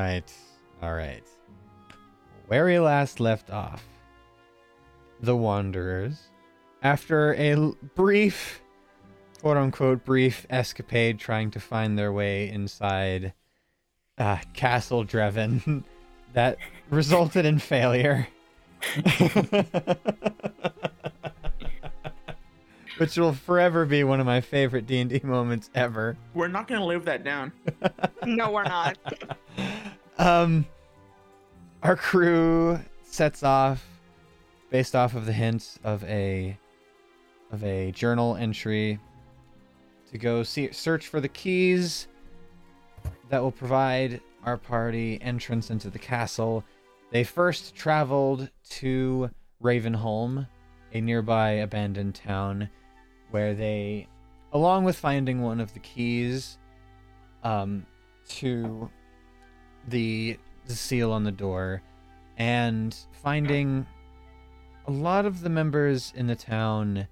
Right. All right. Where we last left off, the Wanderers, after a l- brief, quote unquote, brief escapade trying to find their way inside uh, Castle Dreven, that resulted in failure. Which will forever be one of my favorite D&D moments ever. We're not gonna live that down. No, we're not. um, our crew sets off based off of the hints of a of a journal entry to go see search for the keys that will provide our party entrance into the castle. They first traveled to Ravenholm, a nearby abandoned town, where they, along with finding one of the keys, um, to the seal on the door and finding a lot of the members in the town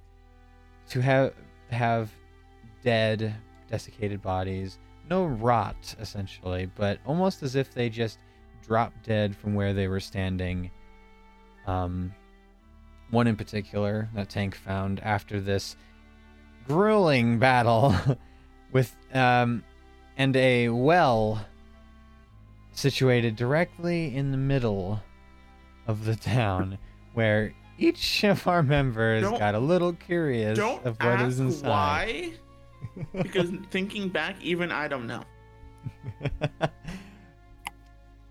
to have have dead desiccated bodies. No rot essentially but almost as if they just dropped dead from where they were standing. Um one in particular that tank found after this grueling battle with um and a well situated directly in the middle of the town where each of our members Don't- got a little curious Don't of what is ask inside. why. because thinking back, even I don't know.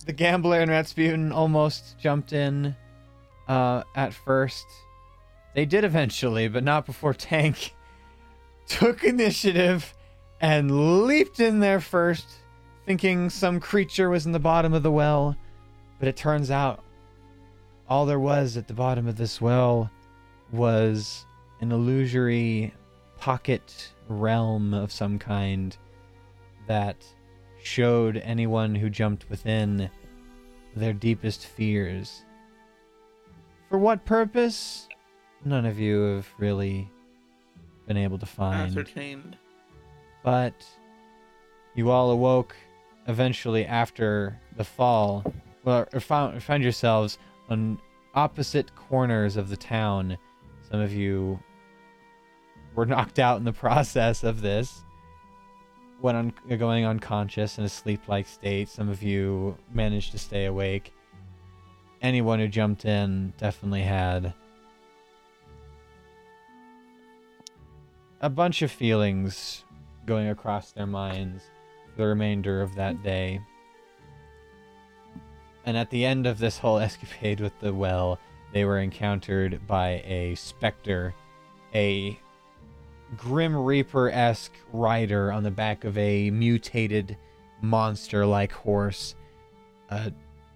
the gambler and Rasputin almost jumped in uh, at first. They did eventually, but not before Tank took initiative and leaped in there first, thinking some creature was in the bottom of the well. But it turns out all there was at the bottom of this well was an illusory pocket realm of some kind that showed anyone who jumped within their deepest fears. For what purpose? None of you have really been able to find. Ascertained. But you all awoke eventually after the fall, well, found, yourselves on opposite corners of the town. Some of you were knocked out in the process of this, went on uh, going unconscious in a sleep-like state. Some of you managed to stay awake. Anyone who jumped in definitely had a bunch of feelings going across their minds the remainder of that day. And at the end of this whole escapade with the well, they were encountered by a specter, a Grim Reaper esque rider on the back of a mutated monster like horse, uh,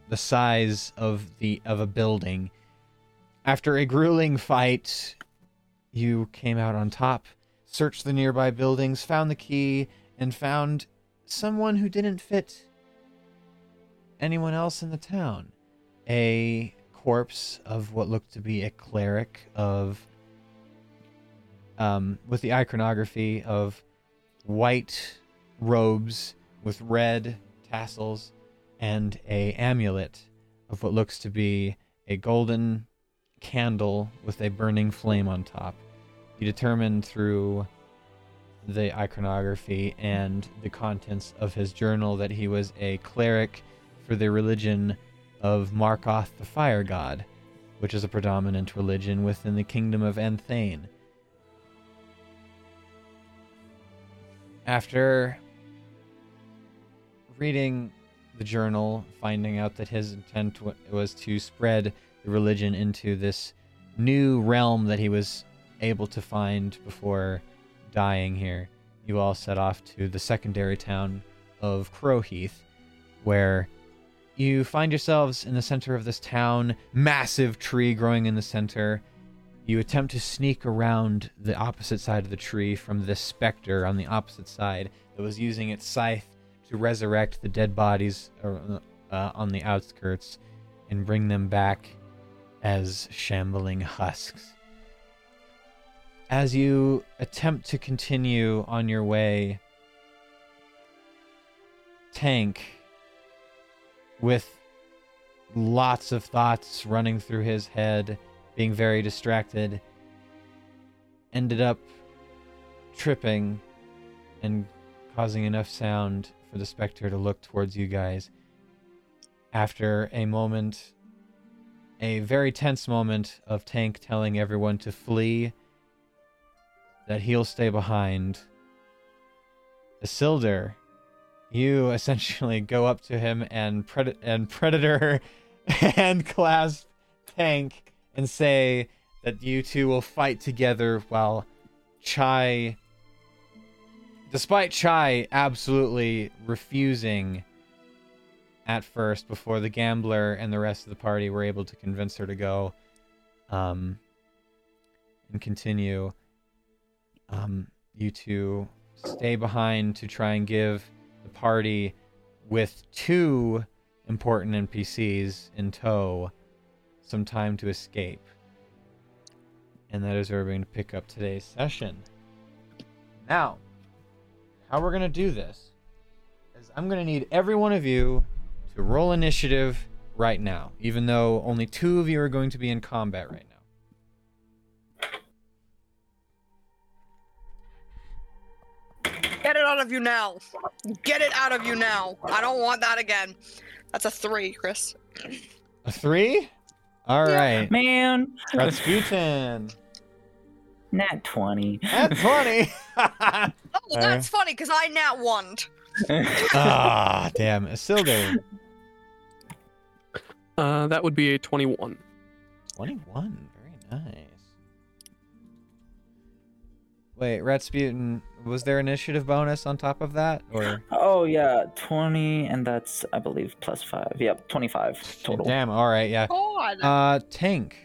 the size of the of a building. After a grueling fight, you came out on top, searched the nearby buildings, found the key, and found someone who didn't fit anyone else in the town. A corpse of what looked to be a cleric of um, with the iconography of white robes with red tassels and a amulet of what looks to be a golden candle with a burning flame on top. You determined through the iconography and the contents of his journal that he was a cleric for the religion of Markoth the Fire God, which is a predominant religion within the kingdom of Anthane. After reading the journal, finding out that his intent was to spread the religion into this new realm that he was able to find before dying here, you all set off to the secondary town of Crowheath, where you find yourselves in the center of this town, massive tree growing in the center. You attempt to sneak around the opposite side of the tree from this specter on the opposite side that was using its scythe to resurrect the dead bodies uh, on the outskirts and bring them back as shambling husks. As you attempt to continue on your way, Tank, with lots of thoughts running through his head, being very distracted, ended up tripping and causing enough sound for the specter to look towards you guys. After a moment, a very tense moment of Tank telling everyone to flee, that he'll stay behind. Isildur, you essentially go up to him and pred- and Predator and clasp Tank and say that you two will fight together while Chai despite Chai absolutely refusing at first before the gambler and the rest of the party were able to convince her to go um and continue um you two stay behind to try and give the party with two important NPCs in tow some time to escape. And that is where we're going to pick up today's session. Now, how we're going to do this is I'm going to need every one of you to roll initiative right now, even though only two of you are going to be in combat right now. Get it out of you now. Get it out of you now. I don't want that again. That's a three, Chris. A three? All Yeah. right. Man, Rasputin. nat 20. At 20. Oh, that's funny because I nat one. ah, damn. Isildur. Uh, that would be a 21. 21. Very nice. Wait, Rasputin, was there initiative bonus on top of that? Or oh, yeah, 20, and that's, I believe, plus 5. Yep, 25 total. Damn, alright, yeah. God. Uh Tank.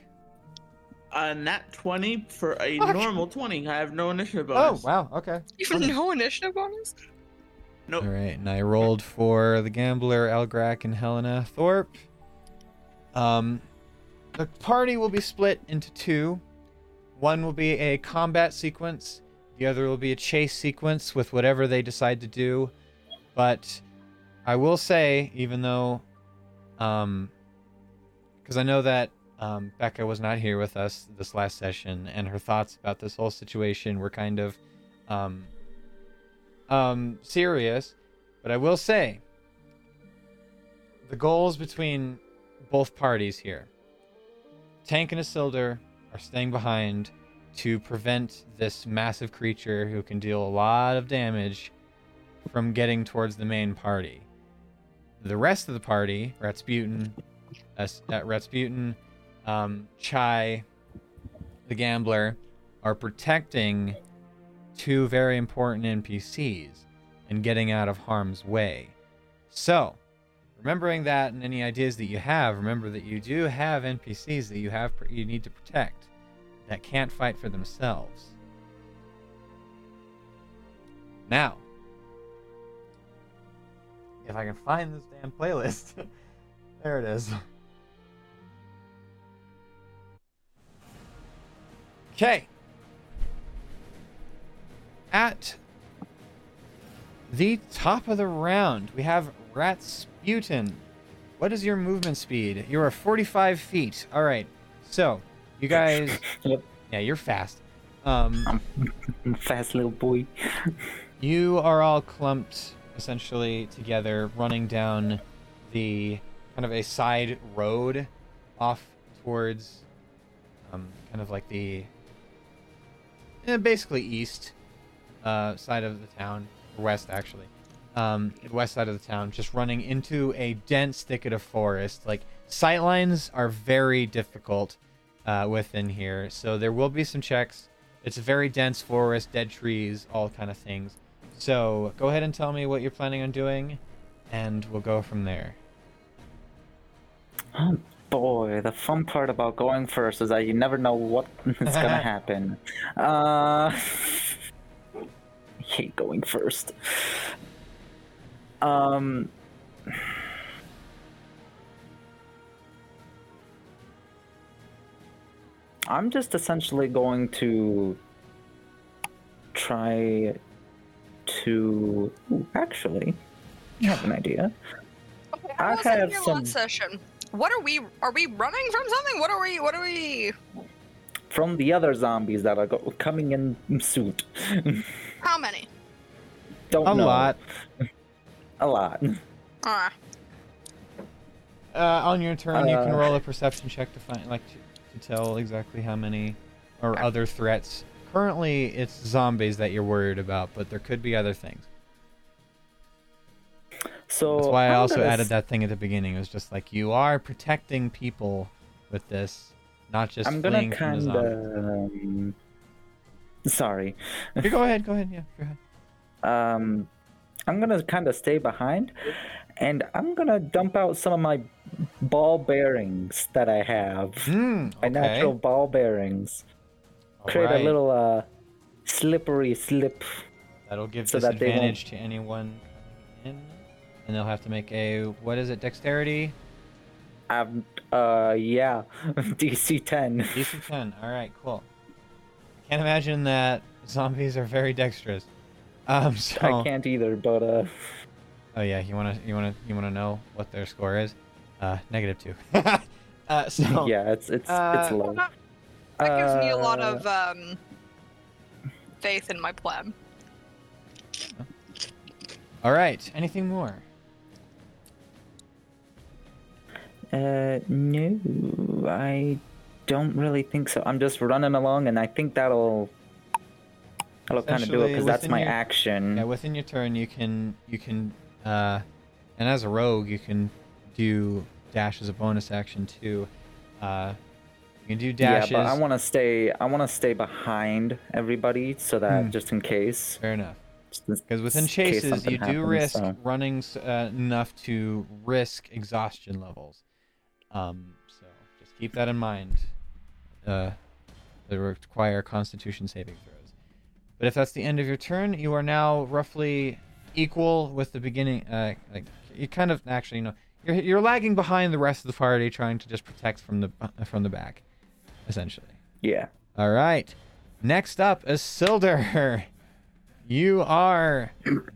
A nat 20 for a Fuck. normal 20. I have no initiative bonus. Oh, wow, okay. Even no initiative bonus? Nope. Alright, and I rolled for the gambler, Elgrak, and Helena Thorpe. Um the party will be split into two. One will be a combat sequence, the other will be a chase sequence with whatever they decide to do. But I will say, even though um because I know that um, Becca was not here with us this last session, and her thoughts about this whole situation were kind of um, um, serious. But I will say, the goals between both parties here, Tank and Isildur, are staying behind to prevent this massive creature who can deal a lot of damage from getting towards the main party. The rest of the party, Rasputin, uh, uh, Rasputin, um, Chai, the gambler, are protecting two very important NPCs and getting out of harm's way. So, remembering that and any ideas that you have, remember that you do have NPCs that you have you need to protect that can't fight for themselves. Now, if I can find this damn playlist, there it is. Okay. At the top of the round, we have Ratsputin. What is your movement speed? You are 45 feet. All right. So, you guys. Yep. Yeah, you're fast. Um, Fast little boy. you are all clumped essentially together, running down the kind of a side road off towards um, kind of like the eh, basically east uh, side of the town, or west actually, um, west side of the town, just running into a dense thicket of forest. Like sight lines are very difficult uh, within here, so there will be some checks. It's a very dense forest, dead trees, all kind of things. So go ahead and tell me what you're planning on doing, and we'll go from there. Oh boy, the fun part about going first is that you never know what is gonna happen. Uh, I hate going first. Um, I'm just essentially going to try to. Ooh, actually, I have an idea. Okay. I I have here some session. What are we? Are we running from something? What are we? What are we? from the other zombies that are go- coming in suit. How many? Don't A know. lot. A lot. Ah, Uh, on your turn, you can Uh, roll a perception check to find, like, to, tell exactly how many or other threats. Currently, it's zombies that you're worried about, but there could be other things. So That's why I also added that thing at the beginning. It was just like you are protecting people with this, not just I'm gonna fleeing from the kind zombies. of. Um, sorry. Go ahead, go ahead, yeah, go ahead. Um, I'm gonna kind of stay behind, and I'm gonna dump out some of my ball bearings that I have. My okay. natural ball bearings. Create Alright. a little uh, slippery slip. That'll give so that disadvantage to anyone coming in, and they'll have to make a what is it, dexterity? Um, uh, yeah, DC 10. DC 10. All right, cool. I Can't imagine that zombies are very dexterous. Um, so I can't either, but uh, oh yeah, you wanna you wanna you wanna know what their score is? Uh, negative two. uh, so yeah, it's it's uh, it's low. that gives me a lot Uh, of um faith in my plan. all right. Anything more? Uh, no, I don't really think so. I'm just running along, and I think that'll that'll kind of do it because that's my your- action. Yeah, within your turn, you can you can uh, and as a rogue, you can do dash as a bonus action too. Uh, you can do dashes. Yeah, but I want to stay. I want to stay behind everybody so that Hmm. just in case. Fair enough. Because within chases, you do risk running uh, enough to risk exhaustion levels. Um, so just keep that in mind. Uh, they require Constitution saving throws. But if that's the end of your turn, you are now roughly equal with the beginning. Uh, like you kind of actually, you know, you're you're lagging behind the rest of the party, trying to just protect from the from the back, essentially. Yeah. All right. Next up is Silder. You are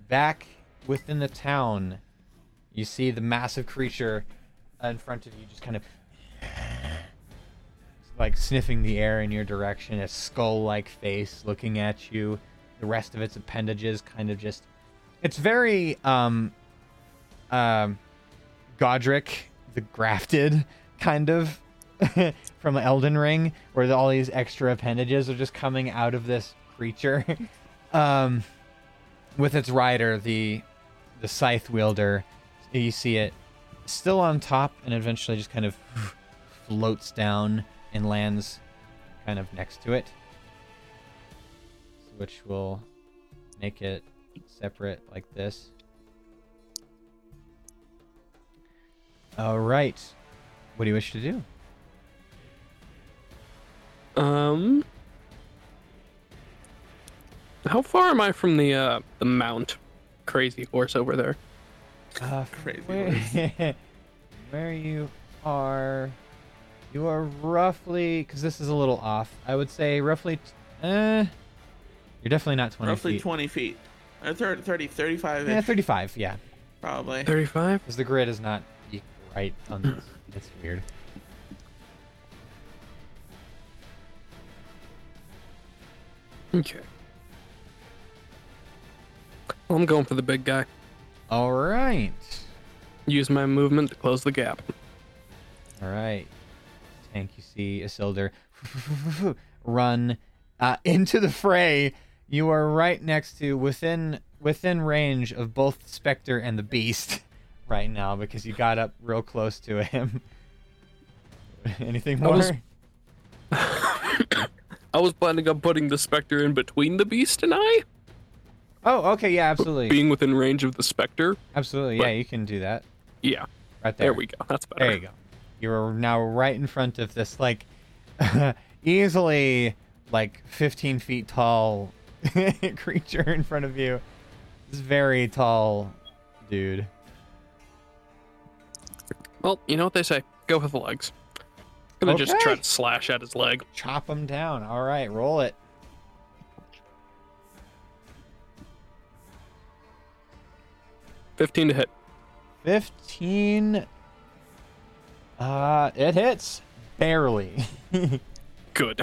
back within the town. You see the massive creature in front of you, just kind of like sniffing the air in your direction, a skull like face looking at you. The rest of its appendages kind of just. It's very um, um, Godric the Grafted, kind of, from Elden Ring, where all these extra appendages are just coming out of this creature. um, with its rider, the the scythe wielder, you see it still on top, and eventually just kind of floats down and lands kind of next to it, which will make it separate like this. All right. What do you wish to do? Um, how far am I from the uh the mount? Crazy horse over there. Uh, Crazy where, where you are, you are roughly because this is a little off. I would say roughly. t- Uh, you're definitely not 20 Roughly feet. 20 feet. Uh, 30, 30 35 Yeah, 35. Yeah, probably. Thirty-five. because the grid is not equal, right on this. It's weird. Okay. I'm going for the big guy. All right. Use my movement to close the gap. All right. Tank, you see Isildur run uh, into the fray. You are right next to within within range of both Spectre and the Beast right now because you got up real close to him. Anything I more? was- I was planning on putting the specter in between the beast and I, Oh, okay, yeah, absolutely, being within range of the specter. absolutely, yeah, you can do that Yeah, right there. there we go. That's better. There you go. You're now right in front of this, like, easily like 15 feet tall creature in front of you. This very tall dude. Well, you know what they say. Go with the legs. I'm Gonna just try Okay. to slash at his leg. Chop him down. All right, roll it. Fifteen to hit. 15. Uh, it hits. Barely. Good.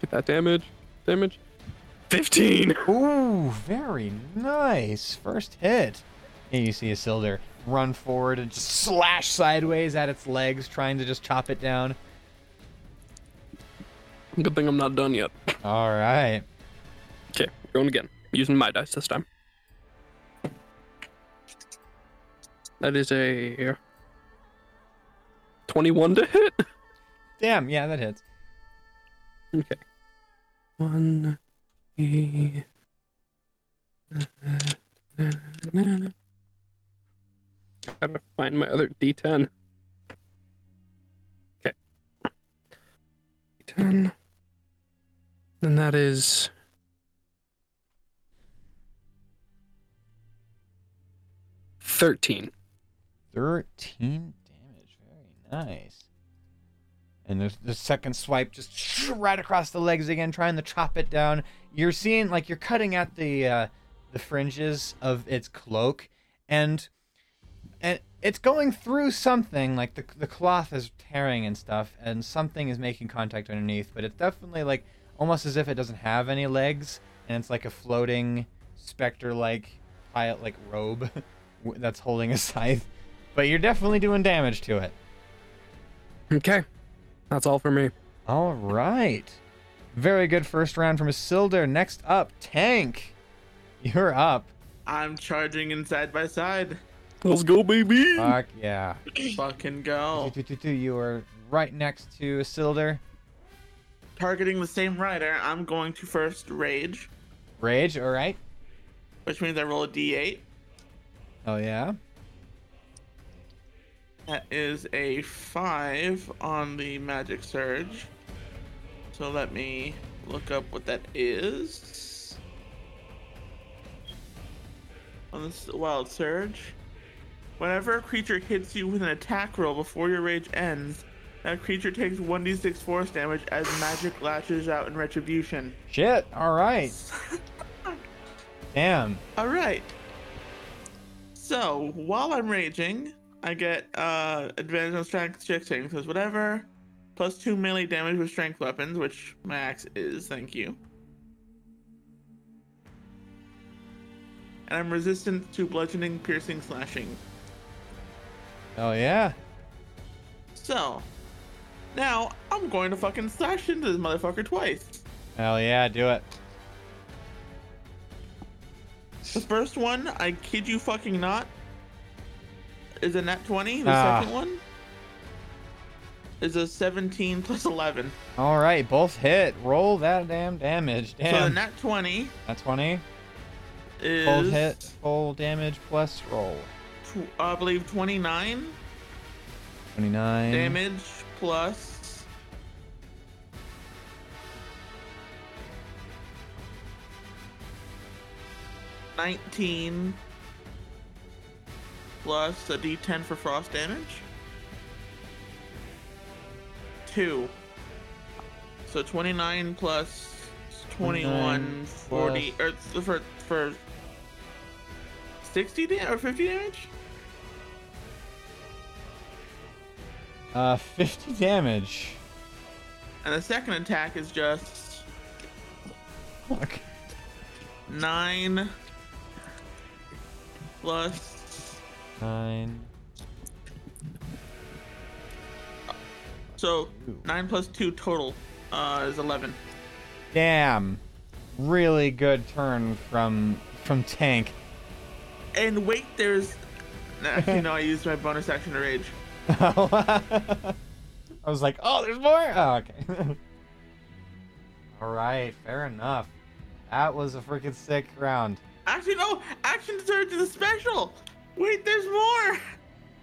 Get that damage. Damage. 15. Ooh, very nice. First hit. And you see a Isildur run forward and just slash sideways at its legs, trying to just chop it down. Good thing I'm not done yet. All right. Okay, going again. Using my dice this time. That is a 21 to hit. Damn, yeah, that hits. Okay. One. e- Gotta find my other D10. Okay. D10. And that is. Thirteen. 13 damage. Very nice. And the, the second swipe just right across the legs again, trying to chop it down. You're seeing like you're cutting at the uh, the fringes of its cloak, and and it's going through something. Like the the cloth is tearing and stuff, and something is making contact underneath. But it's definitely like almost as if it doesn't have any legs, and it's like a floating specter-like pile like robe that's holding a scythe. But you're definitely doing damage to it. Okay. That's all for me. All right. Very good first round from Isildur. Next up, Tank. You're up. I'm charging in side by side. Let's go, baby. Fuck yeah. Fucking go. You are right next to Isildur. Targeting the same rider, I'm going to first rage, Rage, all right. which means I roll a d8. Oh yeah. That is a 5 on the magic surge. So let me look up what that is. On this wild surge. Whenever a creature hits you with an attack roll before your rage ends, that creature takes 1d6 force damage as magic lashes out in retribution. Shit. All right. Damn. Alright. So, while I'm raging, I get uh advantage on strength check saving throws, whatever. Plus two melee damage with strength weapons, which my axe is, thank you. And I'm resistant to bludgeoning, piercing, slashing. Oh yeah. So, now I'm going to fucking slash into this motherfucker twice. Hell yeah. Do it. The first one, I kid you fucking not, is a nat 20. The Ah. second one is a 17 plus 11. All right. Both hit. Roll that damn damage. So the nat 20 That's 20. is, Full hit. Full damage plus roll. I believe, 29 29. damage plus. Nineteen plus a D10 for frost damage. Two. So 29 plus 21, 29 40, or er, th- for for 60 damage or 50 damage? Uh, 50 damage. And the second attack is just Fuck. nine plus Nine. so Ooh. nine plus two total uh, is eleven. Damn. Really good turn from from Tank. And wait, there's actually no. I used my bonus action to rage. I was like, oh, there's more. Oh, okay. All right, fair enough. That was a freaking sick round. Actually, no. Action surge is a special. Wait, there's more.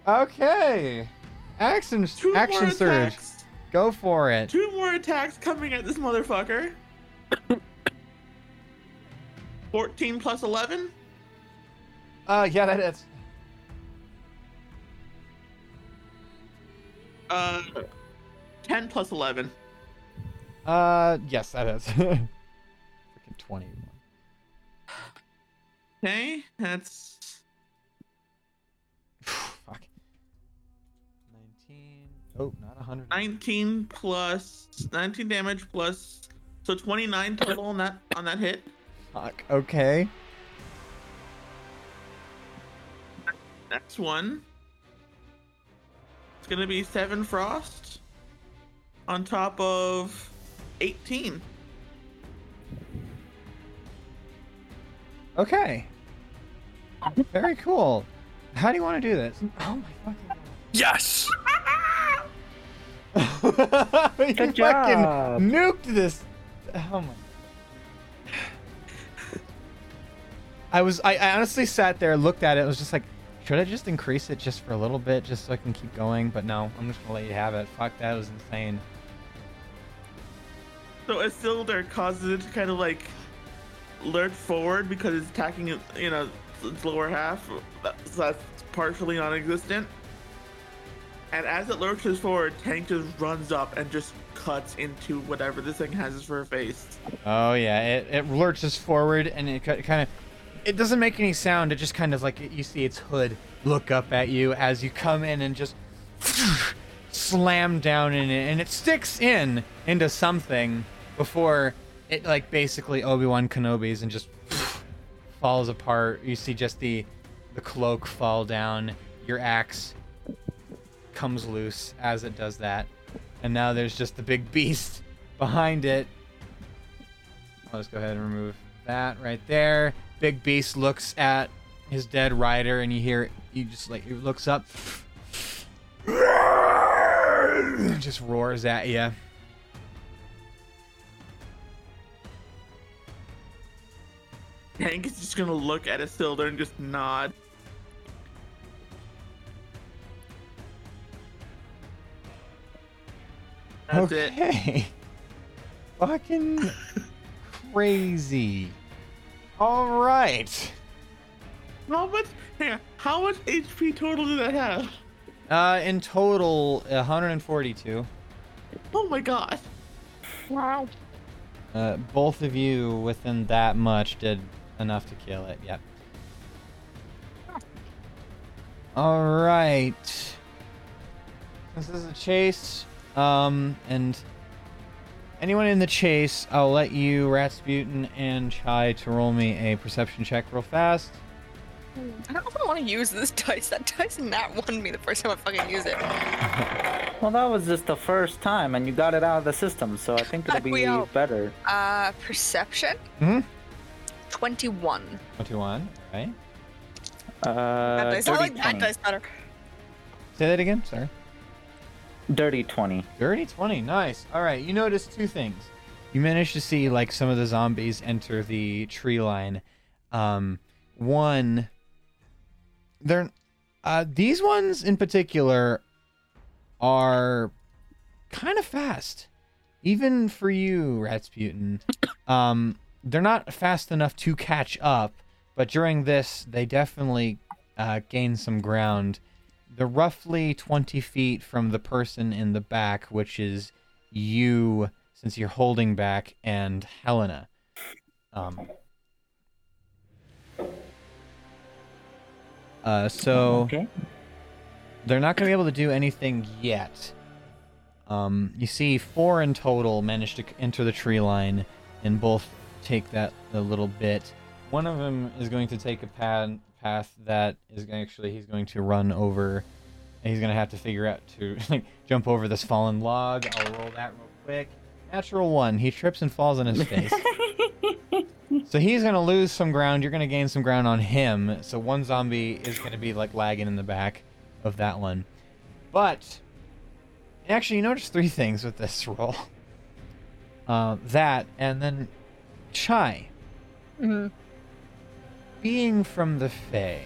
Okay. Action Two action more surge. attacks. Go for it. Two more attacks coming at this motherfucker. 14 plus 11? Uh, yeah, that is. Uh, ten plus eleven. Uh, yes, that is. Freaking twenty-one. Okay, that's. Fuck. Nineteen. Oh, not a hundred. Nineteen plus nineteen damage plus so twenty-nine total on that on that hit. Fuck. Okay. Next one. It's gonna be seven frost on top of 18. Okay. Very cool. How do you want to do this? Oh my fucking Yes. god. you Good fucking job. nuked this. Oh my. I was I, I honestly sat there, looked at it, and was just like, should I just increase it just for a little bit, just so I can keep going? But no, I'm just gonna let you have it. Fuck, that was insane. So Isildur causes it to kind of like lurch forward because it's attacking it, you know, its lower half. So that's partially non-existent. And as it lurches forward, Tank just runs up and just cuts into whatever this thing has for a face. Oh yeah, it, it lurches forward and it kind of it doesn't make any sound. It just kind of like you see its hood look up at you as you come in and just slam down in it, and it sticks in into something before it like basically Obi Wan Kenobi's and just falls apart. You see just the the cloak fall down. Your axe comes loose as it does that, and now there's just the big beast behind it. I'll just go ahead and remove that right there. Big Beast looks at his dead rider, and you hear you just like he looks up, and just roars at you. Tank is just gonna look at Isildur and just nod. That's it. okay. Fucking crazy. All right. How much? Hang on. How much HP total did I have? Uh, in total, 142. Oh my god. Wow. Uh, both of you within that much did enough to kill it. Yep. All right. This is a chase. Um, and anyone in the chase, I'll let you, Ratsputin, and Chai to roll me a perception check real fast. I don't know if I want to use this dice. That dice nat won me the first time I fucking use it. Well, that was just the first time, and you got it out of the system, so I think it'll be hope. better. Uh, perception. Hmm? Twenty-one. 21. Right. Uh, that dice. I dirty like that dice better. Say that again. Sorry. Dirty 20. Dirty 20. Nice. All right. You notice two things. You managed to see like some of the zombies enter the tree line. Um, one, they're uh, these ones in particular are kind of fast, even for you, Ratsputin. Um, they're not fast enough to catch up, but during this, they definitely uh, gain some ground. They're roughly 20 feet from the person in the back, which is you, since you're holding back, and Helena. Um, uh, so Okay. they're not going to be able to do anything yet. Um, you see, four in total managed to enter the tree line, and both take that a little bit. One of them is going to take a path path that is actually he's going to run over, and he's going to have to figure out to like jump over this fallen log. I'll roll that real quick. Natural one. He trips and falls on his face. So he's gonna lose some ground. You're gonna gain some ground on him. So one zombie is gonna be like lagging in the back of that one. But actually, you notice three things with this roll. Uh, that and then Chai. Mm-hmm. Being from the Fae,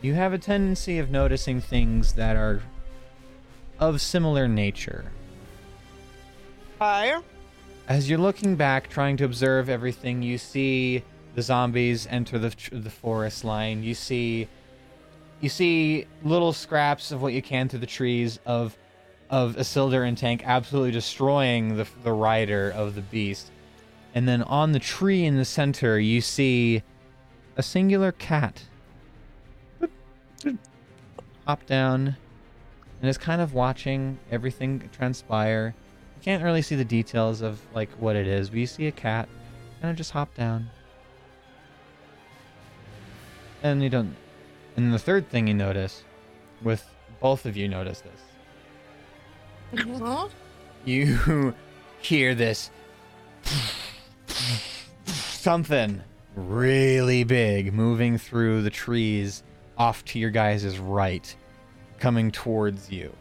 you have a tendency of noticing things that are of similar nature. Fire. As you're looking back, trying to observe everything, you see the zombies enter the the forest line. You see, you see little scraps of what you can through the trees of of Isildur and Tank absolutely destroying the the rider of the beast. And then on the tree in the center, you see a singular cat hop down and is kind of watching everything transpire. You can't really see the details of like what it is, but you see a cat kind of just hop down. And you don't. And the third thing you notice, with both of you notice this, you hear this something really big moving through the trees off to your guys' right, coming towards you.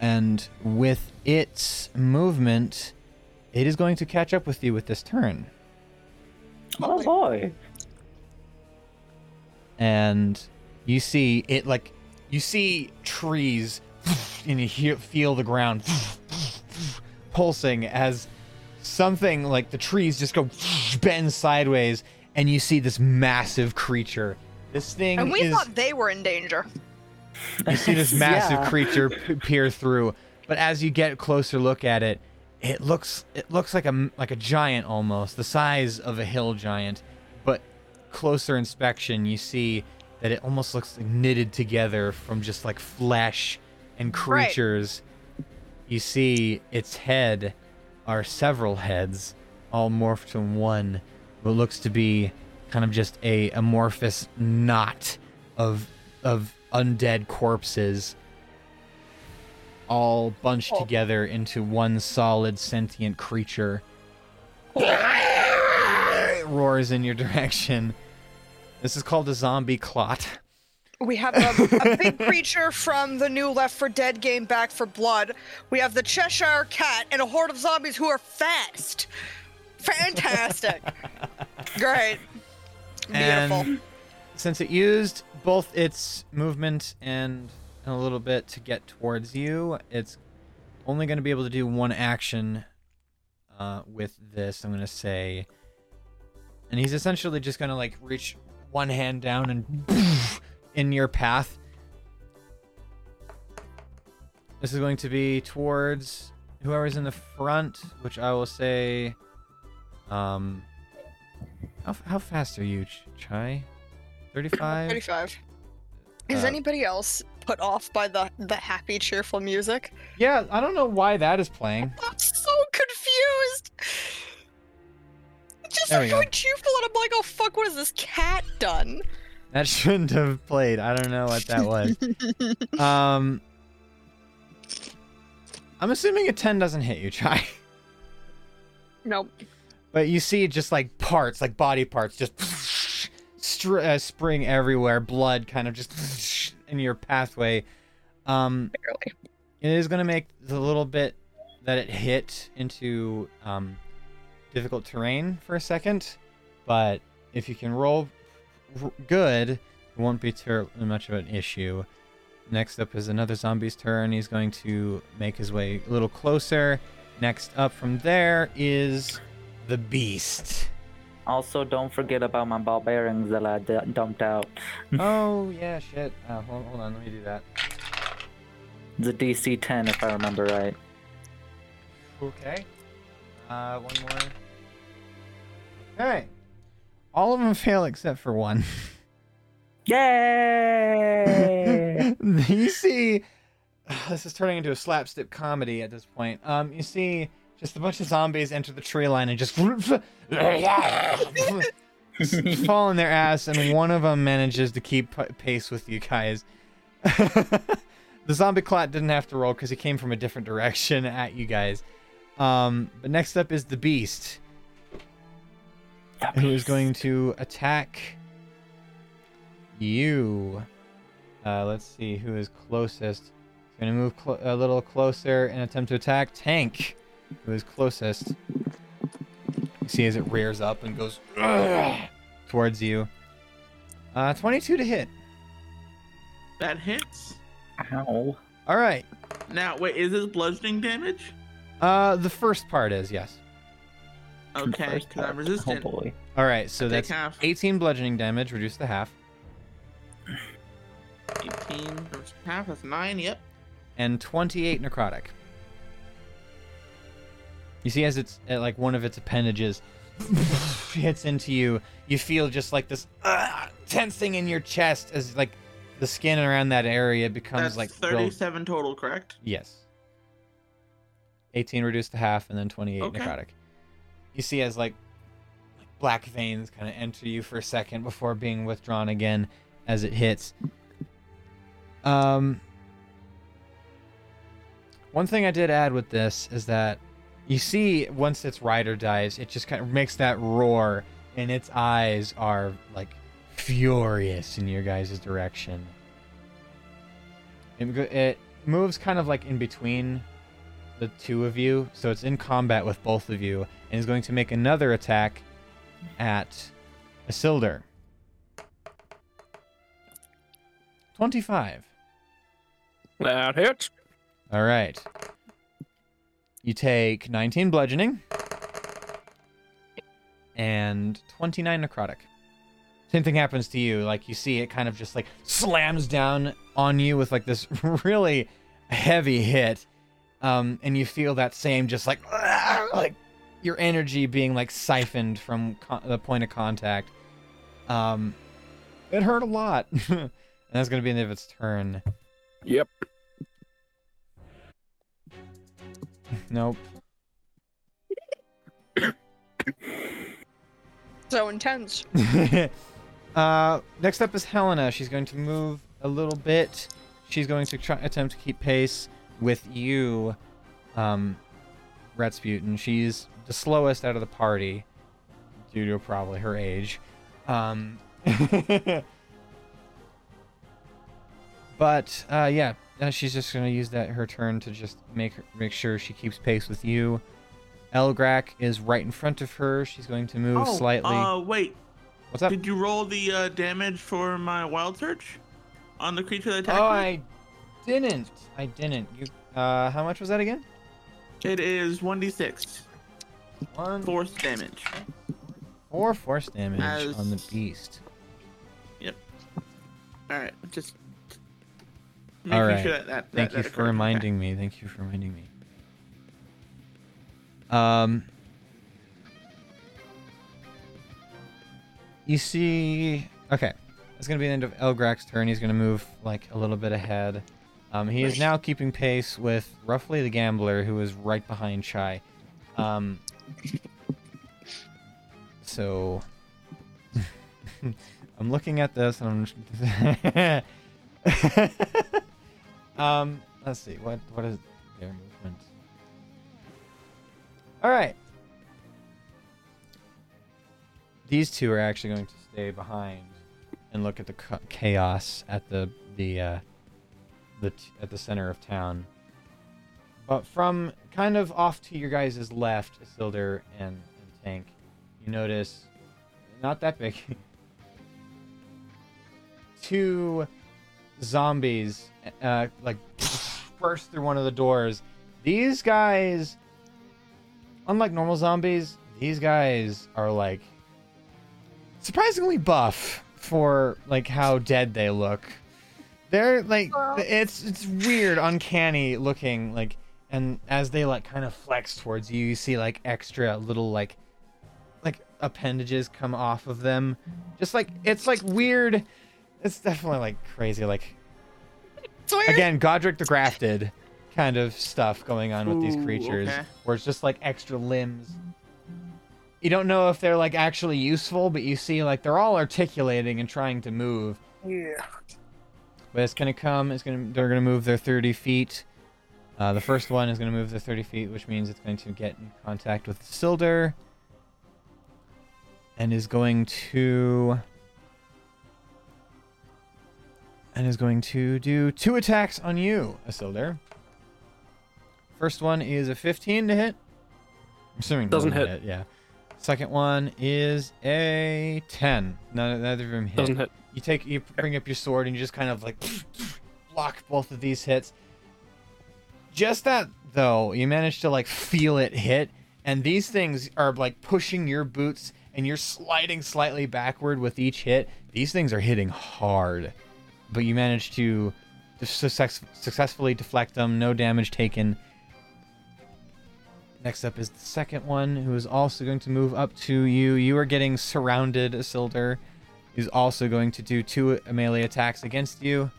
And with its movement, it is going to catch up with you with this turn. Oh boy. and you see it like you see trees and you hear, feel the ground pulsing as something like the trees just go bend sideways and you see this massive creature this thing And we is thought they were in danger. you see this massive Yeah. creature p- peer through but as you get a closer look at it it looks it looks like a like a giant almost the size of a hill giant but closer inspection you see that it almost looks like knitted together from just like flesh and creatures. Right. creatures you see its head are several heads all morphed in one what looks to be kind of just a amorphous knot of of undead corpses all bunched Oh. together into one solid sentient creature. It roars in your direction. This is called a zombie clot We have a, a big creature from the new Left 4 Dead game, Back 4 Blood. We have the Cheshire Cat and a horde of zombies who are fast. Fantastic. Great. Beautiful. And since it used both its movement and a little bit to get towards you, it's only going to be able to do one action uh, with this. I'm going to say, and he's essentially just going to like reach one hand down and in your path. This is going to be towards whoever's in the front, which I will say, um, how, how fast are you, Chai? 35? 35. Is Uh, anybody else put off by the, the happy, cheerful music? Yeah, I don't know why that is playing. I'm so confused. It's just like go. going cheerful, and I'm like, oh fuck, what has this cat done? That shouldn't have played. I don't know what that was. um, I'm assuming a 10 doesn't hit you, Chai. Nope. But you see just like parts, like body parts, just str- uh, spring everywhere, blood kind of just in your pathway. Um, Barely. it is going to make the little bit that it hit into um, difficult terrain for a second, but if you can roll good, it won't be ter- much of an issue. Next up is another zombie's turn. He's going to make his way a little closer. Next up from there is the beast. Also, don't forget about my ball bearings that I d- dumped out. oh yeah, shit. Oh, hold, hold on, let me do that. The DC 10, if I remember right. Okay. Uh, one more. Okay. All of them fail except for one. Yay! you see, this is turning into a slapstick comedy at this point. Um, you see just a bunch of zombies enter the tree line and just fall on their ass, and one of them manages to keep pace with you guys. the zombie clot didn't have to roll because he came from a different direction at you guys. Um, but next up is the beast, who is going to attack you. Uh, let's see who is closest. He's going to move clo- a little closer and attempt to attack Tank, who is closest. You see as it rears up and goes towards you. Uh, 22 to hit. That hits. Ow. All right. Now, wait, is this bludgeoning damage? Uh, the first part is yes. The Okay, because I'm resistant. Oh boy. All right, so I that's half. 18 bludgeoning damage, reduced to half, 18 versus half, that's 9, yep. and 28 necrotic. You see, as it's uh, like one of its appendages hits into you, you feel just like this uh, tensing in your chest as like the skin around that area becomes That's like real- 37 total, correct? Yes. 18 reduced to half, and then 28 Okay. necrotic. You see as like black veins kind of enter you for a second before being withdrawn again as it hits. Um, one thing I did add with this is that you see once its rider dies, it just kind of makes that roar, and its eyes are like furious in your guys' direction. It, it moves kind of like in between the two of you, so it's in combat with both of you, and is going to make another attack at Isildur. 25. That hits. All right. You take 19 bludgeoning and 29 necrotic. Same thing happens to you. Like you see it kind of just like slams down on you with like this really heavy hit. Um, and you feel that same just like like your energy being like siphoned from con- the point of contact. Um, it hurt a lot. and that's gonna be the end of its turn. Yep. Nope. So intense. uh, next up is Helena. She's going to move a little bit. She's going to try attempt to keep pace with you, um, Ratsputin. She's the slowest out of the party due to probably her age. Um, but uh, yeah, uh, she's just going to use that her turn to just make her, make sure she keeps pace with you. Elgrak is right in front of her. She's going to move oh, slightly. Uh, wait. What's up? Did you roll the uh, damage for my wild surge on the creature that attacked Oh, me? I didn't. I didn't. You. Uh, how much was that again? It is 1d6 One, force damage. four force damage As- on the beast. Yep. All right, just making All right. sure that that. Thank that, you for reminding me. Thank you for reminding me. Um. You see, okay, it's gonna be the end of Elgrak's turn. He's gonna move like a little bit ahead. Um, he is now keeping pace with roughly the gambler, who is right behind Chai. Um. So. I'm looking at this and I'm. um, let's see. What what is their movement? All right. These two are actually going to stay behind and look at the chaos at the the uh, the at the center of town. But from kind of off to your guys' left, Isildur and, and Tank, you notice not that big. two zombies uh, like burst through one of the doors. These guys, unlike normal zombies, these guys are like surprisingly buff for like how dead they look. They're like it's it's weird, uncanny looking like and as they like kind of flex towards you, you see like extra little like like appendages come off of them. Just like it's like weird. It's definitely like crazy like It's weird. again Godrick the Grafted kind of stuff going on with these Ooh, creatures okay. where it's just like extra limbs. You don't know if they're like actually useful, but you see like they're all articulating and trying to move. Yeah. But it's gonna come. It's gonna. They're gonna move their 30 feet. Uh, the first one is gonna move their 30 feet, which means it's going to get in contact with Isildur, and is going to. And is going to do two attacks on you, Isildur. First one is a 15 to hit. I'm assuming it Doesn't hit. Yeah. Second one is a 10. None, neither of them hit Doesn't hit. You take you bring up your sword and you just kind of like block both of these hits. Just that though you manage to like feel it hit and these things are like pushing your boots and you're sliding slightly backward with each hit. These things are hitting hard but you manage to success- successfully deflect them. No damage taken. Next up is the second one who is also going to move up to you. You are getting surrounded Isildur He's also going to do two melee attacks against you.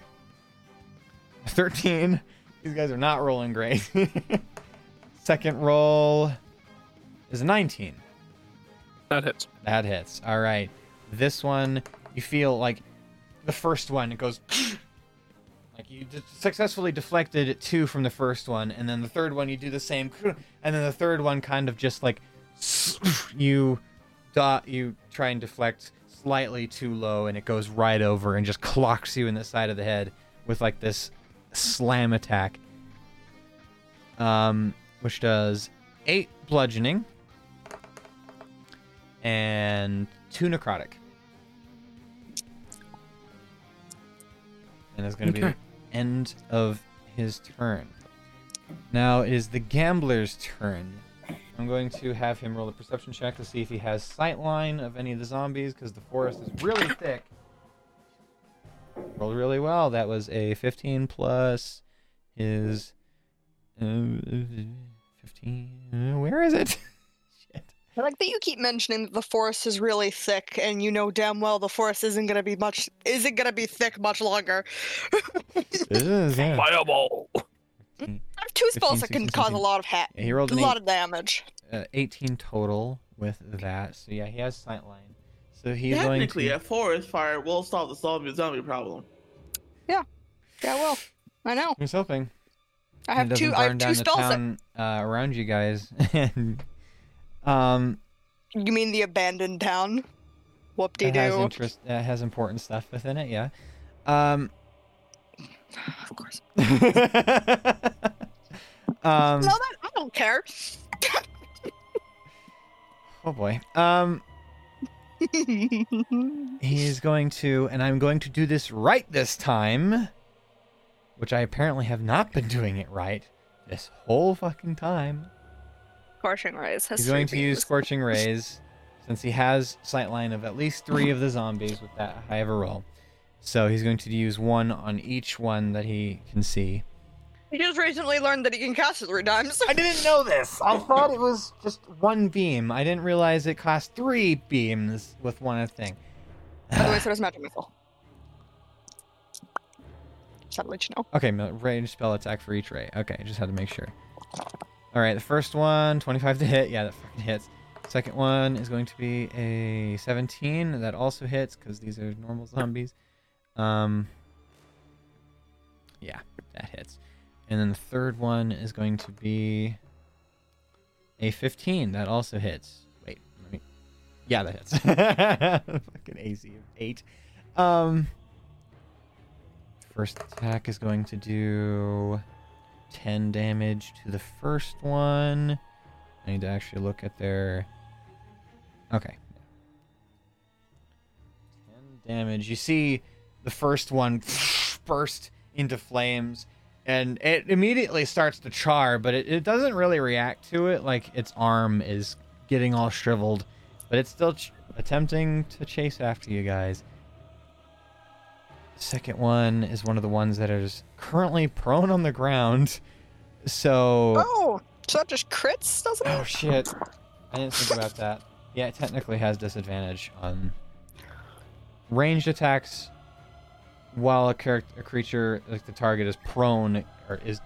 13. These guys are not rolling great. Second roll is a 19. That hits. That hits. All right. This one, you feel like the first one, it goes like you successfully deflected two from the first one, and then the third one you do the same, and then the third one kind of just like you dot you try and deflect slightly too low, and it goes right over and just clocks you in the side of the head with like this slam attack, um, which does eight bludgeoning and two necrotic. And it's going to be the end of his turn. Now it is the gambler's turn. I'm going to have him roll a perception check to see if he has sight line of any of the zombies because the forest is really thick. Rolled really well. That was a 15 plus his uh, 15. Where is it? I like that you keep mentioning that the forest is really thick, and you know damn well the forest isn't gonna be much isn't gonna be thick much longer. It is, yeah. Fireball. I have two spells 15, that can 16, cause a lot of ha- Yeah, he rolled a lot eight, of damage. uh, 18 total with that. So yeah, he has sight line. So he's going Technically, to. a forest fire will solve the zombie zombie problem. Yeah, yeah, well, I know. He's hoping. I have two. I have two the spells. That, uh, around you guys. um, you mean the abandoned town? Whoop de that has doo. interest. That has important stuff within it. Yeah. Um. Of course. um. No, that I don't care. Oh boy. Um. He's going to, and I'm going to do this right this time, which I apparently have not been doing it right this whole fucking time. Scorching rays. He's going to use Scorching Rays since he has sightline of at least three of the zombies with that high of a roll. So he's going to use one on each one that he can see. He just recently learned that he can cast it three times. I didn't know this. I thought it was just one beam. I didn't realize it cost three beams with one thing. By the way, so does magic missile. Just had to let you know. Okay, range spell attack for each ray. Okay, just had to make sure. All right, the first one, 25 to hit. Yeah, that fucking hits. Second one is going to be a 17. That also hits because these are normal zombies. Um, yeah, that hits. And then the third one is going to be a 15. That also hits. Wait, let me. Yeah, that hits. fucking AC of eight. Um. First attack is going to do 10 damage to the first one. I need to actually look at their. Okay. 10 damage. You see the first one burst into flames, and it immediately starts to char, but it, it doesn't really react to it. Like its arm is getting all shriveled, but it's still ch- attempting to chase after you guys. Second one is one of the ones that is currently prone on the ground. So. Oh, so that just crits, doesn't it? Oh shit. I didn't think about that. Yeah, it technically has disadvantage on ranged attacks while a character a creature like the target is prone or is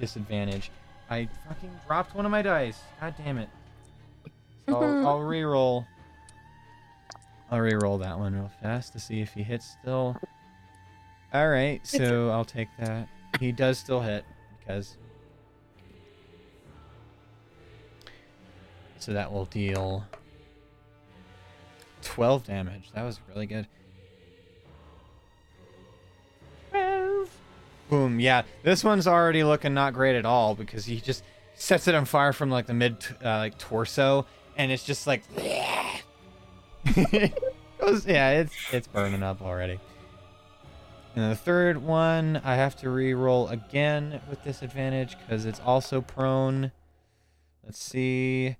disadvantage. I fucking dropped one of my dice. God damn it. So I'll, I'll re-roll. I'll re-roll that one real fast to see if he hits still. All right, so I'll take that. He does still hit because So that will deal 12 damage. That was really good. Boom. Yeah, this one's already looking not great at all because he just sets it on fire from like the mid uh, like torso and it's just like yeah, it's it's burning up already. And the third one, I have to re-roll again with disadvantage because it's also prone. Let's see.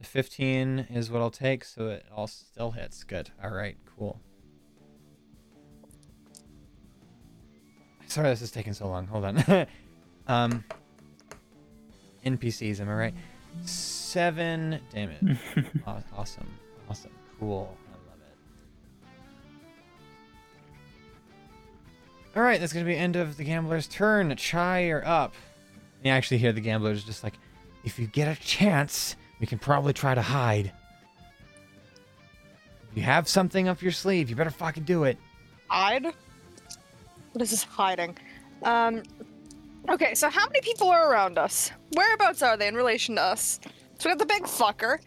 The 15 is what I'll take, so it all still hits. Good. All right, cool. Sorry this is taking so long. Hold on. um, NPCs, am I right? Seven damage. Aw- awesome. Awesome. Cool. I love it. All right, that's gonna be end of the gambler's turn. Chai, you're up. You actually hear the gambler's just like, if you get a chance, we can probably try to hide. If you have something up your sleeve, you better fucking do it. Hide? What is this hiding? Um. Okay, so how many people are around us? Whereabouts are they in relation to us? So we got the big fucker.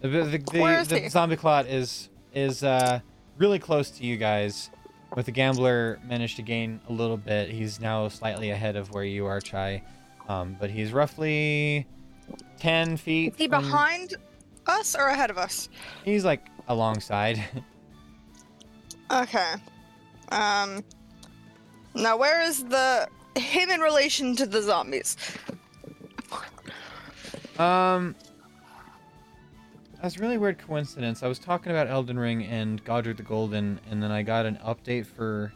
The the, the, Where is the he? zombie clot is is uh really close to you guys. With the gambler managed to gain a little bit. He's now slightly ahead of where you are, Chai. Um, but he's roughly ten feet. Is he from- behind us or ahead of us? He's like alongside. Okay. Um. Now, where is the him in relation to the zombies? Um, that's a really weird coincidence. I was talking about Elden Ring and Godrick the Golden, and then I got an update for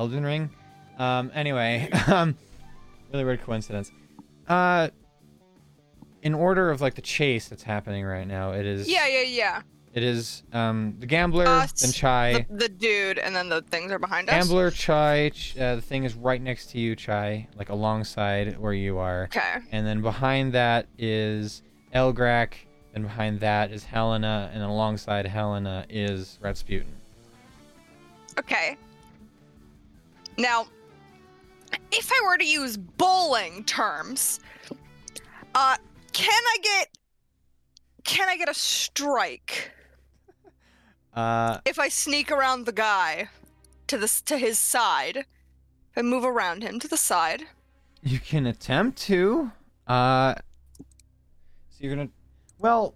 Elden Ring. Um, anyway, um, really weird coincidence. Uh, in order of like the chase that's happening right now, it is Yeah, yeah, yeah. It is um the gambler, Us, then Chai. The, the dude, and then the things are behind us. Gambler, Chai. Ch- uh, the thing is right next to you, Chai, like alongside where you are. Okay. And then behind that is Elgrak, and behind that is Helena, and alongside Helena is Rasputin. Okay. Now, if I were to use bowling terms, uh, can I get can I get a strike Uh, if I sneak around the guy to the s- to his side and move around him to the side? you can attempt to. Uh, so you're gonna. Well,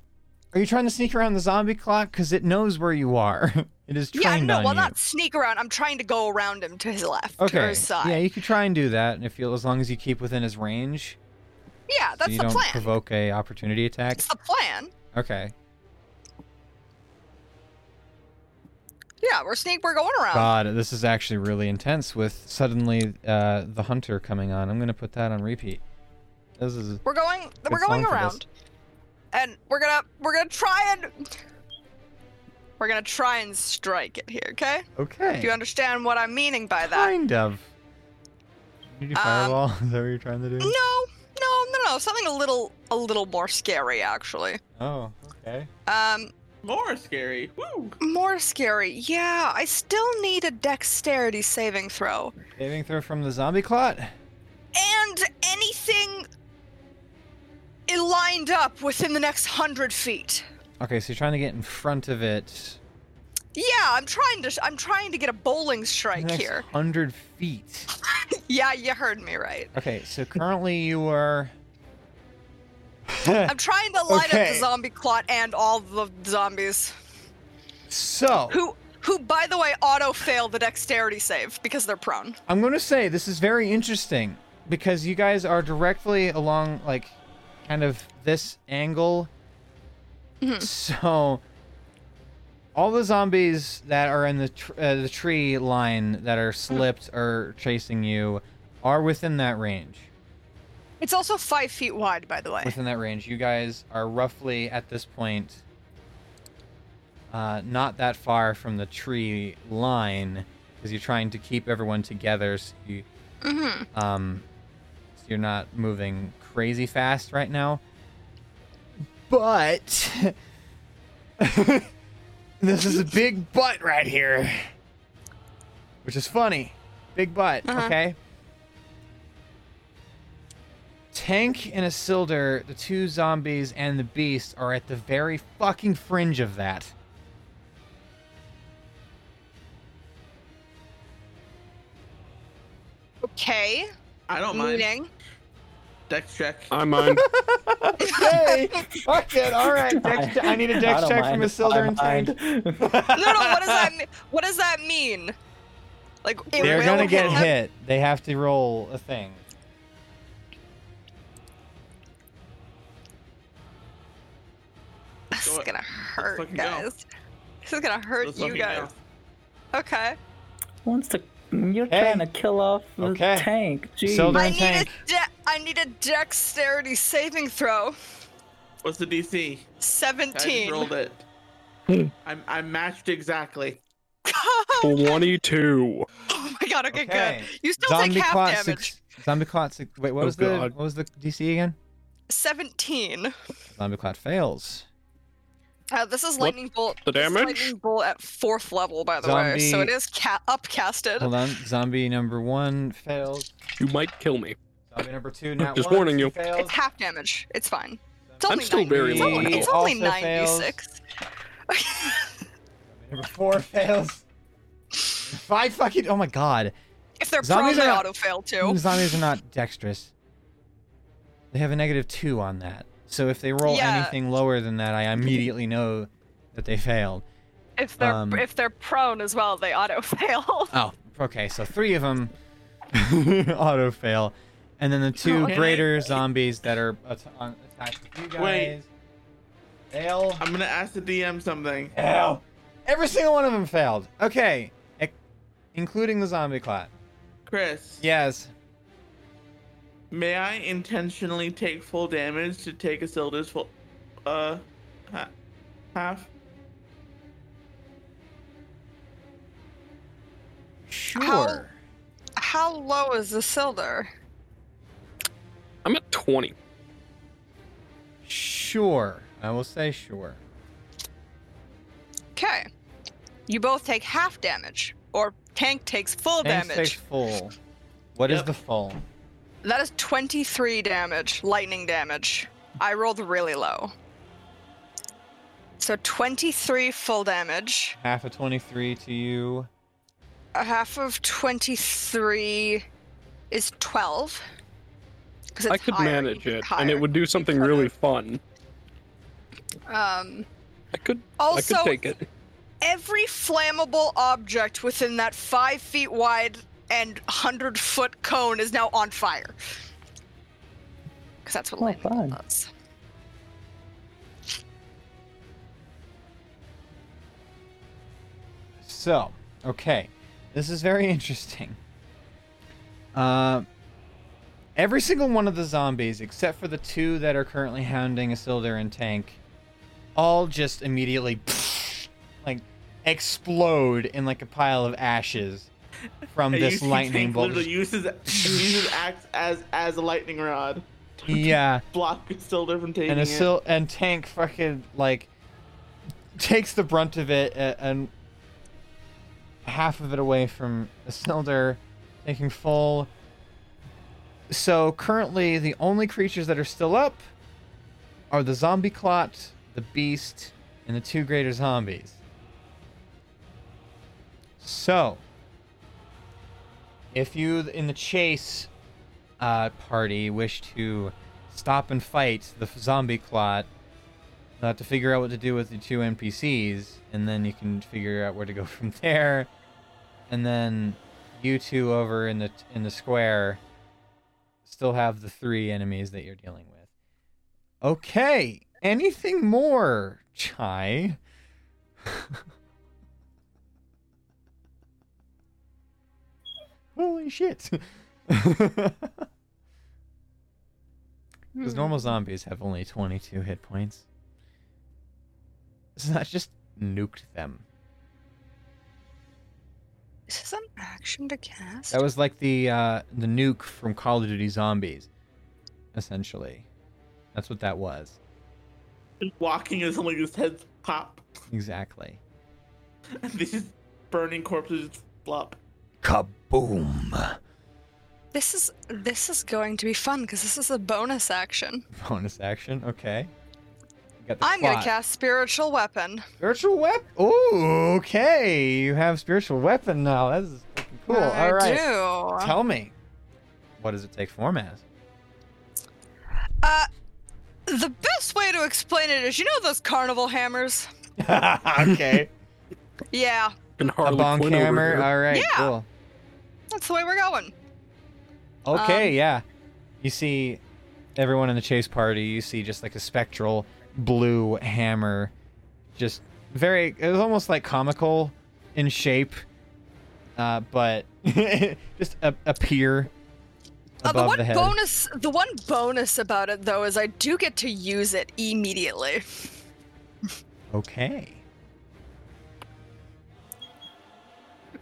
are you trying to sneak around the zombie clot? Because it knows where you are. it is Yeah, no, on well, you. not sneak around. I'm trying to go around him to his left or Okay. his side. Yeah, you could try and do that, and if you as long as you keep within his range, Yeah, that's so you the don't plan. provoke a opportunity attack. That's the plan. Okay. Yeah, we're sneak. We're going around. God, this is actually really intense with suddenly uh, the hunter coming on. I'm gonna put that on repeat. This is We're going. we're going around, and we're gonna we're gonna try and we're gonna try and strike it here. Okay? okay. Do you understand what I'm meaning by that? Kind of. You do Um, fireball? is that what you're trying to do? No, no, no, no. Something a little a little more scary, actually. Oh, okay. Um, More scary. Woo! more scary. Yeah, I still need a dexterity saving throw, Saving throw from the zombie clot. and anything i- lined up within the next hundred feet. Okay, so you're trying to get in front of it. Yeah, I'm trying to. I'm trying to get a bowling strike next here. Hundred feet. Yeah, you heard me right. Okay, so currently you are. I'm trying to line up the zombie clot and all the zombies so who, who, by the way, auto fail the dexterity save because they're prone. I'm going to say this is very interesting because you guys are directly along like kind of this angle. So all the zombies that are in the tr- uh, the tree line that are slipped or chasing you are within that range. It's also five feet wide, by the way. Within that range, you guys are roughly at this point uh, not that far from the tree line because you're trying to keep everyone together. So you Mm-hmm. um, so you're not moving crazy fast right now. But this is a big butt right here, which is funny. Big butt, Uh-huh. okay? Tank and Isildur, the two zombies and the beast, are at the very fucking fringe of that. Okay. I don't mind. Meaning. Dex check. I mind. Okay, fuck it. All right, dex che- I need a dex don't check from mind. Isildur and Tank. mind. No, no. What does that mean? What does that mean? Like They're gonna get hit. hit. They have to roll a thing. This is gonna hurt, fucking go. guys. This is gonna hurt Let's you guys. go. Okay. Wants to. You're Hey. trying to kill off the Okay. tank. Jeez. Isildur- I need tank. a de- I need a dexterity saving throw. What's the DC? Seventeen. I just Seventeen. rolled it. Hmm. I'm I'm matched exactly. 22. Oh my god, okay, Okay. good. You still Zombie take half clot damage. six. Zombie clot six. Wait, what Oh, was the what was the DC again? 17. Zombie clot fails. Uh, this is What- lightning bolt. the damage? lightning bolt at fourth level, by the way, so Zombie- it is ca- upcasted. Hold on. Zombie number one fails. You might kill me. Zombie number two, not Just once, warning you. Fails. It's half damage. It's fine. It's I'm only still 90. very it's low only, now. it's only Also fails. 96. Number four fails. Five fucking. Oh my god. if they're Zombies prone, they are auto fail too. Zombies are not dexterous. They have a negative two on that. So if they roll Yeah. anything lower than that, I immediately know that they failed. If they're Um, if they're prone as well, they auto fail. Oh, okay. So three of them auto fail, and then the two Okay. greater zombies that are at- on, attached with you guys Wait. fail. I'm gonna ask the DM something. Fail. Every single one of them failed. Okay, ec- including the zombie clot. Chris, Yes. May I intentionally take full damage to take a Isildur's full, uh, ha- half? Sure. How low is the Silder? I'm at 20. Sure. I will say sure. Okay. You both take half damage, or tank takes full Tanks damage. takes full. What is Yep. the full? That is 23 damage, lightning damage. I rolled really low. So 23 full damage. Half of 23 to you. A half of 23 is 12. 'Cause I it's could higher, manage you- it, and it would do something could've. really fun. Um, I could, Also- I could take it. every flammable object within that 5 feet wide and 100 foot cone is now on fire. Because that's what Oh, lightning bolt fun. does. So, okay. This is very interesting. Uh, every single one of the zombies, except for the two that are currently hounding Isildur and Tank, all just immediately like explode in like a pile of ashes from this lightning bolt. uses uses axe as as a lightning rod. yeah. Block Isildur from taking and a it. sil- and tank fucking like takes the brunt of it and, and half of it away from Isildur, taking full. So currently, the only creatures that are still up are the zombie clot, the beast, and the two greater zombies. So, if you in the chase uh, party wish to stop and fight the zombie clot, you'll have to figure out what to do with the two NPCs, and then you can figure out where to go from there. And then you two over in the in the square still have the three enemies that you're dealing with. Okay, anything more, Chai? Holy shit. Because normal zombies have only 22 hit points. So that just nuked them. Is this an action to cast? That was like the uh, the nuke from Call of Duty Zombies, essentially. That's what that was. Walking as only his heads pop, Exactly. and these burning corpses flop. Kaboom! This is this is going to be fun because this is a bonus action. Bonus action. Okay. Got the I'm gonna cast spiritual weapon. spiritual weapon. Ooh, okay. You have spiritual weapon now. That's fucking cool. I All right. do. Tell me, what does it take form as? Uh, the best way to explain it is, you know those carnival hammers? okay. Yeah, And A bonk hammer. All right. Yeah. Cool. That's the way we're going. Okay, Um, yeah. You see everyone in the chase party, you see just like a spectral blue hammer. Just very it was almost like comical in shape. Uh, but just a, appear Uh, the one the head. bonus, the one bonus about it though is I do get to use it immediately. Okay.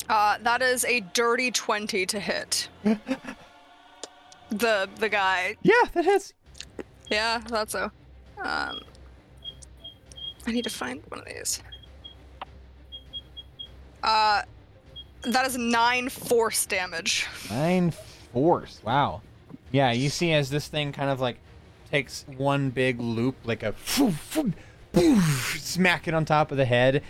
Uh, that is a dirty 20 to hit. the the guy. Yeah, that hits. Yeah, that's so. Um, I need to find one of these. Uh, that is nine force damage. Nine force. Wow. Yeah, you see as this thing kind of like takes one big loop, like a smack it on top of the head.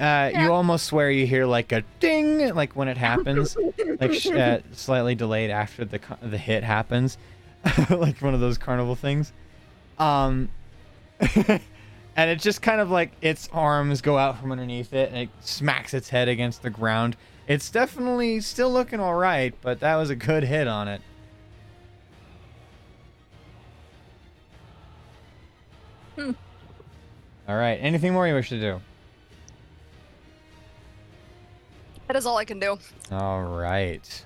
Uh, You almost swear you hear like a ding, like when it happens, like sh- uh, slightly delayed after the co- the hit happens, like one of those carnival things. Um, and it just kind of like its arms go out from underneath it and it smacks its head against the ground. It's definitely still looking all right, but that was a good hit on it. All right. Anything more you wish to do? That is all I can do. All right.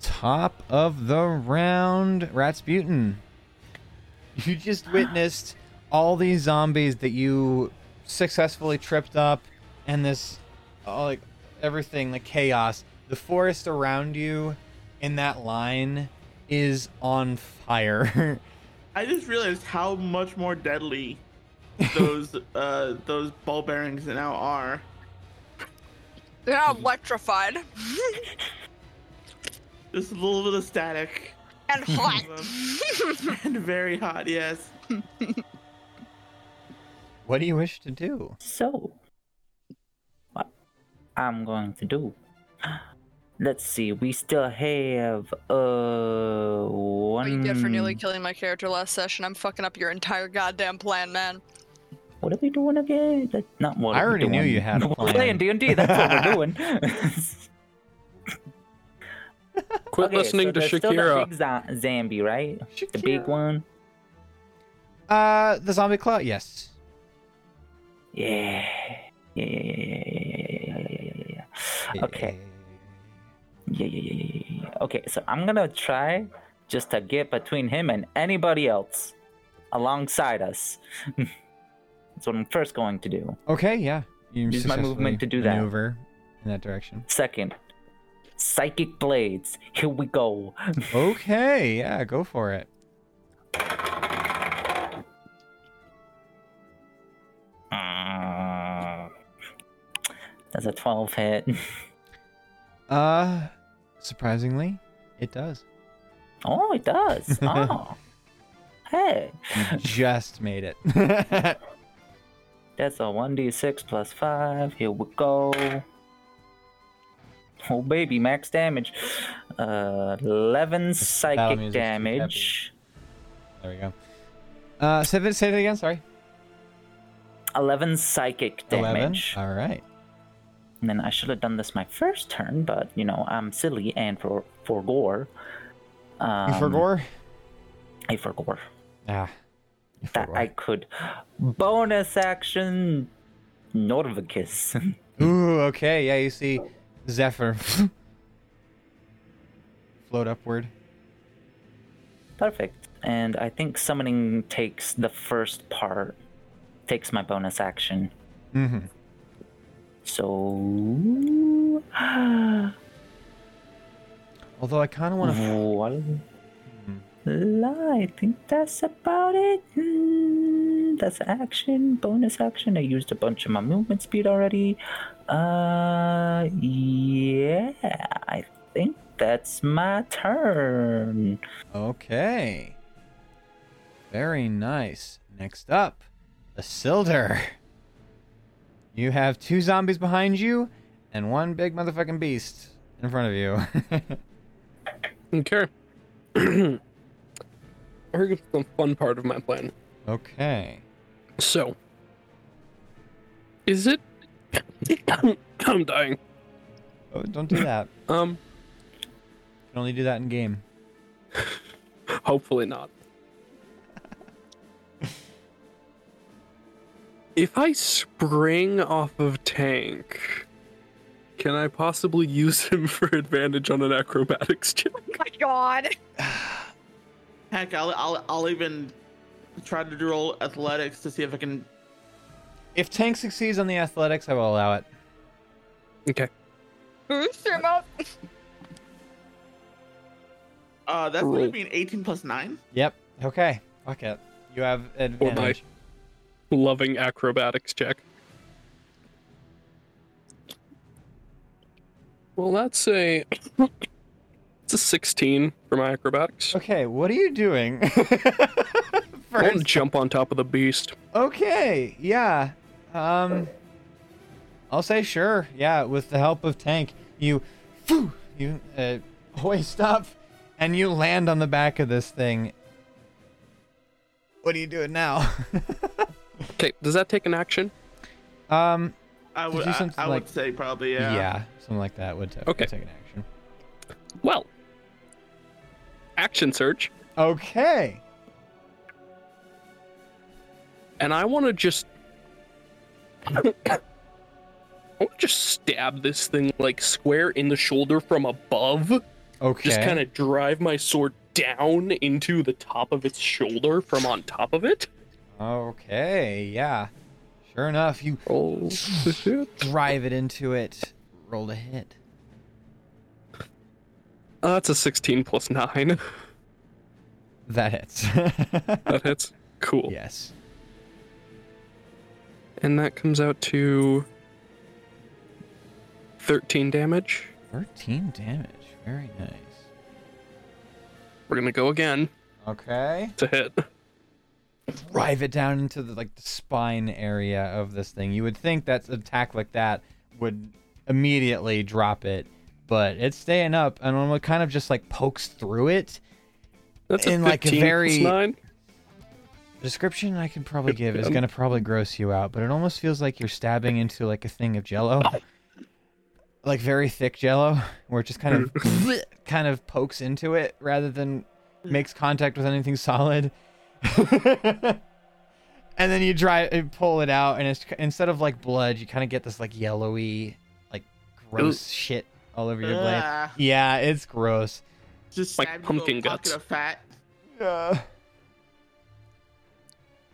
Top of the round, Ratsputin. You just witnessed all these zombies that you successfully tripped up, and this, all like everything, the chaos. The forest around you, in that line, is on fire. I just realized how much more deadly those uh those ball bearings now are. They're now electrified Just a little bit of static and hot. and very hot. Yes. what do you wish to do? So, what I'm going to do. Let's see. We still have uh What one. you did for nearly killing my character last session. I'm fucking up your entire goddamn plan, man. What are we doing again? That, not what. I are we already knew you had a We're playing D and D. That's what we're doing. Quit Okay, listening so to there's still Shakira. big zo- zombie, right? The big one. Uh, the zombie clot. Yes. Yeah. Yeah. Yeah. Yeah. Yeah. Yeah. Yeah. Yeah. Yeah. Yeah. Yeah. Okay. Yeah, yeah, yeah, yeah, yeah, yeah. Okay, so I'm gonna try just to get between him and anybody else alongside us. That's what I'm first going to do. Okay, yeah. You Use my movement to do that. Maneuver in that direction. Second, psychic blades. Here we go. Okay, yeah, go for it. Mm. That's a 12 hit. Uh, surprisingly, it does. Oh, it does. Oh. Hey. You just made it. That's a 1d6 plus 5. Here we go. Oh, baby, max damage. Uh, 11 psychic damage. there we go. Uh, say it, say it again. Sorry. 11 psychic damage. Eleven. damage. All right. And then I should have done this my first turn, but, you know, I'm silly and for, for gore. Um, You for gore? I for gore. Ah. That. I could bonus action Norvicus. Ooh, okay. Yeah, you see Zephyr float upward. Perfect. And I think summoning takes the first part, takes my bonus action. Mm-hmm. So. Although I kind of want to. Voila. I think that's about it. Hmm, That's action, bonus action. I used a bunch of my movement speed already. Uh, yeah, I think that's my turn. Okay. Very nice. Next up, the Silder. You have two zombies behind you and one big motherfucking beast in front of you. Okay. Here's the fun part of my plan. okay. So, is it? I'm dying. Oh, don't do that. You Um, can only do that in game. hopefully not. if I spring off of tank, can I possibly use him for advantage on an acrobatics check? Oh my god. Heck, I'll I'll I'll even try to roll athletics to see if I can. If Tank succeeds on the athletics, I will allow it. Okay. Boost your mouth. Uh, that's going to be an 18 plus 9. Yep. Okay. Fuck it. You have advantage. Or my Loving acrobatics check. Well, that's a it's a 16 for my acrobatics. Okay, what are you doing? I want to jump on top of the beast. Okay, yeah. Um I'll say sure. Yeah, with the help of tank, you phew, you uh, hoist up and you land on the back of this thing. What are you doing now? Okay, does that take an action? um I would, I, I like- would say probably, yeah. yeah. something like that would, ta- Okay. would take an action. Well, action surge, Okay. and I want to just I want to just stab this thing like square in the shoulder from above. Okay. Just kind of drive my sword down into the top of its shoulder from on top of it. Okay, yeah. Sure enough, you Roll drive it into it. Roll a hit. Uh, that's a 16 plus 9. That hits. That hits. Cool. yes. And that comes out to 13 damage. 13 damage. Very nice. We're gonna go again. Okay. It's a hit. Drive it down into the like the spine area of this thing. You would think that an attack like that would immediately drop it, but it's staying up and it kind of just like pokes through it. That's a In, like, a very- plus 9. description I can probably give is Um, gonna probably gross you out, but it almost feels like you're stabbing into like a thing of jello. Like very thick jello, where it just kind of kind of pokes into it rather than makes contact with anything solid. and then you dry and pull it out and it's instead of like blood, you kind of get this like yellowy, like gross shit all over your blade. Ugh. Yeah, it's gross. Just Like stab you pumpkin little pocket guts. Of fat. Yeah.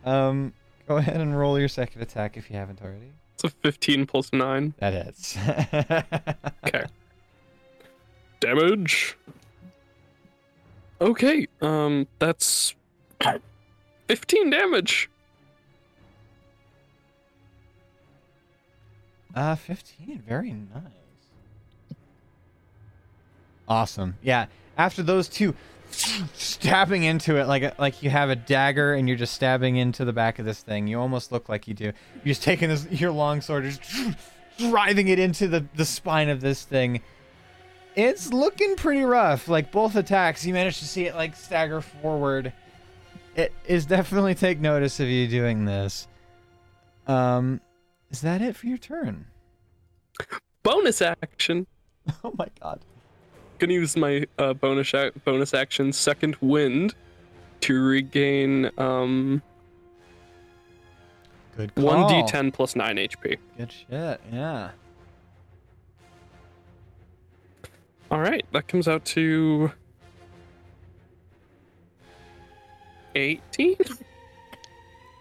Um, go ahead and roll your second attack if you haven't already. It's a 15 plus 9. That hits. Okay. Damage. Okay, um, that's 15 damage. uh, 15. Very nice. Awesome. Yeah. After those two stabbing into it like a, like you have a dagger and you're just stabbing into the back of this thing. You almost look like you do. You're just taking this your long sword, just driving it into the the spine of this thing. It's looking pretty rough. Like both attacks, you managed to see it like stagger forward. It is definitely take notice of you doing this. Um, is that it for your turn? Bonus action. Oh my god. Gonna use my uh, bonus ac- bonus action, second wind, to regain um Good call. one d10 plus nine HP. Good shit. Yeah. All right, that comes out to 18.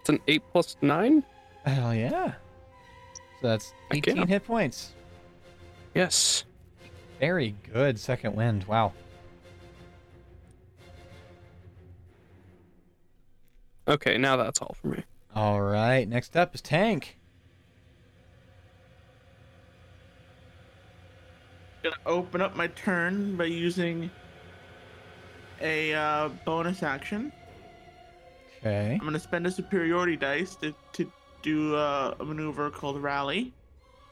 It's an eight plus nine. Hell yeah. So that's Heck yeah. 18 hit points. Yes. Very good second wind. Wow. Okay, now that's all for me. All right. Next up is Tank. Gonna open up my turn by using a uh, bonus action. Okay. I'm gonna spend a superiority dice to, to do uh, a maneuver called Rally.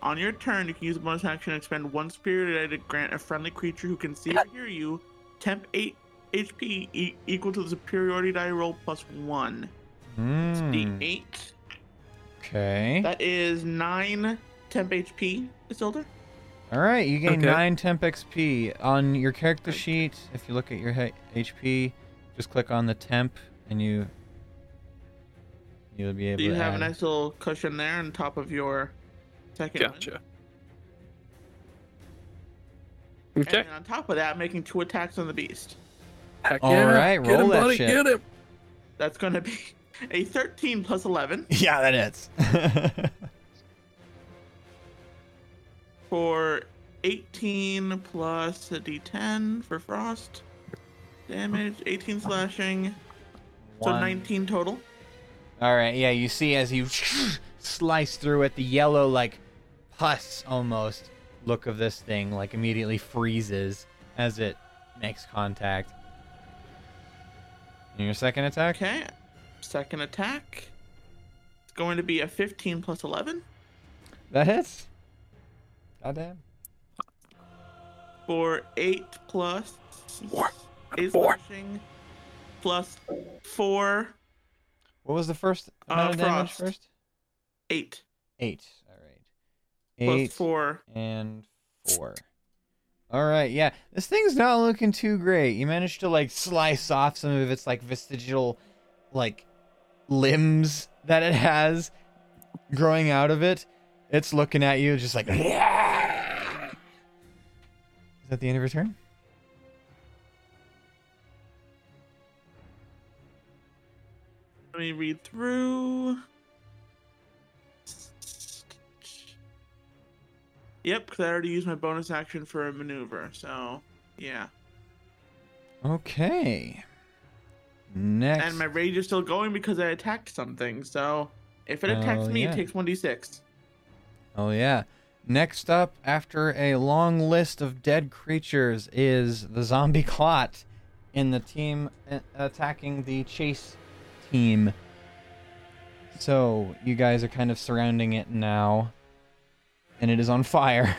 On your turn, you can use a bonus action and expend one superiority die to grant a friendly creature who can see or hear you temp 8 HP e- equal to the superiority die roll plus 1. It's Hmm. D8. Okay. That is 9 temp HP, Isildur. All right. You gain Okay. 9 temp XP. On your character sheet, if you look at your HP, just click on the temp and you. You'll be able So you to have a nice little cushion there on top of your second one. Gotcha. And Okay. then on top of that, making two attacks on the beast. Heck All yeah. right, Get roll him, that buddy. shit. Get him. That's going to be a 13 plus 11 Yeah, that hits. for 18 plus a d10 for frost damage, 18 slashing, so 19 total. All right, yeah, you see as you slice through it, the yellow, like, pus almost look of this thing, like, immediately freezes as it makes contact. And your second attack? Okay, second attack. It's going to be a 15 plus 11 That hits. Goddamn. for 8 plus Four. 8 Four. slashing plus 4, What was the first Uh, amount of damage frost. first? 8 Eight. All right. plus Eight 4. and four. All right, yeah. This thing's not looking too great. You managed to like slice off some of its like vestigial like limbs that it has growing out of it. It's looking at you just like Is that the end of your turn? Let me read through. Yep, because I already used my bonus action for a maneuver, so yeah. Okay. Next. And my rage is still going because I attacked something, so if it attacks Oh, me, yeah. it takes 1d6. Oh yeah. Next up, after a long list of dead creatures, is the zombie clot in the team uh, attacking the chase team. So you guys are kind of surrounding it now, and it is on fire.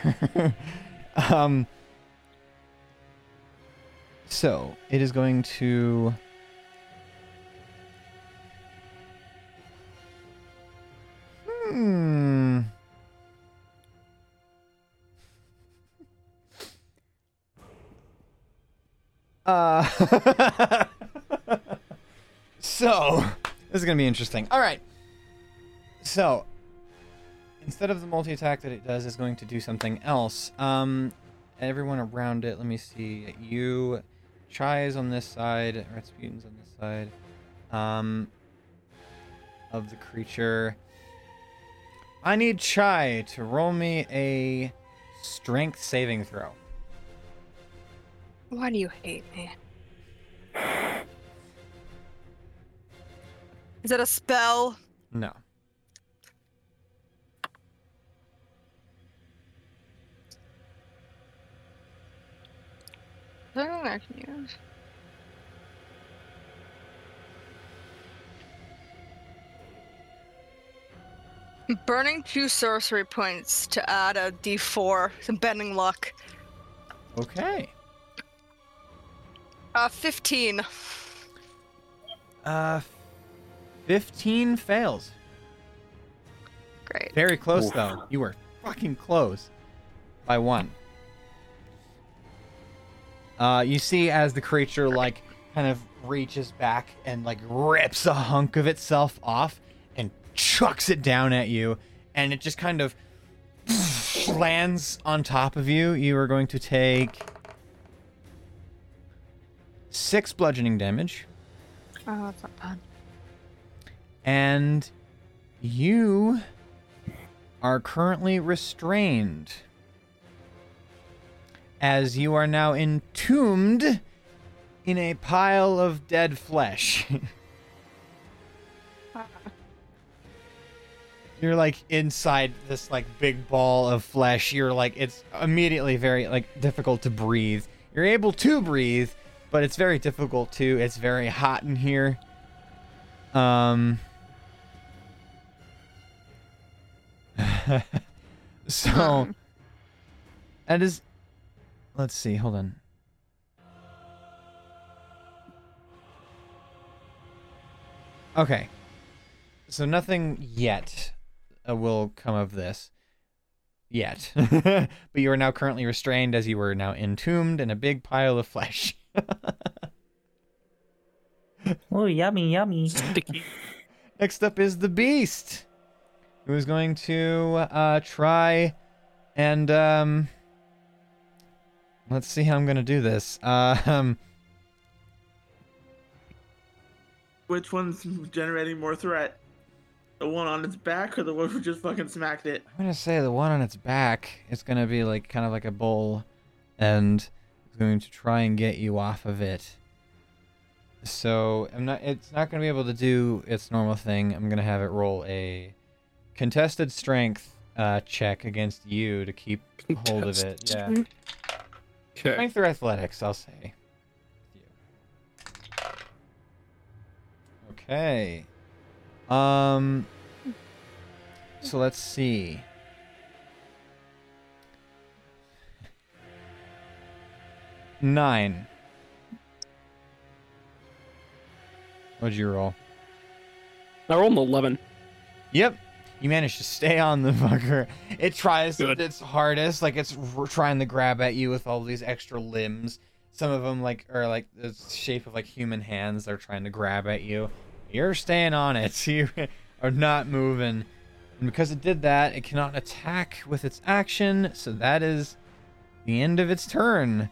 um. So it is going to. Hmm. Uh. so, this is gonna be interesting. All right. So, instead of the multi attack that it does, is going to do something else. Um, everyone around it. Let me see. You, Chai is on this side. Rasputin's on this side. Um, of the creature. I need Chai to roll me a strength saving throw. Why do you hate me? Is it a spell? No. I don't know I can use. Burning two sorcery points to add a d4, some bending luck. Okay. Uh, 15. Uh, 15 fails. Great. Very close, Oof. though. You were fucking close by one. Uh, you see as the creature, like, kind of reaches back and, like, rips a hunk of itself off and chucks it down at you, and it just kind of lands on top of you. You are going to take six bludgeoning damage. Oh, that's not bad. and you are currently restrained as you are now entombed in a pile of dead flesh. You're like inside this like big ball of flesh. You're like it's immediately very like difficult to breathe. You're able to breathe, but it's very difficult to. It's very hot in here. Um so that is let's see, hold on. Okay. So nothing yet uh, will come of this. Yet. but you are now currently restrained as you were now entombed in a big pile of flesh. Oh, yummy, yummy. Sticky. Next up is the beast, who is going to uh, try and um, let's see how I'm gonna do this. Uh, um, Which one's generating more threat? The one on its back or the one who just fucking smacked it? I'm gonna say the one on its back is gonna be like kind of like a bull, and it's going to try and get you off of it. So I'm not. It's not gonna be able to do its normal thing. I'm gonna have it roll a contested strength uh, check against you to keep hold of it. Yeah, Okay. strength or athletics, I'll say. Okay. Um. So let's see. Nine. What'd you roll? I rolled an 11. Yep. You managed to stay on the fucker. It tries Good. its hardest, like it's r- trying to grab at you with all these extra limbs. Some of them like are like the shape of like human hands. They're trying to grab at you. You're staying on it. You are not moving. And because it did that, it cannot attack with its action. So that is the end of its turn.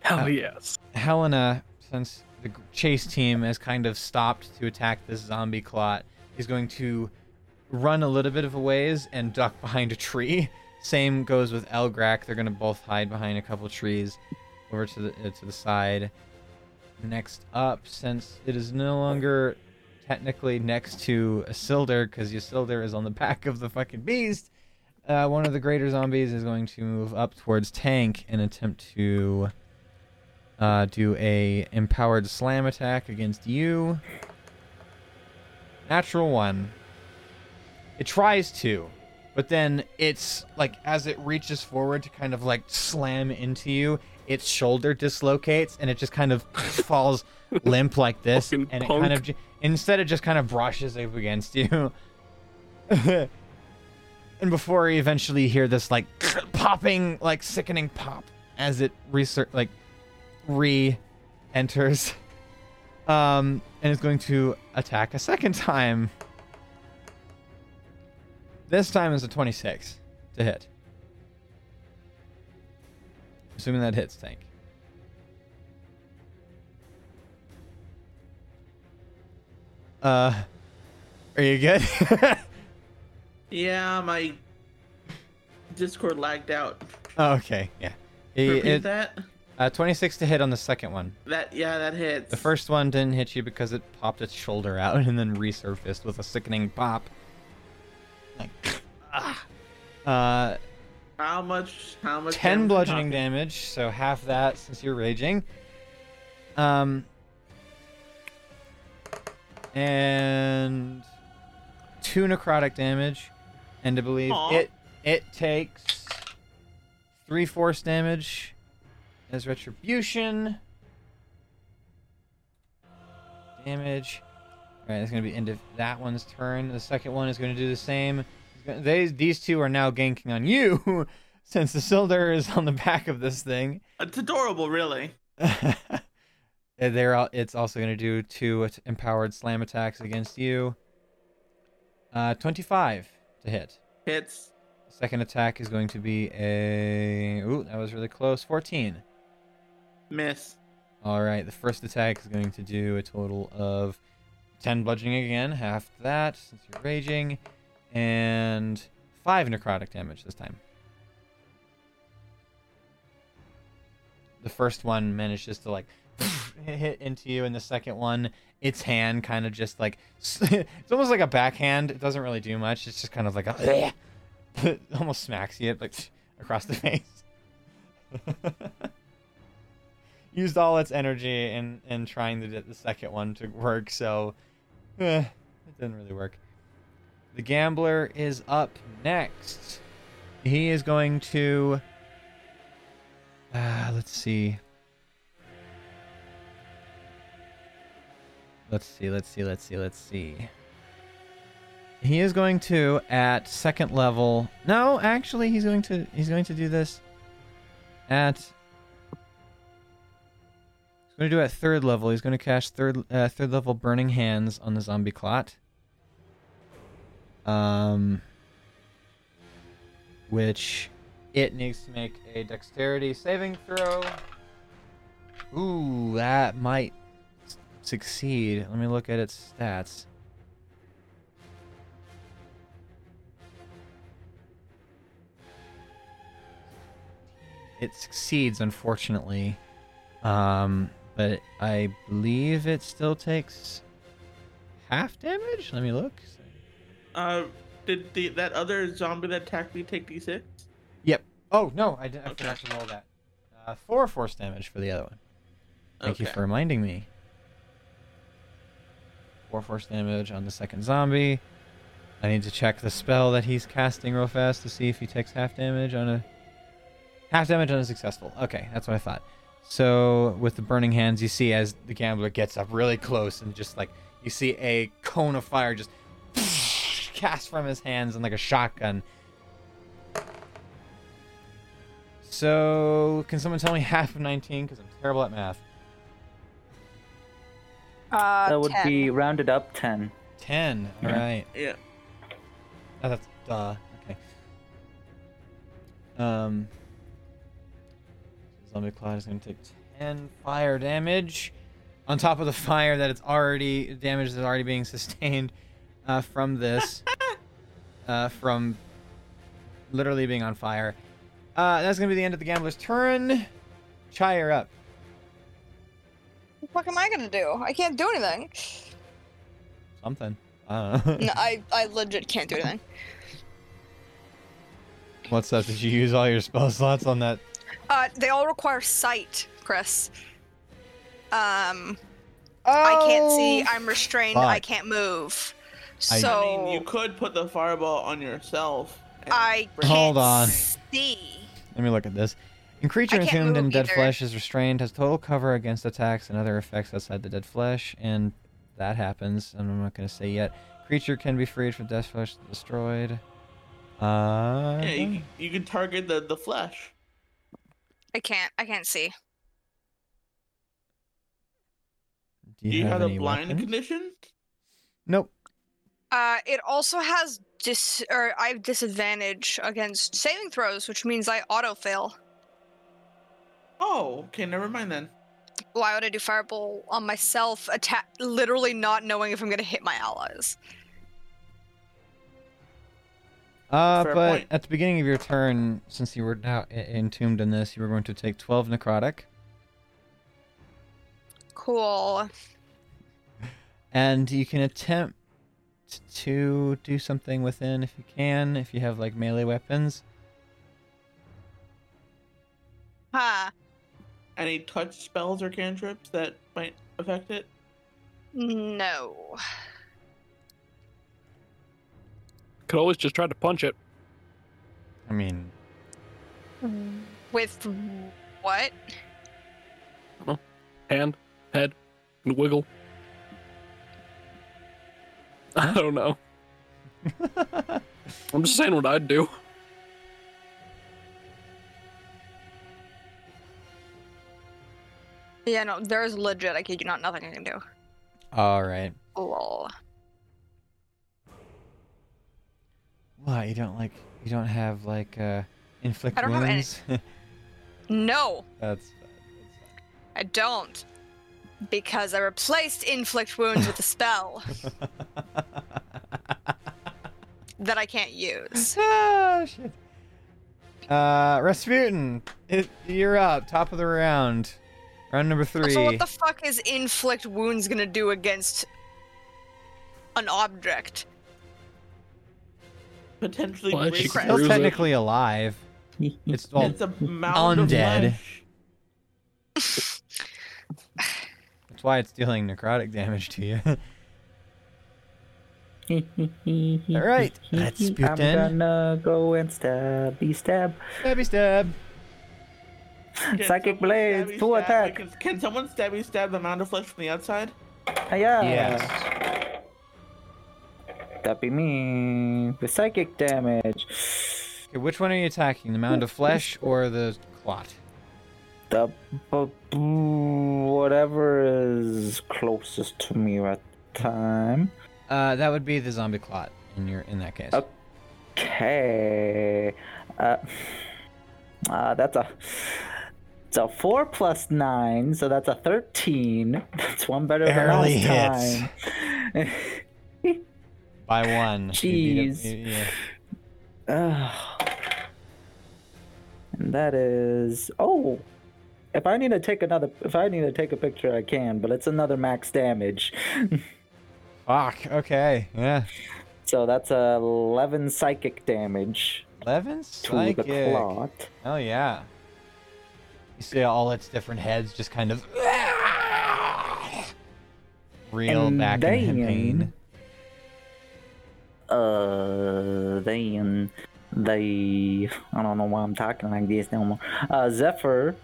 Hell Uh, yes. Helena, since the chase team has kind of stopped to attack this zombie clot, is going to run a little bit of a ways and duck behind a tree. Same goes with Elgrak. They're to both hide behind a couple trees over to the uh, to the side. Next up, since it is no longer technically next to Isildur, because Isildur is on the back of the fucking beast, uh, one of the greater zombies is going to move up towards Tank and attempt to uh, do a empowered slam attack against you. Natural one. It tries to, but then it's like as it reaches forward to kind of like slam into you, its shoulder dislocates and it just kind of falls limp like this, Fucking and it kind of instead it just kind of brushes up against you. and before you eventually hear this like popping, like sickening pop as it research like re-enters, um, and is going to attack a second time. This time is a 26 to hit. Assuming that hits tank. Uh, are you good? Yeah, my Discord lagged out. oh, okay, yeah. He- Repeat it- that. uh, 26 to hit on the second one. That yeah, that hits. The first one didn't hit you because it popped its shoulder out and then resurfaced with a sickening pop. Like, ah. Uh, How much? How much? 10 damage bludgeoning damage, so half that since you're raging. Um, and two necrotic damage, and I believe Aw. it it takes three force damage as retribution. Damage. All right, that's gonna be end of that one's turn. The second one is gonna do the same. They, these two are now ganking on you, since Isildur is on the back of this thing. It's adorable, really. They're all, it's also going to do two empowered slam attacks against you. Uh, 25 to hit. Hits. Second attack is going to be a. Ooh, that was really close. 14. Miss. All right, the first attack is going to do a total of 10 bludgeoning again, half that since you're raging, and 5 necrotic damage this time. The first one manages to like hit into you, and the second one, its hand kind of just like it's almost like a backhand. It doesn't really do much. It's just kind of like a almost smacks you like across the face. Used all its energy in in trying to get the second one to work, so eh, it didn't really work. The gambler is up next. He is going to. Uh, let's see. Let's see, let's see, let's see, let's see. He is going to at second level. No, actually he's going to he's going to do this at going to do it at third level. He's going to cast third uh, third level Burning Hands on the zombie clot. Um, which it needs to make a Dexterity saving throw. Ooh, that might succeed. Let me look at its stats. It succeeds, unfortunately. Um, but I believe it still takes half damage. Let me look. Uh, did the that other zombie that attacked me take d6? Yep. Oh no, I, did, I Okay. forgot to roll that. Uh, four force damage for the other one. Thank you for reminding me. Four force damage on the second zombie. I need to check the spell that he's casting real fast to see if he takes half damage on a half damage on a successful. Okay, that's what I thought. So with the burning hands, you see as the gambler gets up really close and just like you see a cone of fire just cast from his hands and like a shotgun. So can someone tell me half of 19? Because I'm terrible at math. Uh, that would 10. be rounded up 10. 10. All Yeah. right. Yeah. Oh, that's duh. Okay. Um. Zombie clot is going to take 10 fire damage on top of the fire that it's already damage that's already being sustained uh, from this. uh, from literally being on fire. Uh, that's going to be the end of the gambler's turn. Chai, you're up. What am I gonna do? I can't do anything. Something. I don't know. no, I, I legit can't do anything. What's up? Did you use all your spell slots on that? Uh, they all require sight, Chris. Um, I can't see. I'm restrained. I can't move. I- So I mean, you could put the fireball on yourself. and I bring- can't Hold on. see. Let me look at this. In creature I can't entombed in move dead either. flesh is restrained, has total cover against attacks and other effects outside the dead flesh, and that happens. And I'm not going to say yet. Creature can be freed from dead flesh destroyed. Uh, Yeah, you, you can target the the flesh. I can't. I can't see. do Do you, you, have, have, a blind weapons? condition? Nope. Uh, it also has dis or I have disadvantage against saving throws, which means I auto fail. Oh, okay, never mind then. Why would I do fireball on myself? Attack, literally not knowing if I'm gonna hit my allies. Uh, Fair but point. at the beginning of your turn, since you were now entombed in this, you were going to take 12 necrotic, Cool. and you can attempt to do something within if you can, if you have like melee weapons. Huh. Any touch spells or cantrips that might affect it? No. Could always just try to punch it. I mean, With what? Hand, head, and wiggle. I don't know. I'm just saying what I'd do. Yeah, no, there's legit. I kid you not. Nothing I can do. all right. Lol. What you don't like? You don't have like uh, inflict I don't have any- wounds. No, That's I don't. Because I replaced inflict wounds with a spell that I can't use. ah shit. Uh, Rasputin, it, you're up. Top of the round. Round number three. So what the fuck is inflict wounds gonna do against an object? Potentially Well, break she Still it. technically alive. It's well, It's a mound undead. of that's why it's dealing necrotic damage to you. All right, let's I'm Sputin. gonna go and stabby stab. Stabby stab. Can Psychic someone blades, stabby full stab- attack. Can, can someone stabby stab the mound of flesh from the outside? Ah, yeah. Yes. That'd be me. The psychic damage. Okay, which one are you attacking? The mound of flesh or the clot? The bu- bu- whatever is closest to me at the time. Uh, that would be the zombie clot in your in that case. Okay. Okay. Uh, uh, that's a. It's a four plus nine, so that's a thirteen. That's one better Barely than hits. last time. By one. You beat Jeez. you- yeah. Ugh. And that is oh. If I need to take another if I need to take a picture I can, but it's another max damage. Fuck. Okay. Yeah. so that's uh, 11 psychic damage Eleven to the psychic. clot. Oh yeah. You see all its different heads just kind of reel And back in pain. Uh, then they I don't know why I'm talking like this no more. Uh, Zephyr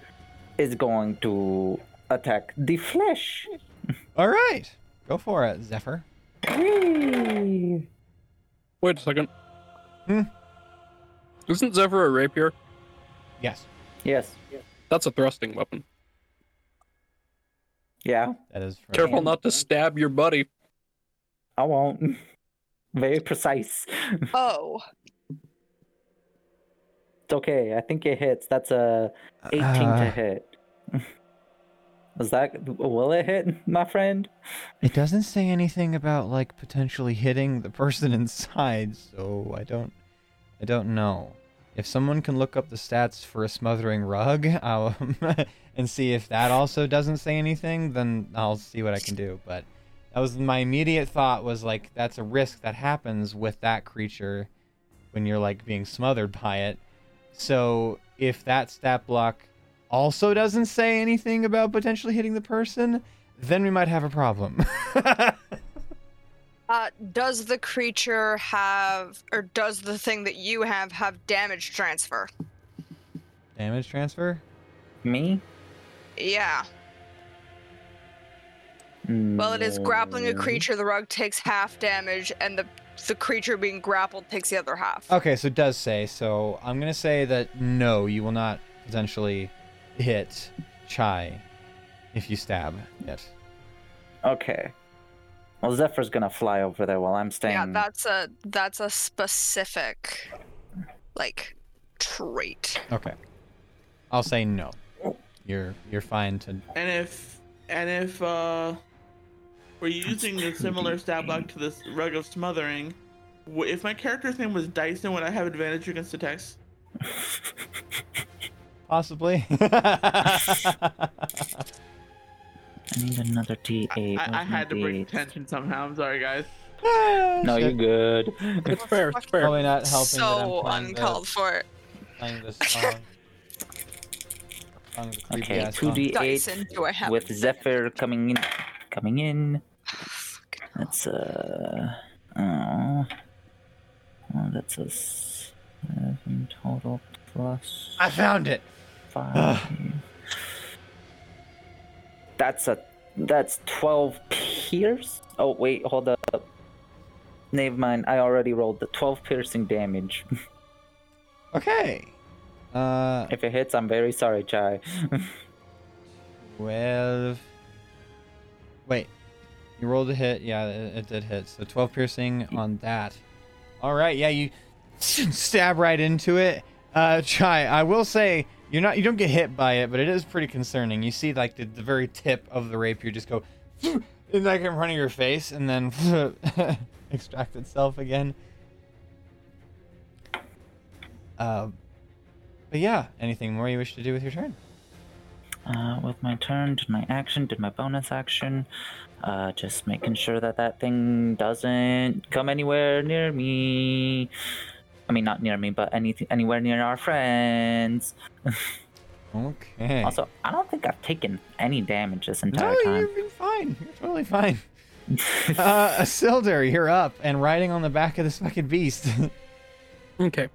is going to attack the flesh. All right. Go for it, Zephyr. Whee! Wait a second. Hmm? Isn't Zephyr a rapier? Yes. Yes. That's a thrusting weapon. Yeah. That is for Careful not to stab your buddy. I won't. Very precise. Oh, It's okay. I think it hits. That's a 18 to Uh, hit. Is that will it hit, my friend? It doesn't say anything about like potentially hitting the person inside, so I don't I don't know. If someone can look up the stats for a smothering rug, I'll and see if that also doesn't say anything, then I'll see what I can do. But that was my immediate thought was like that's a risk that happens with that creature when you're like being smothered by it. So if that stat block also doesn't say anything about potentially hitting the person, then we might have a problem. uh, does the creature have, or does the thing that you have have damage transfer? Damage transfer? Me? Yeah. Well, it is grappling a creature. The rug takes half damage, and the the creature being grappled takes the other half. Okay, so it does say. So I'm gonna say that no, you will not potentially hit Chai if you stab it. Okay. Well, Zephyr's gonna fly over there while I'm staying. Yeah, that's a that's a specific, like, trait. Okay. I'll say no. You're you're fine to And if and if uh we're using the similar stat block to this rug of smothering, if my character's name was Dyson, would I have advantage against attacks? possibly. I need another D8. I, I Where's my had to bring D8? tension somehow. I'm sorry, guys. Ah, no, you're good. It's fair. It's fair. Probably not helping so that I'm playing uncalled for. the, playing this song. Song, the creepy Okay, two. D8 Dyson, do I have with Zephyr coming in. Coming in. That's uh oh. That's a seven total plus I found it. five. that's a that's twelve pierce. Oh wait, hold up. Never mind. I already rolled the twelve piercing damage. Okay. Uh, if it hits, I'm very sorry, Chai. 12. Wait. You rolled a hit. Yeah, it, it did hit. So 12 piercing on that. All right. Yeah, you stab right into it. Uh, Chai, I will say you're not you don't get hit by it, but it is pretty concerning. You see like the, the very tip of the rapier just go in like in front of your face and then extract itself again. Uh, but yeah, anything more you wish to do with your turn? Uh, with my turn, did my action, did my bonus action. Uh, just making sure that that thing doesn't come anywhere near me. I mean, not near me, but any anywhere near our friends. Okay. Also, I don't think I've taken any damage this no, entire time. you've been fine. You're totally fine. uh, Isildur, you're up and riding on the back of this fucking beast. Okay.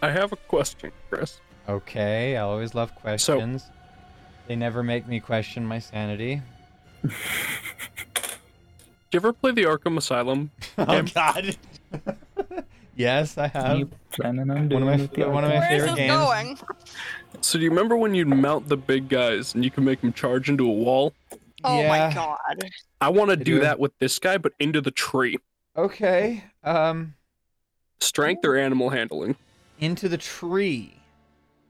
I have a question, Chris. okay, I always love questions. They never make me question my sanity. Did you ever play the Arkham Asylum? Oh game? God. yes, I have. you planning on one of my- one of my arcade? Where is favorite this games. going? So do you remember when you'd mount the big guys and you could make them charge into a wall? Oh Yeah. my god. I want to do do. that with this guy, but into the tree. Okay. Um, Strength or animal handling? into the tree.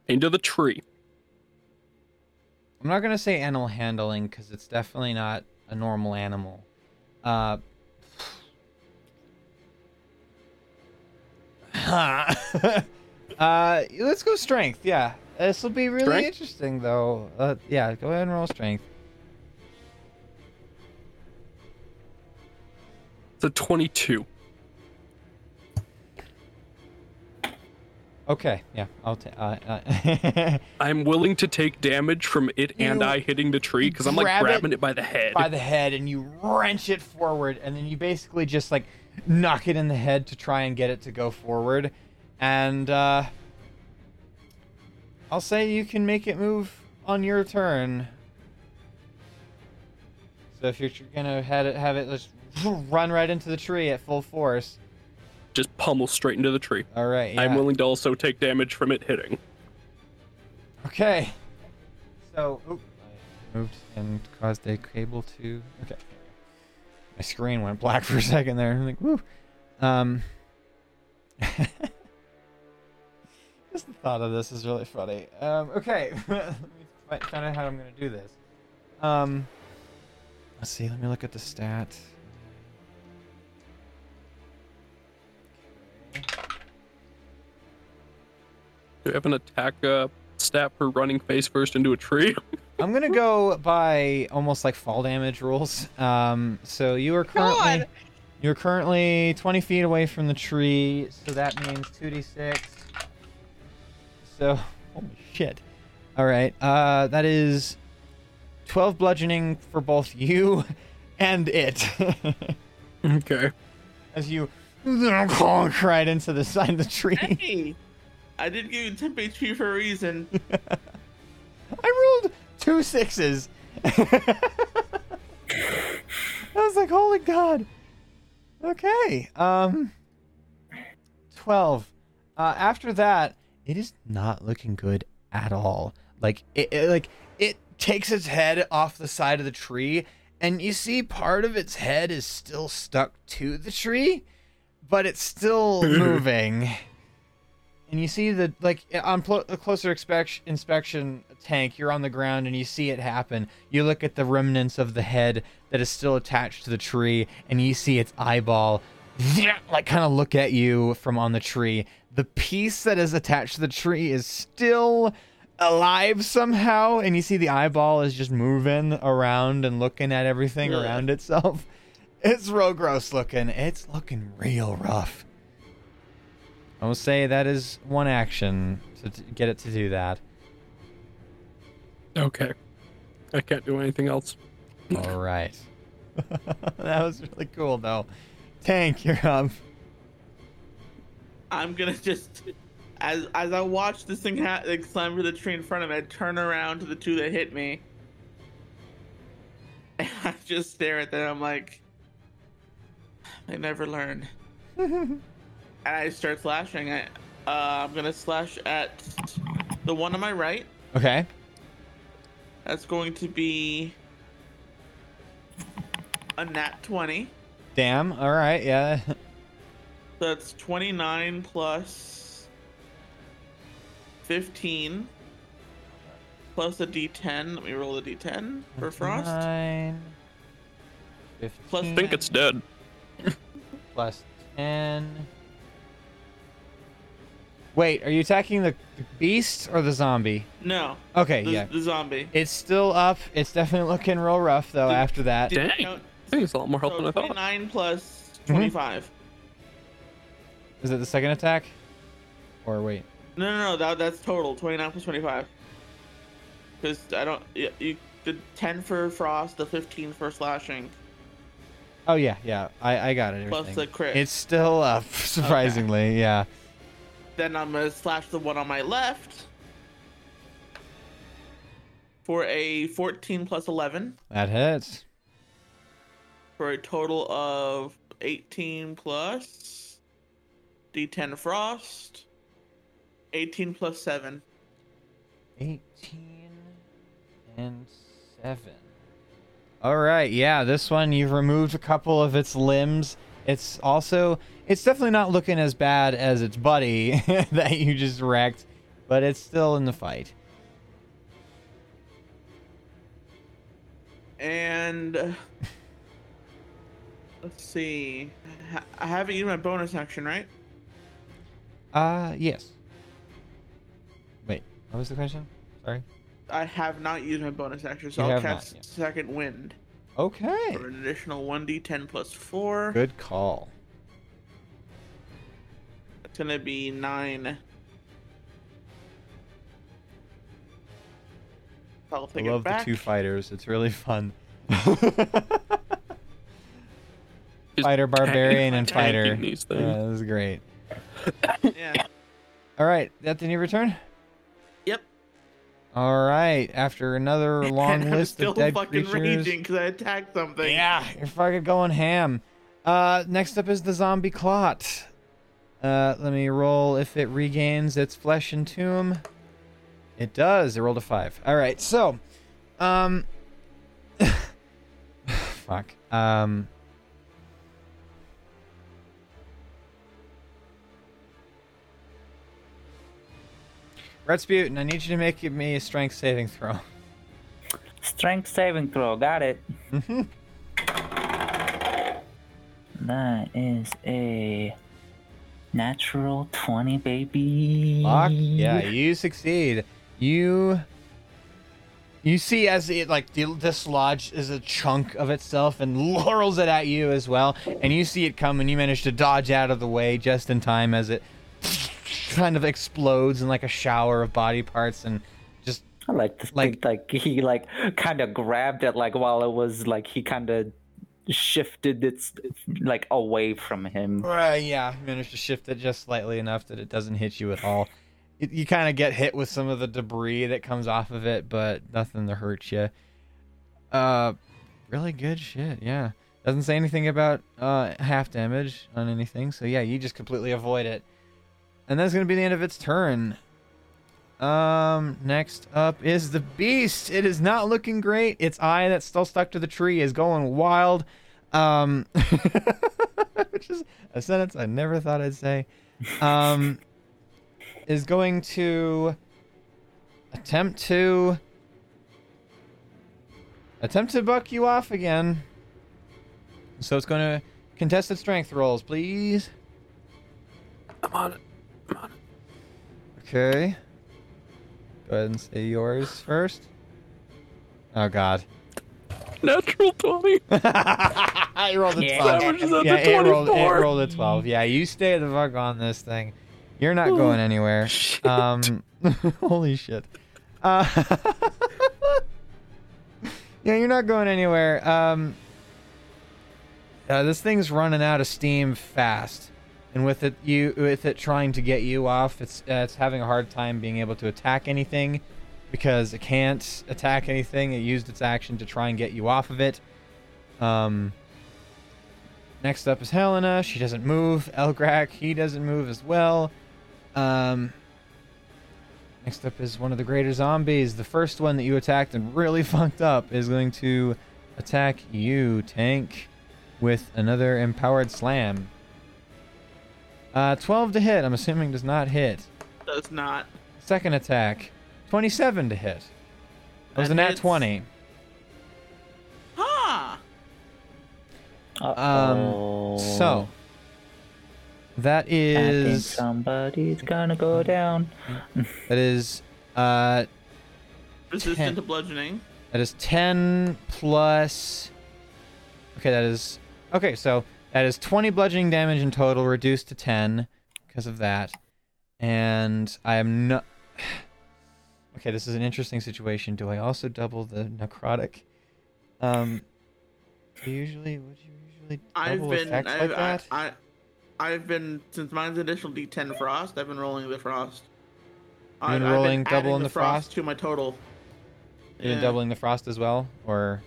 Into the tree. I'm not gonna say animal handling because it's definitely not a normal animal. Uh. Uh, let's go strength. Yeah, this will be really Strength? interesting though. Uh, yeah, go ahead and roll strength. It's a 22. Okay, yeah, I'll take. Uh, uh, I'm willing to take damage from it and I hitting the tree because I'm like grab it grabbing it, by the head. by the head, and you wrench it forward, and then you basically just like knock it in the head to try and get it to go forward, and uh, I'll say you can make it move on your turn. So if you're gonna have it, have it just run right into the tree at full force. Just pummel straight into the tree. All right. I'm willing to also take damage from it hitting. Okay. So, oop, I moved and caused a cable to. Okay. My screen went black for a second there. I'm like, woo. Um. Just the thought of this is really funny. Um. Okay. let me find out how I'm gonna do this. Um. Let's see. Let me look at the stat. Do you have an attack uh, stat for running face first into a tree? I'm gonna go by almost like fall damage rules. Um, so you are currently God. you're currently 20 feet away from the tree, so that means 2d6. So holy shit! All right, uh, that is 12 bludgeoning for both you and it okay. as you conk right into the side of the tree. Hey, I did give you temp HP for a reason. I rolled two sixes. I was like, holy god. Okay. Um 12. Uh after that, it is not looking good at all. Like it, it like it takes its head off the side of the tree and you see part of its head is still stuck to the tree, but it's still moving. And you see the like on pl- a closer expec- inspection tank, you're on the ground and you see it happen. You look at the remnants of the head that is still attached to the tree, and you see its eyeball, like kind of look at you from on the tree. The piece that is attached to the tree is still alive somehow, and you see the eyeball is just moving around and looking at everything Ugh. around itself. It's real gross looking. It's looking real rough. I will say that is one action to t- get it to do that. Okay. I can't do anything else. All right. that was really cool, though. Tank, you're up. I'm gonna just, as as I watch this thing ha- like slam to the tree in front of me, I turn around to the two that hit me, and I just stare at them. I'm like, I never learn. and I start slashing. I, uh, I'm gonna slash at the one on my right. Okay. That's going to be a nat 20. Damn. All right. Yeah. That's 29 plus 15 plus a d10. Let me roll a d10 for frost. Nine. Plus- I think it's dead. plus ten. Wait, are you attacking the the beast or the zombie? No, Okay, the, yeah. the zombie. It's still up. It's definitely looking real rough though. Did- after that, Did- Dang. no, I think it's a lot more health so than I thought. 29 plus Mm-hmm. 25. is it the second attack? Or wait. No, no, no. That, that's total. 29 plus 25. Because I don't. You, you, the 10 for frost, the 15 for slashing, Oh yeah, yeah. I I got it. plus the crit. It's still up, surprisingly. Yeah. Then I'm gonna slash the one on my left for a 14 plus 11 That hits. for a total of 18 plus d10 frost, 18 plus 7. 18 and 7. All right, yeah, this one you've removed a couple of its limbs. It's also it's definitely not looking as bad as its buddy that you just wrecked, but it's still in the fight. And uh, let's see, I haven't used my bonus action, right? Uh, yes. Wait, what was the question? Sorry. I have not used my bonus action, so You I'll have not cast. Second Wind Okay. for an additional 1d10 plus 4. Good call. It's gonna be 9. I'll I love it the two fighters. It's really fun. Fighter, barbarian, and fighter. these Yeah, things. this is great. Yeah. All right, that the new return. Yep. All right, after another long list still of dead fucking creatures. raging because I attacked something. Yeah, you're fucking going ham. Uh, next up is the zombie clot. Uh, let me roll if it regains its flesh and tomb. It does. It rolled a five. All right, so, um, fuck. Um, Rasputin, I need you to make me a strength saving throw. Strength saving throw. Got it. Mhm. That is a natural 20, baby. Fuck yeah, you succeed. You you see as it like dislodges a chunk of itself and laurels it at you as well, and you see it come and you manage to dodge out of the way just in time as it kind of explodes in like a shower of body parts and just I like this. Like, like he like kind of grabbed it like while it was like he kind of shifted its like away from him. uh, yeah, managed to shift it just slightly enough that it doesn't hit you at all. It, you kind of get hit with some of the debris that comes off of it, but nothing to hurt you. Uh, really good shit. Yeah, doesn't say anything about uh half damage on anything, so yeah, you just completely avoid it, and that's gonna be the end of its turn. Um, next up is the beast. It is not looking great. Its eye that's still stuck to the tree is going wild. Um, which is a sentence I never thought I'd say. Um, is going to attempt to attempt to buck you off again. So it's going to contested strength rolls, please. I'm on it. I'm on it. Okay. Go ahead and say yours first. Oh God. Natural 20. I rolled a Yeah. 12. That was Yeah, the it rolled, it rolled a 12. Yeah, you stay the fuck on this thing. You're not going anywhere. Shit. Um, holy shit. Uh, yeah, you're not going anywhere. Um, uh, this thing's running out of steam fast, and with it, you with it trying to get you off, it's uh, it's having a hard time being able to attack anything because it can't attack anything. It used its action to try and get you off of it. Um. Next up is Helena. She doesn't move. Elgrak, he doesn't move as well. Um, next up is one of the greater zombies. The first one that you attacked and really fucked up is going to attack you, Tank, with another empowered slam. Uh, 12 to hit. I'm assuming does not hit. Does not. Second attack, 27 to hit. That was That a nat hits. 20. Huh. Uh-oh. Um, So that is. I think somebody's gonna go down. that is uh Resistant Ten. to bludgeoning. That is 10 plus. Okay, that is. Okay, so that is 20 bludgeoning damage in total, reduced to 10 because of that. And I am not. Okay, this is an interesting situation. Do I also double the necrotic? Um. do you Usually, would you usually I've double been effects I've, like that? I, I I've been since mine's additional D10 frost. I've been rolling the frost. You've been I've rolling double in the frost? to my total. You're Yeah. doubling the frost as well, or?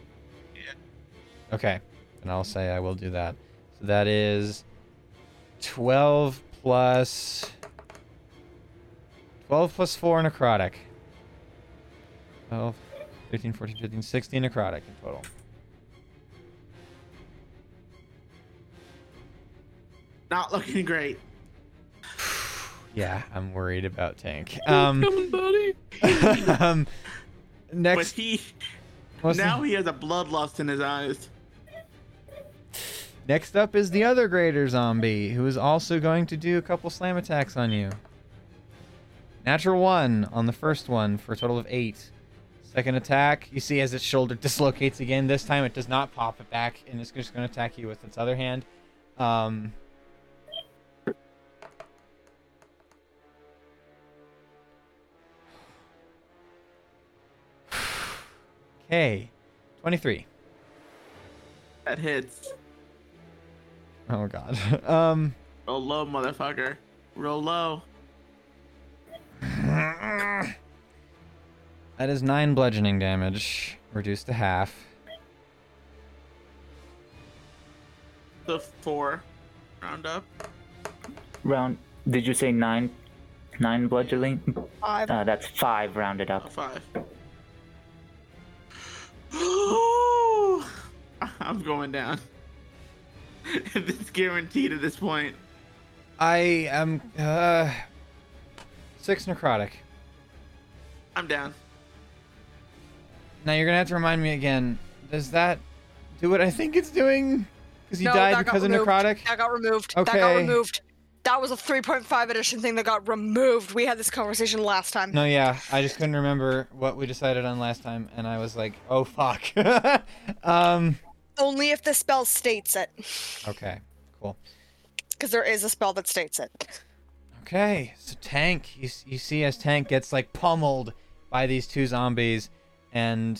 Yeah. Okay, and I'll say I will do that. So that is twelve plus twelve plus four necrotic. 12, 13, 14, 15, 16 necrotic in total. Not looking great. Yeah, I'm worried about tank. Um, Coming, buddy. um But next. he what's the- now he has a bloodlust in his eyes. Next up is the other greater zombie, who is also going to do a couple slam attacks on you. Natural one on the first one for a total of eight. Second attack, you see as its shoulder dislocates again. This time it does not pop it back, and it's just going to attack you with its other hand. Um, okay, 23. That hits. Oh god. um, Roll low, motherfucker. Roll low. that is nine bludgeoning damage, reduced to half. The four. Round up. Round. Did you say nine? Nine bludgeoning? Five. Uh, that's five rounded up. five. I'm going down. it's guaranteed at this point. I am uh six necrotic. I'm down. Now you're gonna have to remind me again. Does that do what I think it's doing? Because you No, died because of removed. necrotic. That got removed. That got removed. That was a 3.5 edition thing that got removed. We had this conversation last time. No, yeah, I just couldn't remember what we decided on last time, and I was like, oh fuck. um. Only if the spell states it. Okay. Cool. Because there is a spell that states it. Okay, so Tank, you, you see as Tank gets like pummeled by these two zombies, and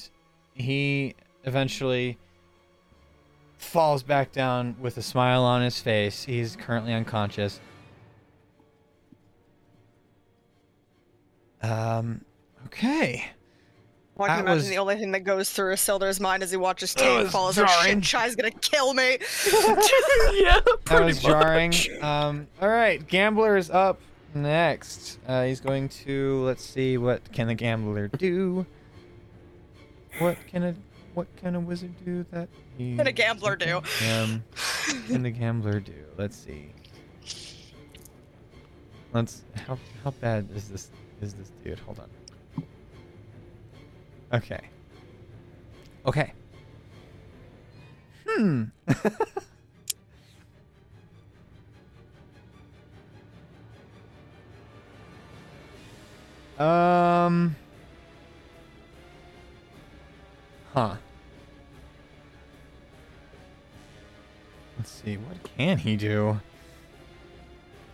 he eventually falls back down with a smile on his face. He's currently unconscious. Um, okay. Well, I can That imagine was- the only thing that goes through Isildur's mind as he watches That Tank was fall is like, jarring. shit, Chai's gonna kill me. yeah, That pretty was jarring. Um, all right, Gambler is up next. Uh, he's going to let's see what can the Gambler do. What can a what can a wizard do that? He, Can a gambler do? Um, can the Gambler do? Let's see. Let's how how bad is this is this dude? Hold on. Okay. Okay. Hmm. Um. Huh. Let's see. What can he do?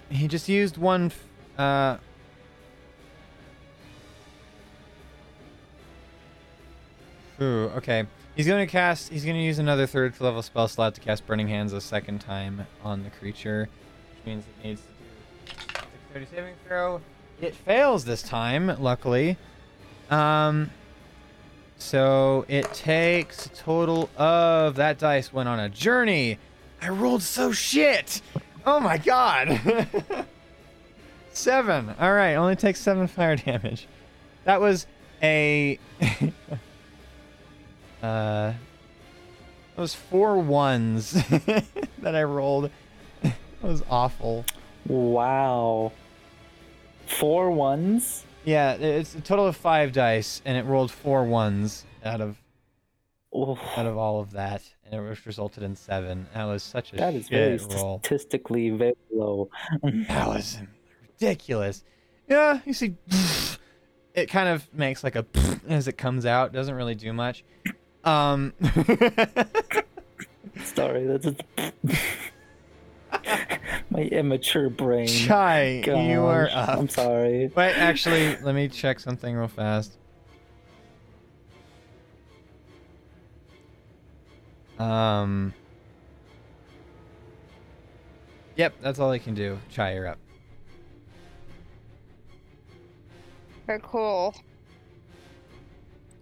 He just used one. f- Uh. Ooh, okay. He's going to cast. He's going to use another third level spell slot to cast Burning Hands a second time on the creature, which means it needs to do dexterity saving throw. It fails this time, luckily. Um. So it takes a total of that dice went on a journey. I rolled so shit. Oh my god. seven. All right, only takes seven fire damage. That was a. uh. Was four ones that I rolled. That was awful. Wow. Four ones? Yeah, it's a total of five dice, and it rolled four ones out of Oof. out of all of that, and it resulted in seven. That was such a That is very roll. statistically very low. That was ridiculous. Yeah, you see, it kind of makes like a as it comes out. Doesn't really do much. Um, Sorry, that's just my immature brain. Chai, you are up. I'm sorry. Wait, actually, let me check something real fast. Um. Yep, that's all I can do. Chai, you're up. Okay, cool.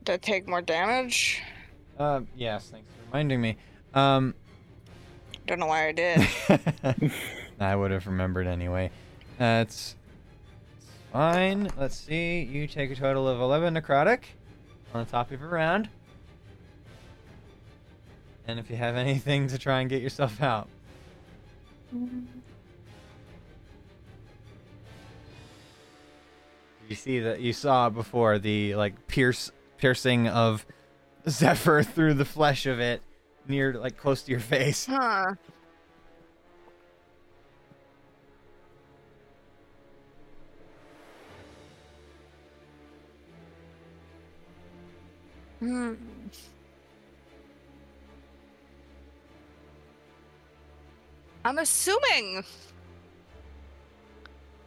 Did I take more damage? Uh, yes, thanks for reminding me. Um, Don't know why I did. I would have remembered anyway. That's it's fine. Let's see. You take a total of 11 necrotic on the top of your round. And if you have anything to try and get yourself out. You see that you saw before the like pierce piercing of Zephyr through the flesh of it, near like close to your face. Huh. Hmm. I'm assuming.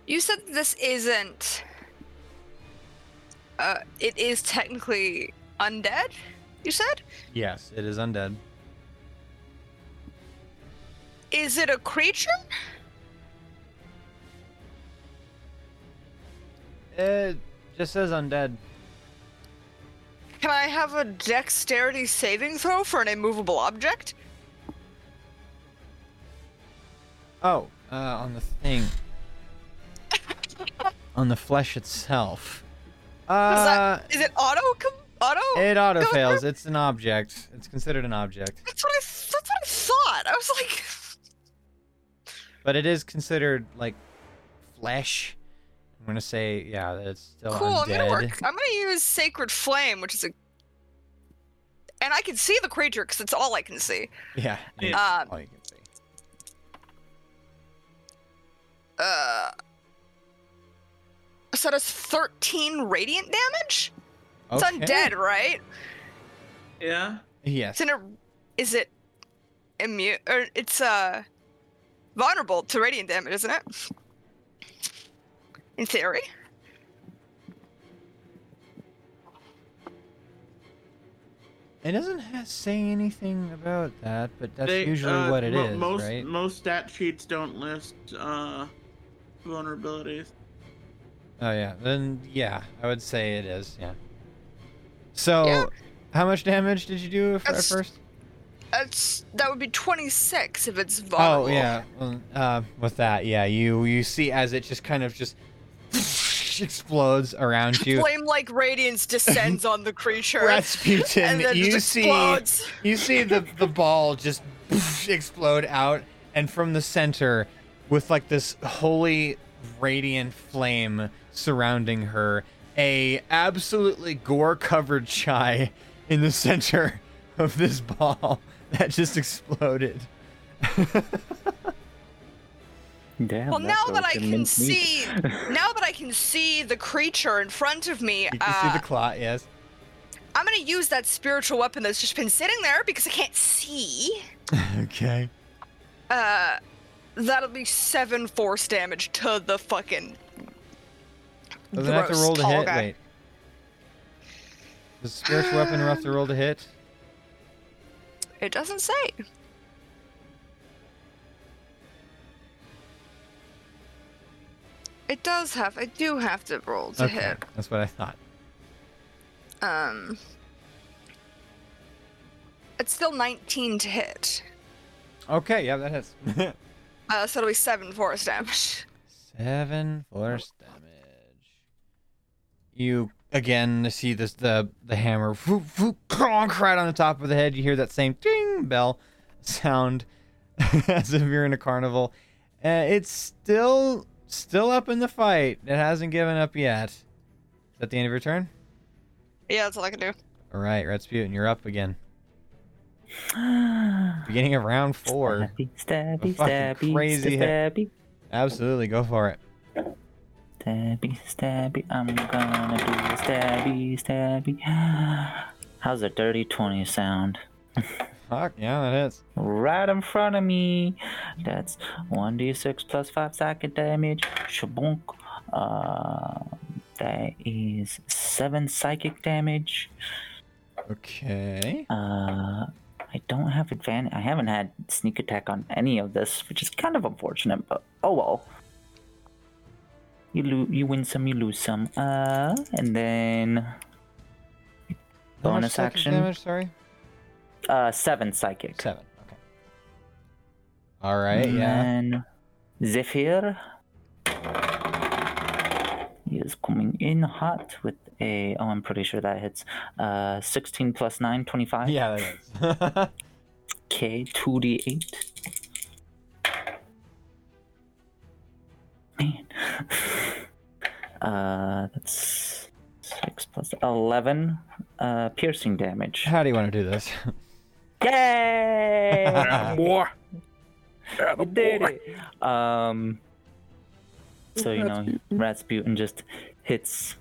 You said this isn't. Uh, it is technically undead? You said. Yes, it is undead. Is it a creature? It just says undead. Can I have a dexterity saving throw for an immovable object? Oh, uh, on the thing. on the flesh itself. Is, Uh, that, is it auto? Com- auto? it auto go fails. through? It's an object. It's considered an object, That's what I. That's what I thought. I was like. but it is considered like flesh. I'm gonna say, yeah, it's still Cool. I'm undead. gonna work. I'm gonna use Sacred Flame, which is a. And I can see the creature because it's all I can see. Yeah, Yeah. yeah. Um, all you can see. Uh. So does 13 radiant damage? It's Okay. undead, right? Yeah. Yes. It's in a. Is it immune? Or it's uh vulnerable to radiant damage, isn't it? In theory. It doesn't ha- say anything about that, but that's They, usually uh, what it is, mo- most, right? Most stat sheets don't list uh, vulnerabilities. Oh yeah, then yeah, I would say it is. Yeah. So, Yeah. how much damage did you do f- at first? That's that would be 26 if it's vulnerable. Oh yeah, well, uh, with that, yeah, you you see as it just kind of just explodes around you. Flame like radiance descends on the creature. and Rasputin, then you see explodes. you see the the ball just explode out, and from the center, with like this holy radiant flame surrounding her, a absolutely gore covered chai in the center of this ball that just exploded. Damn, Well, now that I can see, now that I can see the creature in front of me, You can uh, see the clot, yes. I'm gonna use that spiritual weapon that's just been sitting there because I can't see. okay. Uh, that'll be seven force damage to the fucking. Doesn't have to roll to hit. guy. Wait. Does spiritual weapon have to roll to hit? It doesn't say. It does have. I do have to roll to okay, hit. that's what I thought. Um. It's still 19 to hit. Okay, yeah, that hits. Uh, so it'll be seven force damage. Seven force damage. You again see this the the hammer whoop, whoop, clonk, right on the top of the head. You hear that same ding bell sound as if you're in a carnival. Uh, it's still still up in the fight. It hasn't given up yet. Is that the end of your turn? Yeah, that's all I can do. All right, Rasputin, you're up again. Beginning of round four. Stabby, stabby, stabby, crazy hit. stabby, Absolutely, go for it. Stabby, stabby. I'm gonna do a stabby, stabby. How's a dirty 20 sound? Fuck, yeah, that is. Right in front of me. That's 1d6 plus 5 psychic damage. Shabunk. Uh, that is 7 psychic damage. Okay. Uh, I don't have advantage. I haven't had sneak attack on any of this, which is kind of unfortunate. But oh well. You lo- you win some, you lose some. Uh, and then How much bonus psychic action. Damage, sorry. Uh, seven psychic. Seven. Okay. All right. and Yeah. then Zephyr he is coming in hot with a. Oh, I'm pretty sure that hits. Uh, 16 plus 9, 25. Yeah, that is. Okay, 2d8. Man. Uh, that's 6 plus 11 uh, piercing damage. How do you want to do this? Yay! Boy. We did it! Um, so, you know, Rasputin just hits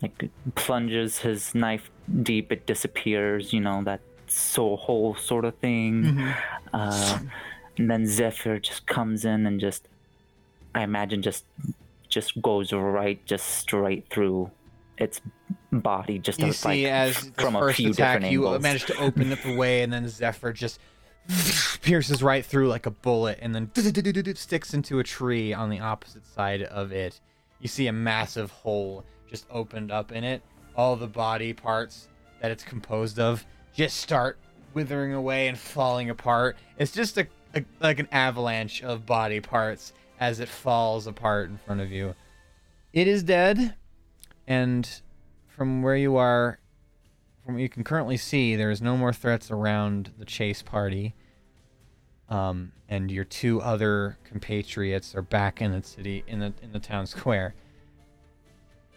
like plunges his knife deep, it disappears. You know that soul hole sort of thing. Mm-hmm. Uh, and then Zephyr just comes in and just, I imagine, just just goes right, just straight through its body, just You see, like as the from a first few attack, you angles. manage to open up the way, and then Zephyr just pierces right through like a bullet, and then sticks into a tree on the opposite side of it. You see a massive hole just opened up in it. All the body parts that it's composed of just start withering away and falling apart. It's just a, a like an avalanche of body parts as it falls apart in front of you. It is dead, and from where you are, from what you can currently see, there is no more threats around the chase party. Um, and your two other compatriots are back in the city, in the in the town square,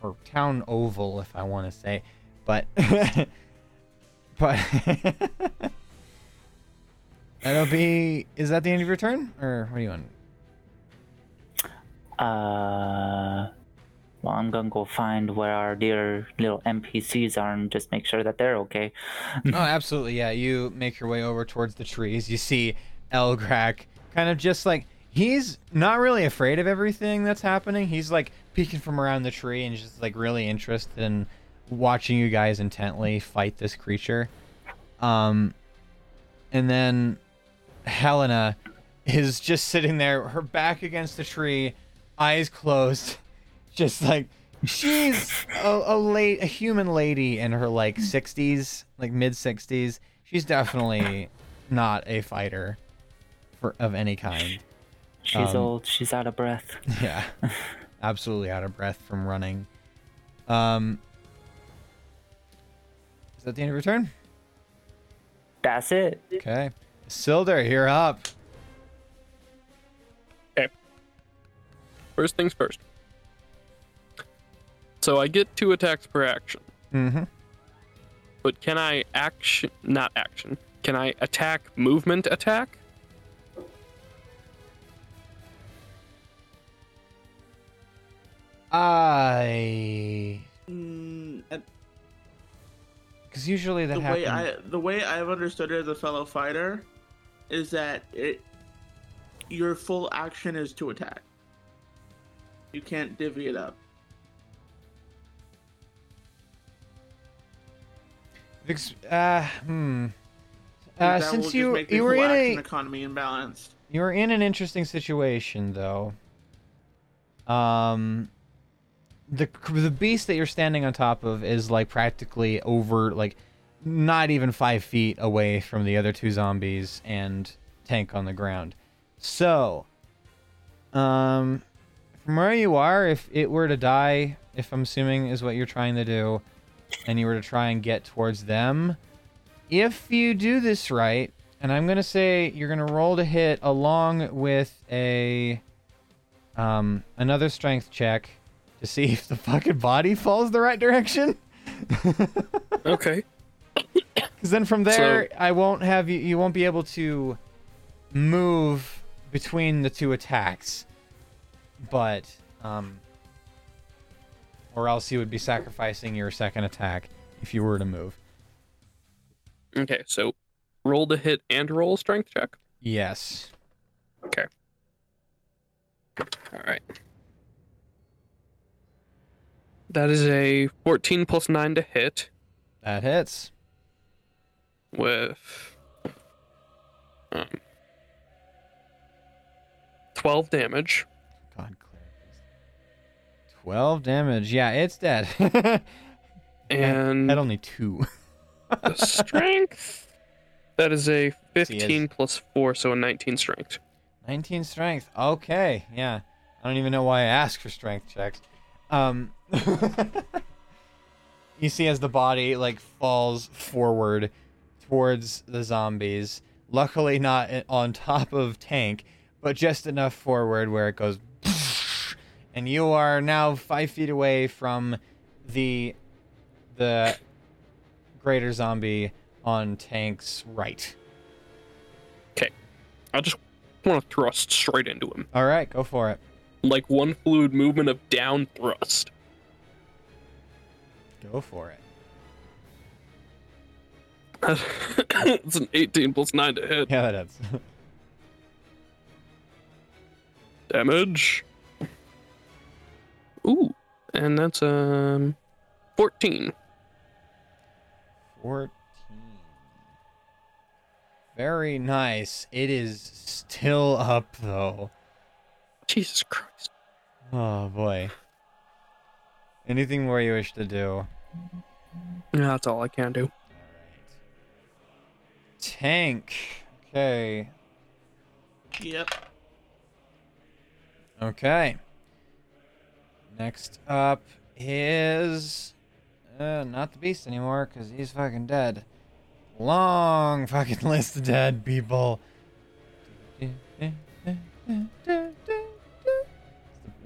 or town oval, if I want to say, but but that'll be. Is that the end of your turn, or what do you want? Uh, well, I'm gonna go find where our dear little NPCs are and just make sure that they're okay. oh, absolutely. Yeah, you make your way over towards the trees. You see Elgrak kind of just like he's not really afraid of everything that's happening. He's like peeking from around the tree and just like really interested in watching you guys intently fight this creature. Um, and then Helena is just sitting there, her back against the tree, eyes closed, just like she's a, a late a human lady in her like 60s, like mid 60s. She's definitely not a fighter for of any kind. She's Um, old. She's out of breath. Yeah. Absolutely out of breath from running. Um Is that the end of your turn? That's it. Okay. Isildur, you're up. First things first. So I get two attacks per action, Mm-hmm. but can I action? Not action. Can I attack movement attack? I Mm, and because usually that the happens. way I the way I've understood it as a fellow fighter is that it your full action is to attack. You can't divvy it up. Uh, hmm. Uh, think that will since you you were in a economy imbalanced. you were in an interesting situation though. Um, the the beast that you're standing on top of is like practically over like not even five feet away from the other two zombies and tank on the ground. So, um, from where you are, if it were to die, if I'm assuming is what you're trying to do, and you were to try and get towards them, if you do this right, and I'm gonna say you're gonna roll to hit along with a um another strength check to see if the fucking body falls the right direction. Okay. Because then from there, I won't have you. You won't be able to move between the two attacks. But um, or else you would be sacrificing your second attack if you were to move. Okay. So roll to hit and roll strength check. Yes. Okay. All right. That is a 14 plus 9 to hit That hits. with um, 12 damage. God, Claire. please. Twelve damage. Yeah, it's dead. and. At only two. the strength. That is a Yes, he is. 15 plus 4, so a 19 strength. 19 strength. Okay, yeah. I don't even know why I asked for strength checks. Um You see as the body like falls forward towards the zombies. Luckily not on top of Tank, but just enough forward where it goes and you are now 5 feet away from the the greater zombie on Tank's right. Okay, I just want to thrust straight into him. All right, go for it. Like one fluid movement of down thrust. Go for it. it's an 18 plus 9 to hit. Yeah, that is. Damage. Ooh, and that's um 14. 14. Very nice. It is still up though. Jesus Christ. Oh boy. Anything more you wish to do? Yeah, that's all I can do. Alright. Tank. Okay. Yep. Okay. Next up is uh, not the beast anymore because he's fucking dead. Long fucking list of dead people.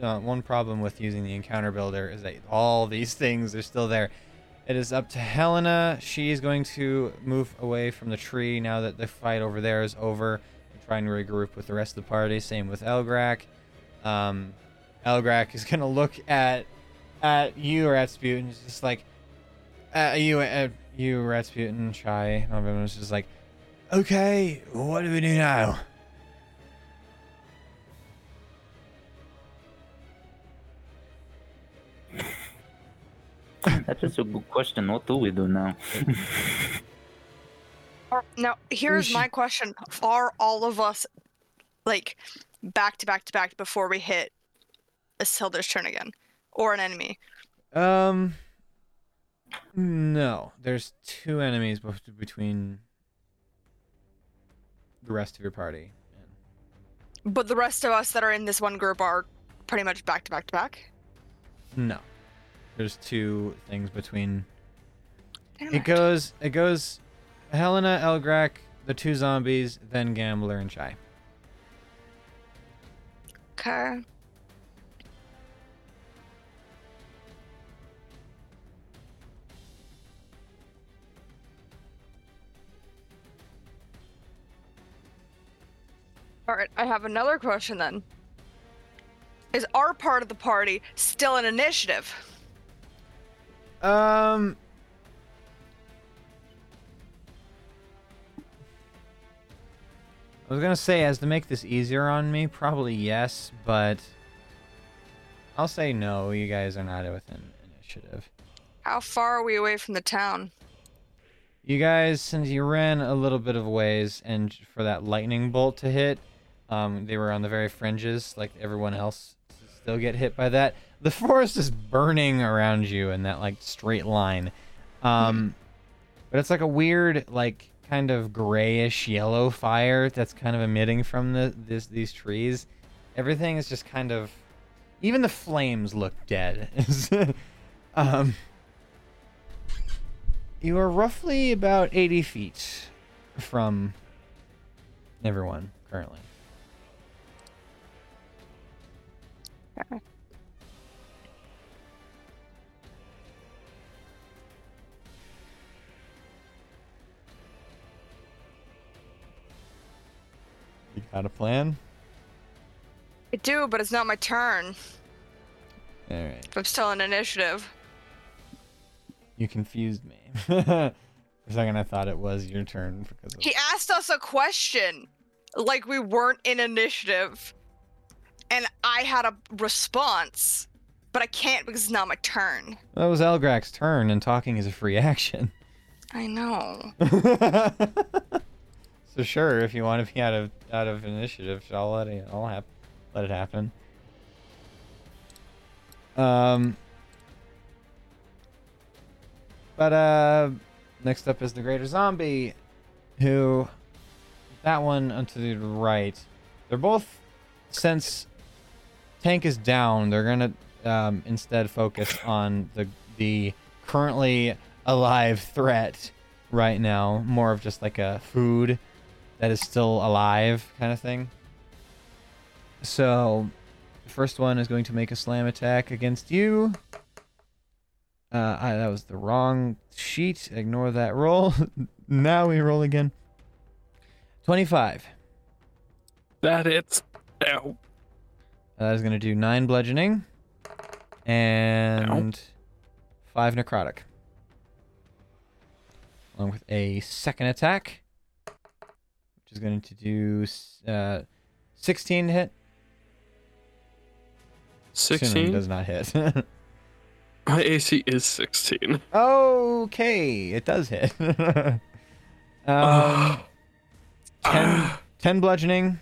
Uh, one problem with using the encounter builder is that all these things are still there. It is up to Helena. She is going to move away from the tree now that the fight over there is over and try and regroup with the rest of the party. Same with Elgrak. Um, Elgrak is gonna look at at you, Rasputin, and he's just like, uh, you, uh, you, Rasputin, Chai, and everyone's just like, okay, what do we do now? That's just a good question. What do we do now? Now, here's should- my question: Are all of us like back to back to back before we hit Isildur's turn again, or an enemy? Um, no, there's two enemies between the rest of your party. But the rest of us that are in this one group are pretty much back to back to back. No, there's two things between Damn It goes. It goes. Helena, Elgrak, the two zombies, then Gambler and Chai. Okay. All right, I have another question then. Is our part of the party still an initiative? Um. I was gonna say, as to make this easier on me, probably yes, but I'll say no. You guys are not within initiative. How far are we away from the town? You guys, since you ran a little bit of ways, and for that lightning bolt to hit, um, they were on the very fringes, like everyone else. Still get hit by that. The forest is burning around you in that like straight line, um, but it's like a weird, like kind of grayish yellow fire that's kind of emitting from the this these trees. Everything is just kind of, even the flames look dead. um. You are roughly about 80 feet from everyone currently. You got a plan? I do, but it's not my turn. All right. I'm still in initiative. You confused me. For a second, I thought it was your turn because of... He asked us a question like we weren't in initiative. And I had a response, but I can't because it's not my turn. that was Elgrak's turn, and talking is a free action. I know. so sure, if you want to be out of out of initiative, I'll let it. I'll hap- let it happen. Um. But uh, next up is the greater zombie, who, that one onto the right. They're both, since tank is down, they're gonna um, instead focus on the the currently alive threat right now. More of just like a food that is still alive kind of thing. So, the first one is going to make a slam attack against you. Uh, I, that was the wrong sheet. Ignore that roll. now we roll again. 25. That hits. Ow. That is going to do 9 bludgeoning and five necrotic. Along with a second attack, which is going to do uh, 16 to hit. 16. does not hit. My AC is 16. okay, it does hit. um, Ah. 10, 10 bludgeoning.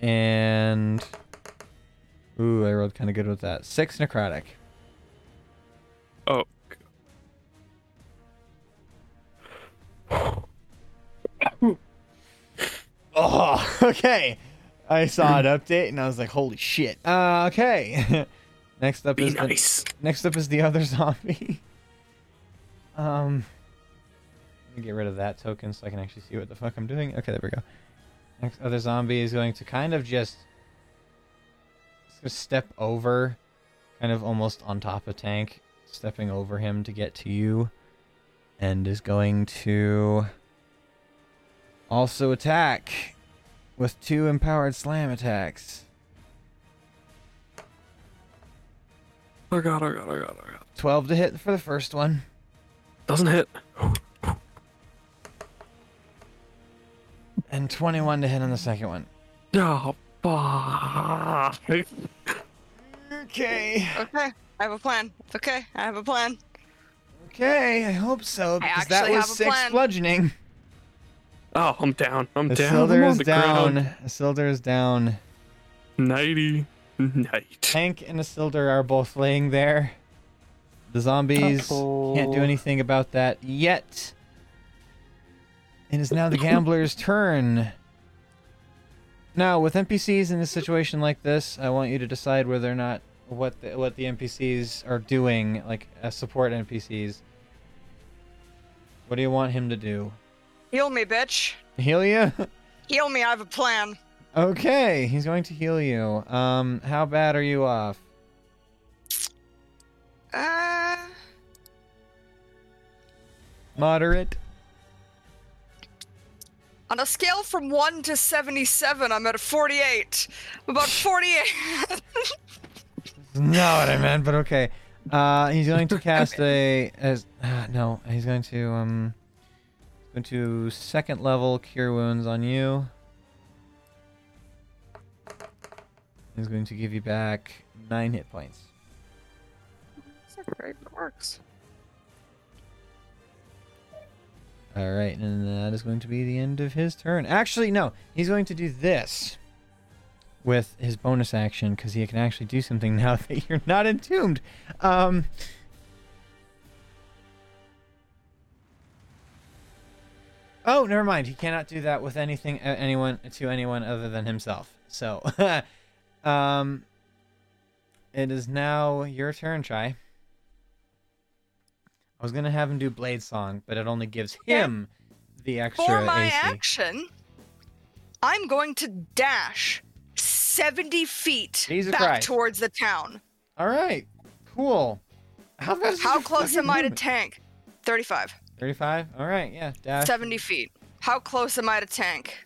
And. Ooh, I rolled kind of good with that. Six necrotic. oh. Oh, okay. I saw an update and I was like, "Holy shit!" Uh, okay. next up Be is the, next up is the other zombie. um, let me get rid of that token so I can actually see what the fuck I'm doing. Okay, there we go. Next other zombie is going to kind of just, just step over, kind of almost on top of Tank, stepping over him to get to you, and is going to also attack with two empowered slam attacks. Oh god, oh god, oh god, oh god. 12 to hit for the first one. Doesn't hit. And 21 to hit on the second one. Oh, fuck. Okay. Okay, I have a plan. It's okay, I have a plan. Okay, I hope so. Because that actually was have a six plan. bludgeoning. Oh, I'm down. I'm down. I'm Isildur on is the down. ground. Isildur is down. Nighty night. Tank and Isildur are both laying there. The zombies oh, can't do anything about that yet. It is now the gambler's turn. Now, with NPCs in a situation like this, I want you to decide whether or not what the, what the NPCs are doing, like uh, support NPCs. What do you want him to do? Heal me, bitch. Heal you? Heal me, I have a plan. okay, he's going to heal you. Um, how bad are you off? Uh, Moderate. On a scale from 1 to 77, I'm at a 48. I'm about 48. Not what I meant, but okay. Uh, he's going to cast a as uh, no, he's going to um, going to second level cure wounds on you. He's going to give you back nine hit points. That's Great, it works. All right, and that is going to be the end of his turn. Actually, no, he's going to do this with his bonus action because he can actually do something now that you're not entombed. Um, oh, never mind. He cannot do that with anything, anyone to anyone other than himself. So, um, it is now your turn, Chai. I was gonna have him do Blade Song, but it only gives him the extra For my AC. action, I'm going to dash 70 feet Jesus back Christ. towards the town. All right, cool. How? How close am I to tank? 35. Thirty-five. All right, yeah. Dash. 70 feet. How close am I to tank?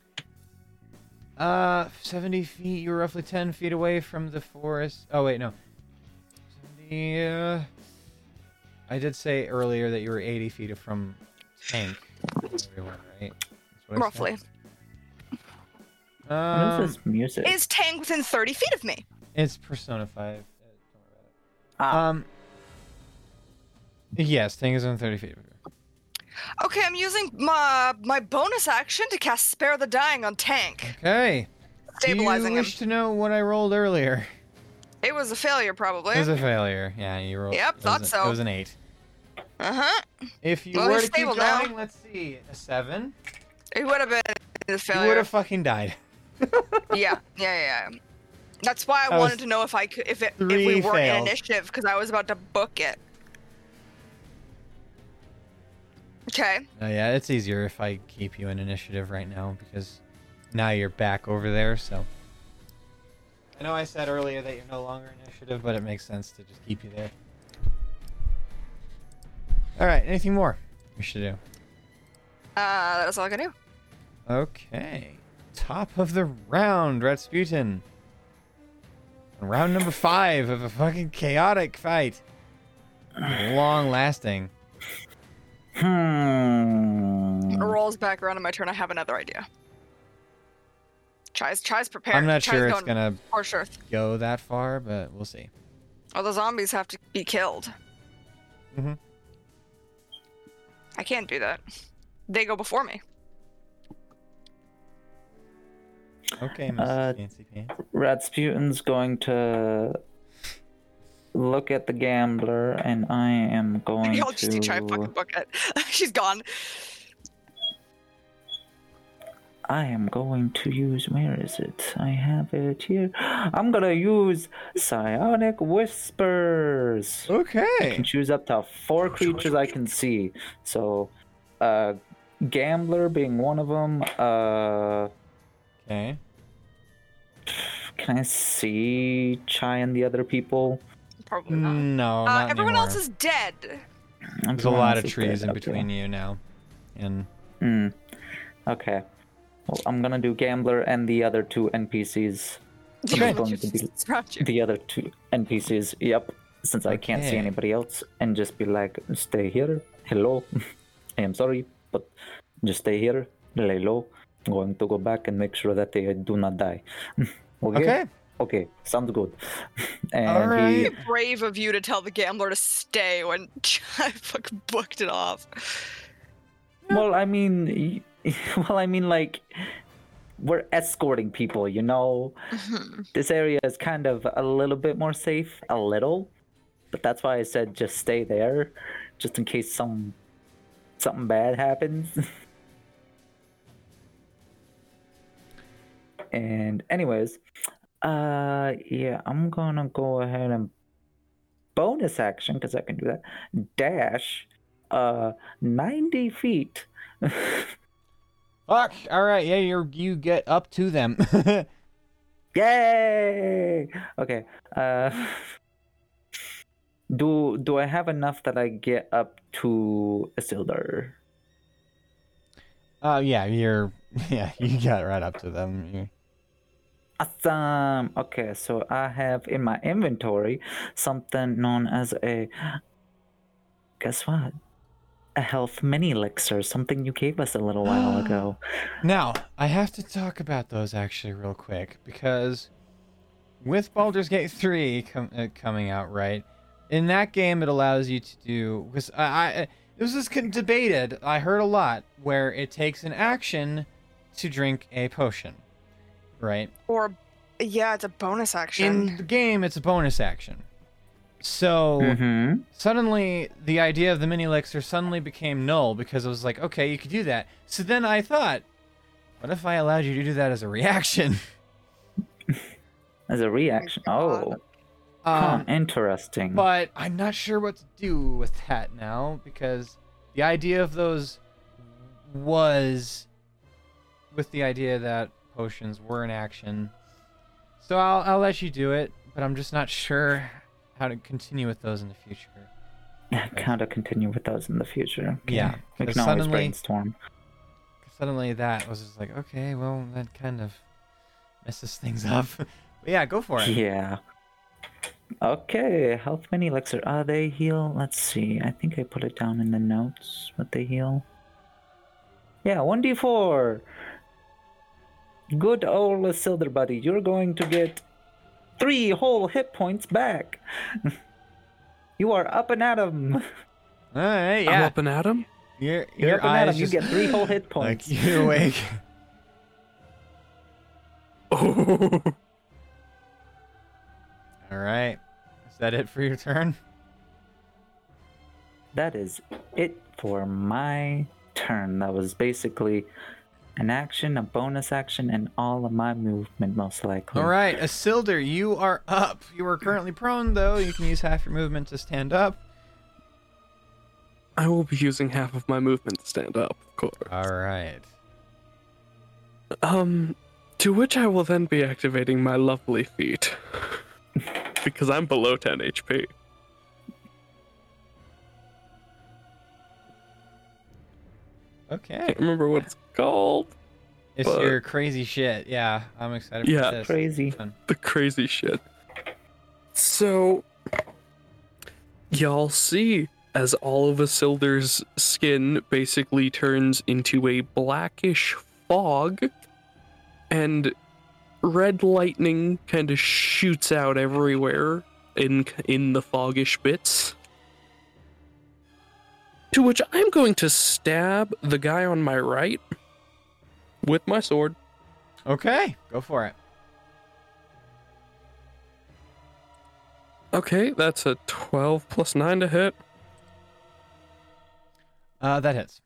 Uh, seventy feet. You're roughly ten feet away from the forest. Oh wait, no. Seventy. Uh, I did say earlier that you were eighty feet from tank. Everyone, right? That's what Roughly. What Um, is this music? Is tank within 30 feet of me? it's Persona Five. Uh, Don't worry Ah. Um. Yes, tank is on thirty feet. Okay, I'm using my my bonus action to cast Spare the Dying on tank, Okay. stabilizing Do you wish to know what I rolled earlier? It was a failure, probably. It was a failure. Yeah, you rolled. Yep, thought a- so. It was an eight. Uh huh. If you Well, were to keep stable now. let's see, a seven. It would have been a You would have fucking died. yeah, yeah, yeah. That's why I That wanted to know if I could, if it, if we weren't in initiative, because I was about to book it. Okay. Uh, yeah, it's easier if I keep you in initiative right now because now you're back over there. So I know I said earlier that you're no longer initiative, but it makes sense to just keep you there. All right. Anything more we should do? Uh, that's all I can do. Okay. Top of the round, Rasputin. Round number five of a fucking chaotic fight. Long lasting. Hmm. It rolls back around on my turn. I have another idea. Chai's, Chai's prepared. I'm not Chai's sure it's going gonna Harsh Earth. go that far, but we'll see. Oh, the zombies have to be killed. Mhm. I can't do that. They go before me. Okay, Mrs. Uh, Fancy Pants. Rasputin's going to look at the gambler, and I am going Y'all just to. try and fucking book it. She's gone. I am going to use. Where is it? I have it here. I'm gonna use Psionic Whispers. Okay. I can choose up to four creatures I can see. So, uh, Gambler being one of them. Uh, Okay. can I see Chai and the other people? Probably not. No, uh, not everyone anymore. else is dead. There's a lot of trees in between you now, and Hmm. Okay. Well, I'm gonna do Gambler and the other two NPCs. Okay. going to be It's around you. the other two NPCs. Yep. Since I can't see anybody else, and just be like, stay here. Hello. I am sorry, but just stay here. Lay low. I'm going to go back and make sure that they do not die. okay. okay. Okay. Sounds good. and Alright. he, brave of you to tell the gambler to stay when I fucking booked it off. well, I mean, y- well, I mean, like, we're escorting people. You know, this area is kind of a little bit more safe, a little, but that's why I said just stay there, just in case some something bad happens. and anyways, uh, yeah, I'm gonna go ahead and bonus action because I can do that. Dash, uh, ninety feet. Fuck. All right. Yeah, you you get up to them. Yay! Okay. Uh, do do I have enough that I get up to Isildur? uh, yeah, you're yeah, you got right up to them. Awesome. Okay, so I have in my inventory something known as a. Guess what? A health mini elixir, something you gave us a little while ago. Now, I have to talk about those actually real quick because with Baldur's Gate 3 com- uh, coming out, right? In that game, it allows you to do because I, I this was con- debated. I heard a lot where it takes an action to drink a potion, right? Or, yeah, it's a bonus action. In the game, it's a bonus action. So Mm-hmm. suddenly the idea of the mini elixir suddenly became null because it was like, okay, you could do that. So then I thought, what if I allowed you to do that as a reaction? As a reaction. Oh, Um, huh, interesting. but I'm not sure what to do with that now because the idea of those was with the idea that potions were an action. So I'll I'll let you do it, but I'm just not sure how to continue with those in the future. How to continue with those in the future? Okay. Yeah, we can always suddenly- brainstorm. Suddenly that was just like, okay, well that kind of messes things up. but yeah, go for it. Yeah. Okay, health mini elixir. Uh, they heal. Let's see. I think I put it down in the notes. What they heal. Yeah, one d four. Good old Isildur buddy. You're going to get three whole hit points back. you are up and at 'em. All right, I'm up and at him. Your You're your up and at 'em. eyes You just get three whole hit like points. you're awake. Oh, All right, is that it for your turn? That is it for my turn. That was basically an action, a bonus action, and all of my movement, most likely. All right, Isildur, you are up. You are currently prone, though. You can use half your movement to stand up. I will be using half of my movement to stand up, of course. All right. Um, to which I will then be activating my lovely feat. because I'm below 10 HP. Okay. I Can't remember what it's called. It's but- your crazy shit. Yeah, I'm excited for Yeah. this. Crazy. The crazy shit. So, y'all see as all of Isildur's skin basically turns into a blackish fog, and red lightning kind of shoots out everywhere in in the foggish bits. To which I'm going to stab the guy on my right with my sword. Okay, go for it. Okay, that's a 12 plus 9 to hit. Uh, that hits.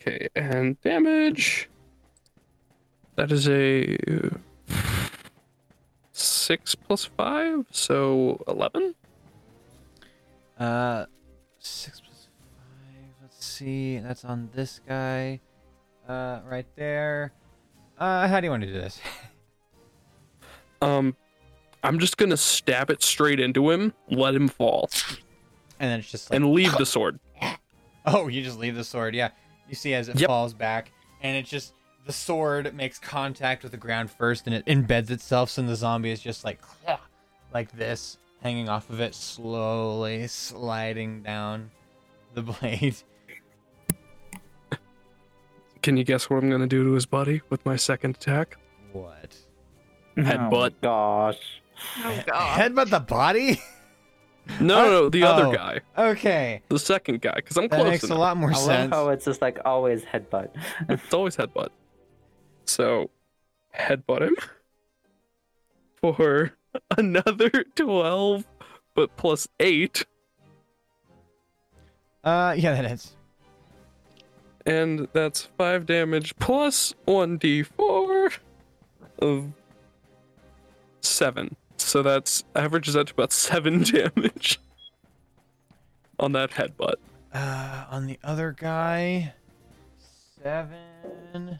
Okay, and damage. That is a 6 plus 5, so 11. Uh, six plus five. Let's see. That's on this guy. Uh, right there. Uh, how do you want to do this? Um, I'm just gonna stab it straight into him, let him fall, And then it's just like, and leave the sword. oh, you just leave the sword. Yeah, you see as it Yep. falls back, and it just the sword makes contact with the ground first, and it embeds itself. So the zombie is just like, like this, hanging off of it, slowly sliding down the blade. Can you guess what I'm gonna do to his buddy with my second attack? What? Headbutt. Oh, gosh. Oh god. Headbutt the body? No, no, no, the Oh. other guy, okay, the second guy, because I'm that close makes a lot more I sense. how it's just like always headbutt. It's always headbutt. So, headbutt him for another 12, but plus 8. Uh, yeah, that is. And that's 5 damage plus 1d4 of 7. So that's averages out to about 7 damage on that headbutt. Uh, on the other guy, seven.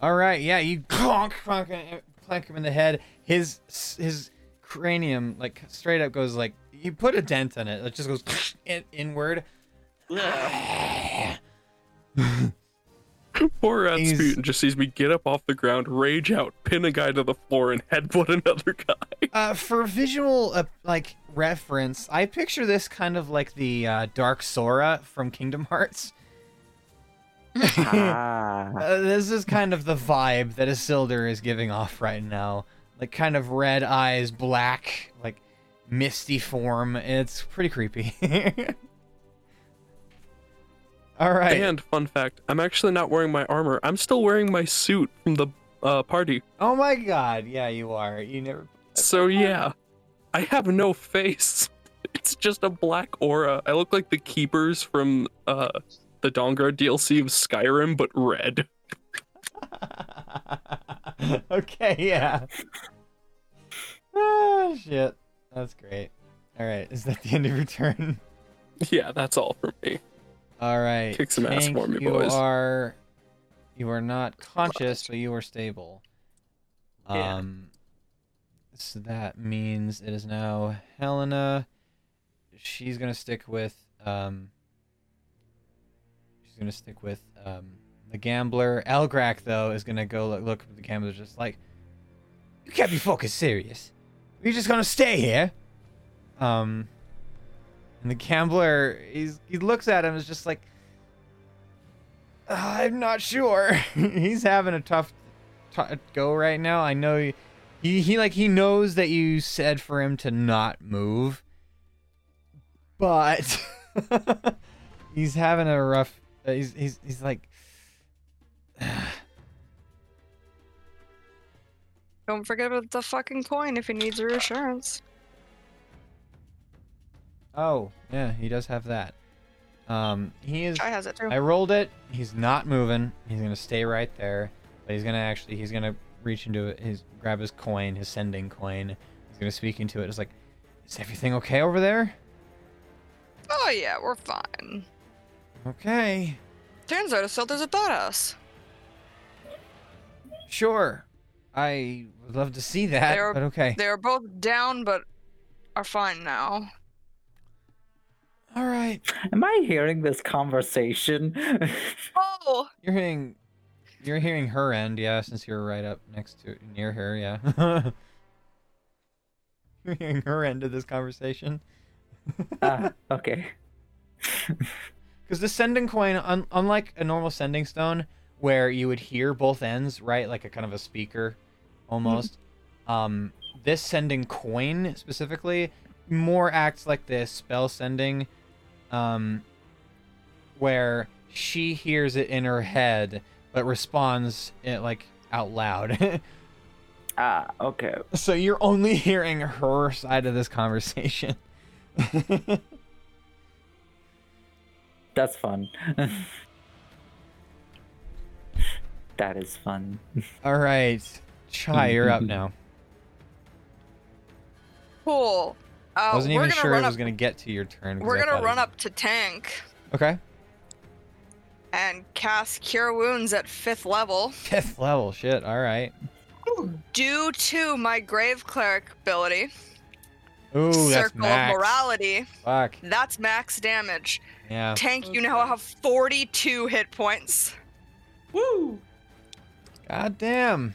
All right, yeah, you clonk, clonk, clank him in the head. His his cranium, like straight up, goes like you put a dent on it. It just goes in, inward. Ugh. Poor He's- Rasputin just sees me get up off the ground, rage out, pin a guy to the floor, and headbutt another guy. Uh, for visual uh, like reference, I picture this kind of like the uh, Dark Sora from Kingdom Hearts. ah. Uh, this is kind of the vibe that Isildur is giving off right now. Like kind of red eyes, black, like misty form. It's pretty creepy. All right. And fun fact, I'm actually not wearing my armor. I'm still wearing my suit from the uh, party. oh my god, yeah, you are. You never So yeah, I have no face. It's just a black aura. I look like the keepers from uh, the Dawnguard DLC of Skyrim, but red. okay, yeah. Ah, shit. That's great. All right, is that the end of your turn? Yeah, that's all for me. All right. Kick some ass for me, you boys. are you are not conscious, but you are stable. Yeah. Um so that means it is now Helena. She's gonna stick with um she's gonna stick with um the gambler. Elgrak though is gonna go look, look at the gambler just like You can't be fucking serious. You're just gonna stay here. Um and the gambler, he's he looks at him, is just like, I'm not sure. he's having a tough t- go right now. I know he, he he like he knows that you said for him to not move, but he's having a rough. Uh, he's he's he's like. Don't forget about the fucking coin if he needs reassurance. Oh yeah, he does have that. Um, he is. Has it too. I rolled it. He's not moving. He's gonna stay right there. But he's gonna actually. He's gonna reach into it. His grab his coin, his sending coin. He's gonna speak into it. It's like, is everything okay over there? Oh yeah, we're fine. Okay, Turns out a Isildur's a badass. sure. I would love to see that, They're- but okay. They are both down, but are fine now. All right. Am I hearing this conversation? Oh, You're hearing. You're hearing her end, yeah, since you're right up next to near her, yeah. you're hearing her end of this conversation. Ah, okay. Because the sending coin, un- unlike a normal sending stone, where you would hear both ends, right, like a kind of a speaker, almost. Um, this sending coin specifically more acts like the spell sending, um, where she hears it in her head but responds it like out loud. Ah, okay. so you're only hearing her side of this conversation. That's fun. that is fun. All right, Chai, you're up now. Cool. Uh, Wasn't even sure run it was gonna get to your turn. We're gonna run up to tank Okay, and cast Cure Wounds at fifth level. fifth level. Shit. All right. Due to my Grave Cleric ability, Ooh, that's Circle max. of Mortality, Fuck. that's max damage. Yeah. Tank, you now have 42 hit points. Woo! God damn.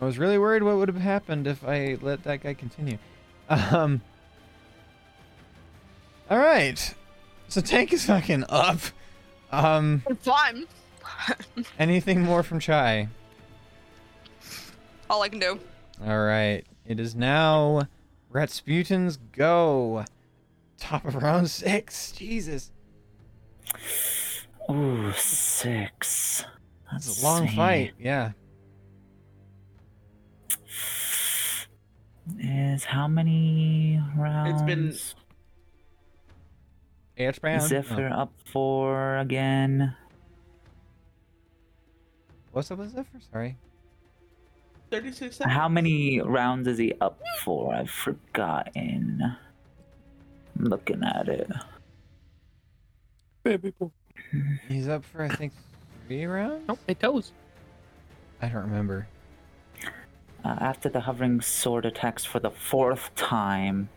I was really worried what would have happened if I let that guy continue. Um. All right. So tank is fucking up. Um. It's Fine. Anything more from Chai? All I can do. All right. It is now Rasputin's go. Top of round six. Jesus. Ooh, six. It's Let's a long see. fight. Yeah. Is how many rounds? It's been- H band. Zephyr up for again. What's up with Zephyr? Sorry. 36 seconds. How many rounds is he up for? I've forgotten. I'm looking at it. Baby boy. He's up for I think three rounds. Oh, it tells. I don't remember. Uh, after the hovering sword attacks for the fourth time,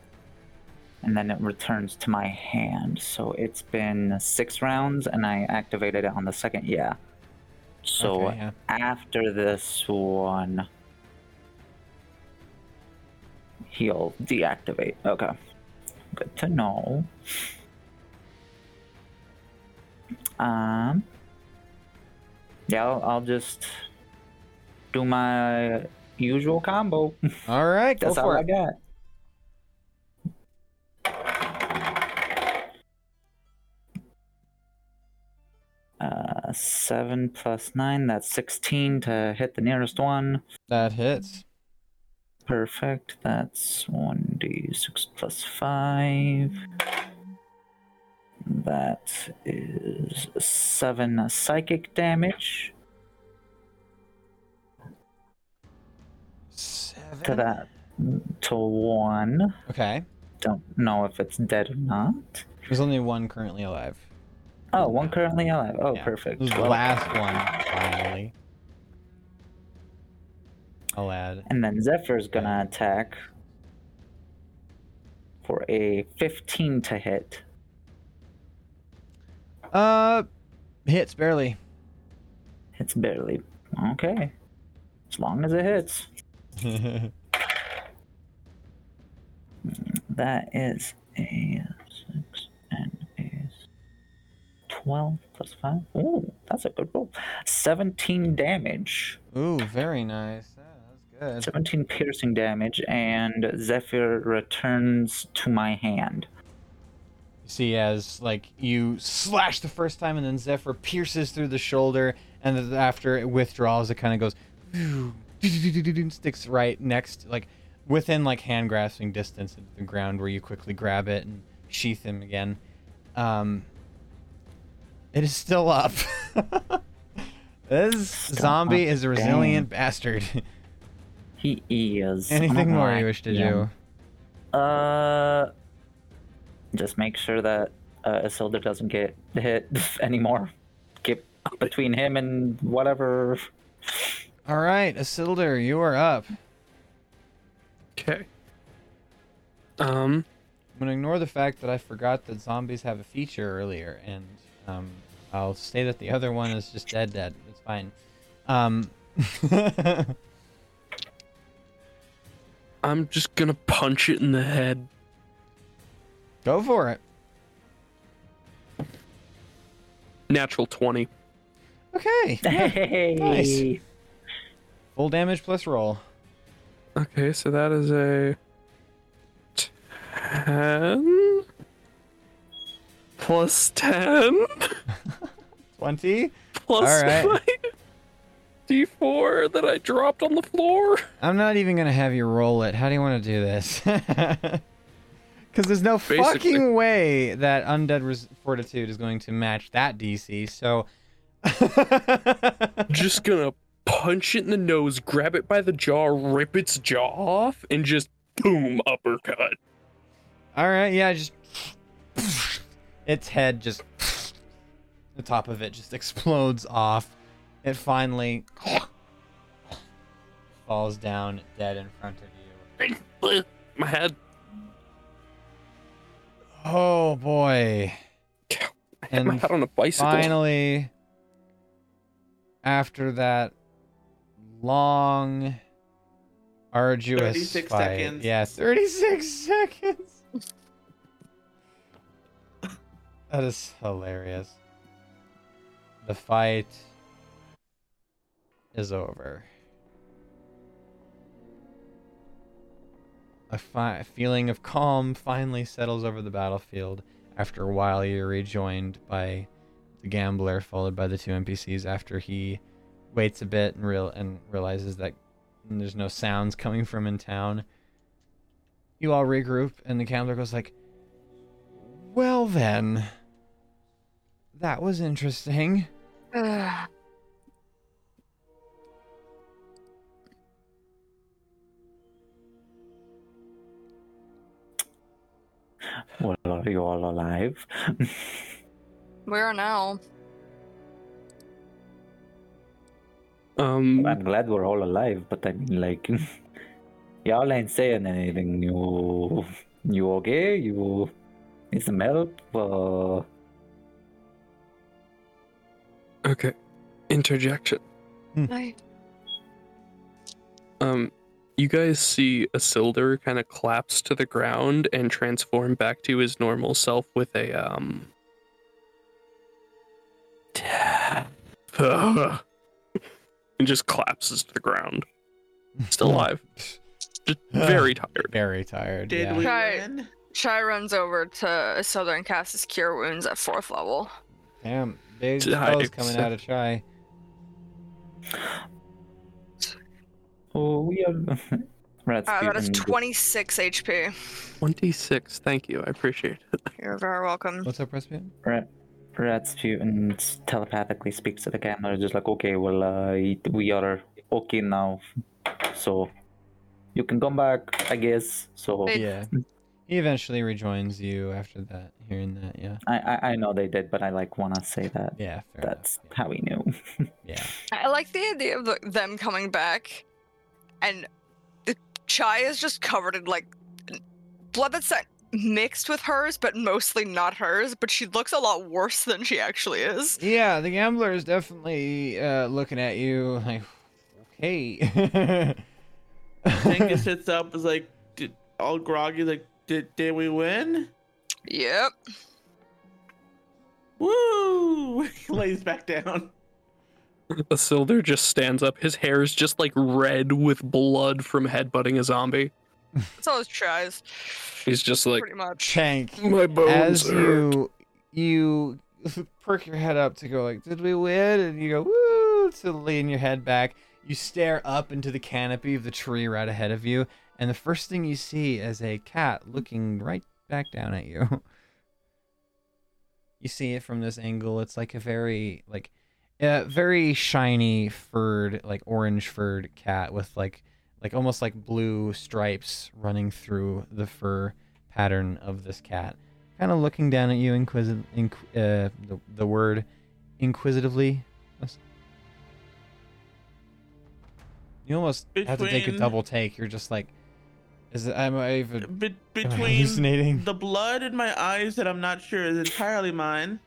and then it returns to my hand. So it's been six rounds, and I activated it on the second. Yeah. So Okay, yeah. after this one, he'll deactivate. Okay. Good to know. Um. Yeah, I'll, I'll just do my usual combo. All right, That's all for I got. Uh, seven plus nine, that's 16 to hit the nearest one. That hits. Perfect. That's 1d6 plus 5. That is 7 psychic damage Seven. to that. To 1. Okay. Don't know if it's dead or not. There's only one currently alive. Oh, one currently alive. Oh, Yeah. perfect. This Well, last one, finally. I'll add. And then Zephyr's gonna attack for a 15 to hit. Uh, hits barely. Hits barely. Okay. As long as it hits. That is a 6 and is 12 plus 5. Ooh, that's a good roll. 17 damage. Ooh, very nice. Yeah, that's good. 17 piercing damage, and Zephyr returns to my hand. You see, as like you slash the first time, and then Zephyr pierces through the shoulder, and then after it withdraws, it kind of goes, sticks right next, like within like hand grasping distance of the ground, where you quickly grab it and sheath him again. Um, it is still up. this Still zombie is a resilient bastard. He is. Anything more you wish to yeah. do? Uh, just make sure that uh, Isildur doesn't get hit anymore. Get between him and whatever. All right, Isildur, you are up. Okay. Um, I'm gonna ignore the fact that I forgot that zombies have a feature earlier, and um, I'll say that the other one is just dead. Dead. It's fine. Um, I'm just gonna punch it in the head. Go for it. Natural 20. Okay. Hey. Nice. Full damage plus roll. Okay, so that is a 10 plus 10 20. plus right. my d4 that I dropped on the floor. I'm not even gonna have you roll it. How do you want to do this? Because there's no Basically. fucking way that undead res- fortitude is going to match that DC. So. Just gonna punch it in the nose, grab it by the jaw, rip its jaw off, and just boom, uppercut. All right, yeah, just its head just the top of it just explodes off. It finally falls down dead in front of you. My head. Oh boy. And my head on a bicycle. Finally, after that long, arduous 36 fight, seconds. yeah, 36 seconds. that is hilarious. The fight is over. A fi- feeling of calm finally settles over the battlefield. After a while, you're rejoined by the gambler, followed by the two NPCs. After he waits a bit and real and realizes that there's no sounds coming from in town, you all regroup, and the gambler goes like, "Well then, that was interesting." Well, are you all alive? We are now. Um, I'm glad we're all alive, but I mean, like, y'all ain't saying anything. You, you okay? You need some help? Uh, okay. Interjection. I, Um, you guys see Isildur kind of collapse to the ground and transform back to his normal self with a um. and just collapses to the ground. Still alive. Just very tired. Very tired. Did yeah. we Right. win? Chai runs over to Southern cast his cure wounds at fourth level. Damn, big Tired. spells coming out of Chai. oh, we have. Rats Uh, that is 26 HP. 26. Thank you. I appreciate it. You're very welcome. What's up, Rasputin? Rat, Rasputin telepathically speaks to the camera, just like, okay, well, uh, we are okay now, so you can come back, I guess. So Yeah. He eventually rejoins you after that, hearing that, yeah. I, I I know they did, but I like want to say that Yeah, fair that's enough. how we knew. Yeah. I like the idea of the, them coming back, and the chai is just covered in like blood that's not mixed with hers, but mostly not hers. But she looks a lot worse than she actually is. Yeah, the gambler is definitely uh, looking at you like, okay. Tenga sits up, is like, did, all groggy, like, did did we win? Yep. Woo! He lays back down. Isildur just stands up. His hair is just like red with blood from headbutting a zombie. That's all his tries. He's just like, pretty much. Tank, my bones as hurt." you you perk your head up to go like, did we win? And you go woo to lean your head back. You stare up into the canopy of the tree right ahead of you, and the first thing you see is a cat looking right back down at you. You see it from this angle. It's like a very like a very shiny furred, like orange furred cat with like like almost like blue stripes running through the fur pattern of this cat. Kind of looking down at you, inquisit, inqu- uh, the, the word inquisitively. You almost have to take a double take. You're just like, is it, am I even Be- am I between hallucinating? the blood in my eyes that I'm not sure is entirely mine,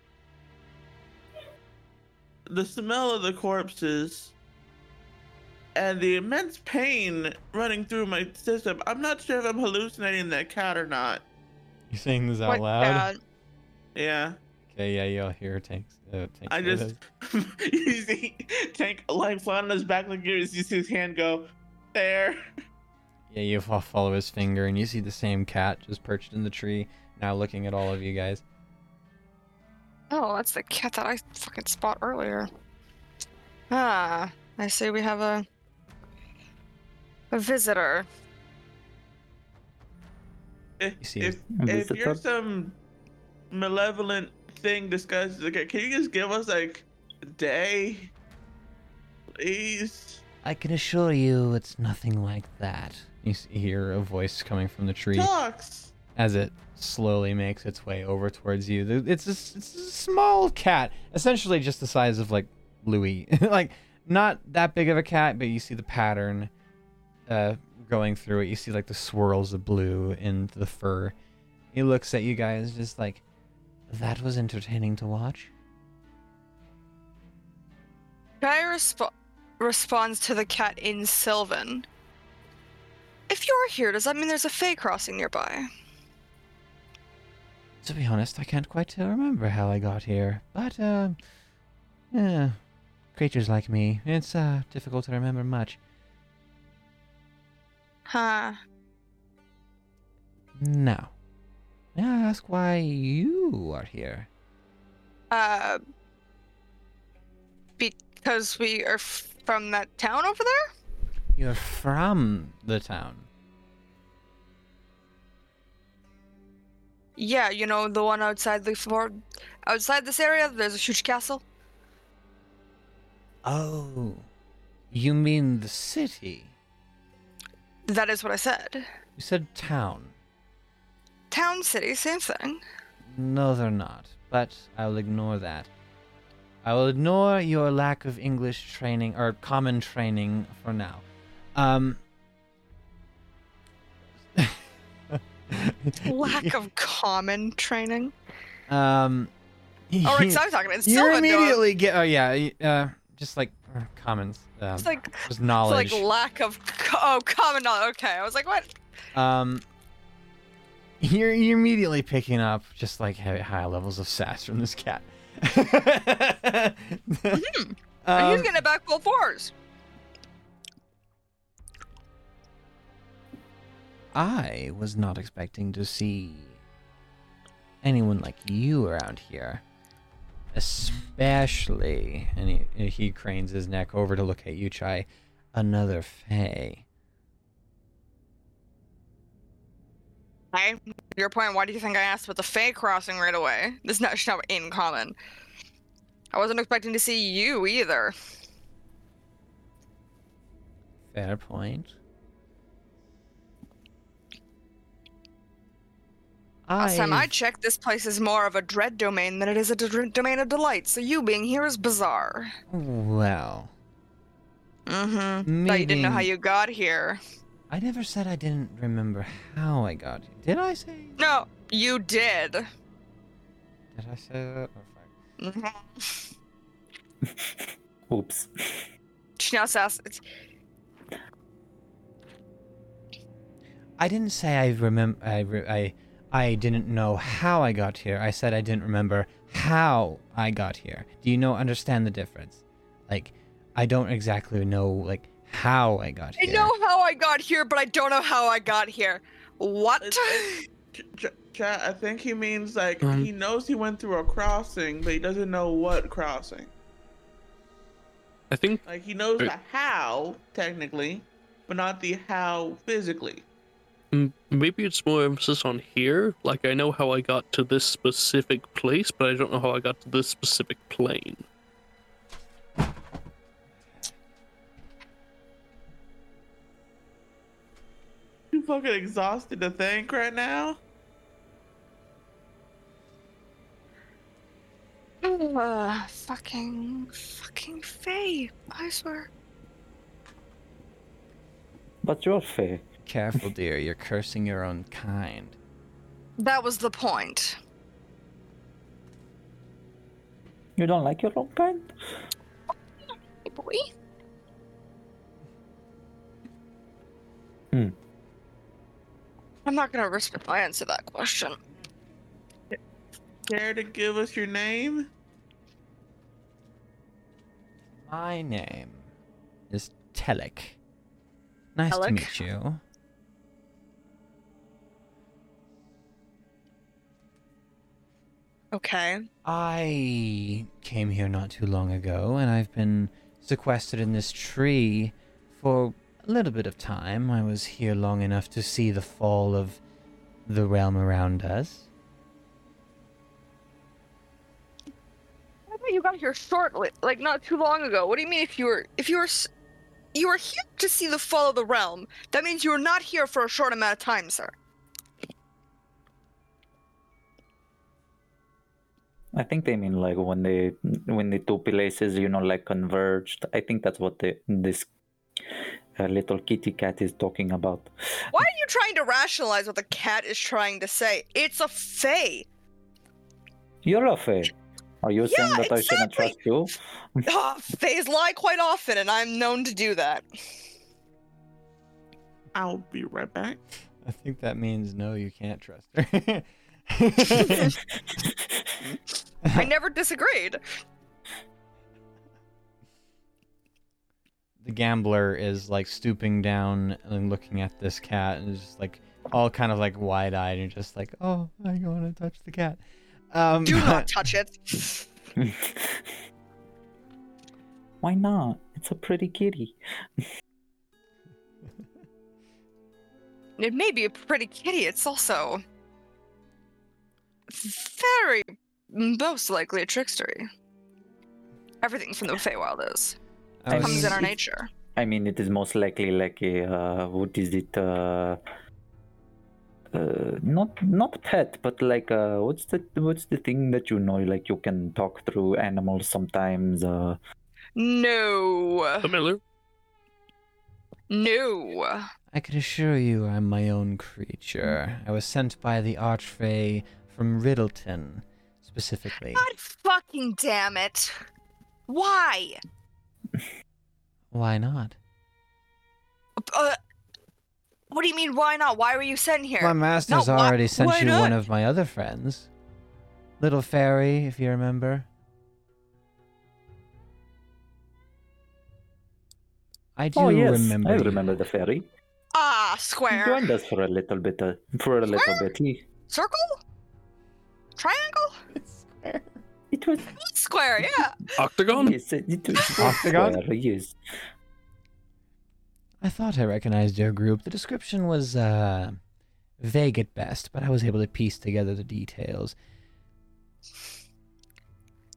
the smell of the corpses, and the immense pain running through my system. I'm not sure if I'm hallucinating that cat or not. You saying this out What loud? cat? Yeah. Okay, yeah, you'll hear Tank. Uh, Tank I just you see Tank like flat on his back like you you see his hand go there. Yeah, you follow his finger and you see the same cat just perched in the tree, now looking at all of you guys. Oh, that's the cat that I fucking spot earlier. Ah, I see we have a a visitor. If you see if, if you're some malevolent thing disguised as a cat, can you just give us like a day? Please. I can assure you it's nothing like that. You hear a voice coming from the tree Talks. as it slowly makes its way over towards you. It's a, s- it's a small cat, essentially just the size of like Louis. like not that big of a cat, but you see the pattern uh, going through it. You see like the swirls of blue in the fur. He looks at you guys just like, that was entertaining to watch. Guy resp- responds to the cat in Sylvan. If you're here, does that mean there's a Fey crossing nearby? To be honest, I can't quite remember how I got here, but uh, yeah, creatures like me, it's uh difficult to remember much. Huh. No. Now, may I ask why you are here? Uh, because we are f- from that town over there? You're from the town. Yeah, you know, the one outside the for outside this area, there's a huge castle. Oh, you mean the city? That is what I said. You said town. Town, city, same thing. No, they're not. But I'll ignore that. I will ignore your lack of English training or common training for now. Um. Lack of common training. Um. Oh, right, so I'm talking in you immediately get. Oh yeah. Uh, just like commons. Um, It's like just it's like lack of co- oh common knowledge. Okay, I was like, what? Um, you're, you're immediately picking up just like high, levels of sass from this cat. Mm-hmm. He's Um, getting it back full force. I was not expecting to see anyone like you around here. Especially, and he, he cranes his neck over to look at you, Chai, another Fae. Okay. Your point. Why do you think I asked about the Fey crossing right away? This is not, not in common. I wasn't expecting to see you either. Fair point. Last time I I've- checked, this place is more of a dread domain than it is a d- domain of delight. So you being here is bizarre. Well, Mm-hmm. But you didn't know how you got here. I never said I didn't remember how I got here. Did I say? No, you did. Did I say that? Oh, fuck. Mm-hmm. Oops. She now says, it's- I didn't say I remember. I, re- I I didn't know how I got here. I said I didn't remember how I got here. Do you know understand the difference? Like, I don't exactly know like how I got here. I know how I got here, but I don't know how I got here. What? It's- Ch- ch- Chat, I think he means like Um, he knows he went through a crossing, but he doesn't know what crossing. I think Like he knows Uh, the how technically, but not the how physically. Mm, maybe it's more emphasis on here. Like I know how I got to this specific place, but I don't know how I got to this specific plane. You fucking exhausted to think right now. Ugh, fucking, fucking Faye. I swear. But you're fair. Careful, dear. You're cursing your own kind. That was the point. You don't like your own kind? Hey, boy. Hmm. I'm not gonna risk my answer that question. Care to give us your name? My name is Telik. Nice to meet you. Okay. I came here not too long ago, and I've been sequestered in this tree for a little bit of time. I was here long enough to see the fall of the realm around us. I thought you got here shortly, like not too long ago. What do you mean if you were if you were you were here to see the fall of the realm? That means you were not here for a short amount of time, sir. I think they mean like when they when the two places you know like converged. I think that's what the this uh, little kitty cat is talking about. Why are you trying to rationalize what the cat is trying to say? It's a fae. You're a fae. Are you saying Yeah, that I shouldn't trust you? Ah, fays lie quite often, and I'm known to do that. I'll be right back. I think that means no, you can't trust her. I never disagreed. the gambler is like stooping down and looking at this cat and is just like all kind of like wide eyed and just like, oh, I want to touch the cat. Um, Do not touch it. Why not? It's a pretty kitty. It may be a pretty kitty. It's also very most likely a trickstery. Everything from the Feywild is I was- comes in our nature. I mean, it is most likely like a uh, what is it? Uh, uh, not not pet, but like uh, what's the what's the thing that you know? Like you can talk through animals sometimes. Uh, No, familiar. no. I can assure you I'm my own creature. I was sent by the Archfey from Riddleton, specifically. God fucking damn it! Why? Why not? Uh, what do you mean? Why not? Why were you sent here? My master's why- already sent why you one of my other friends. Little Fairy, if you remember. I do oh yes, remember. I you. remember the fairy. Ah, He square, joined us for a little bit. Uh, for a little Square? bit. He, circle, triangle, square. it was square. Yeah. Octagon? yes, it was Octagon? Yes. I thought I recognized your group. The description was uh, vague at best, but I was able to piece together the details.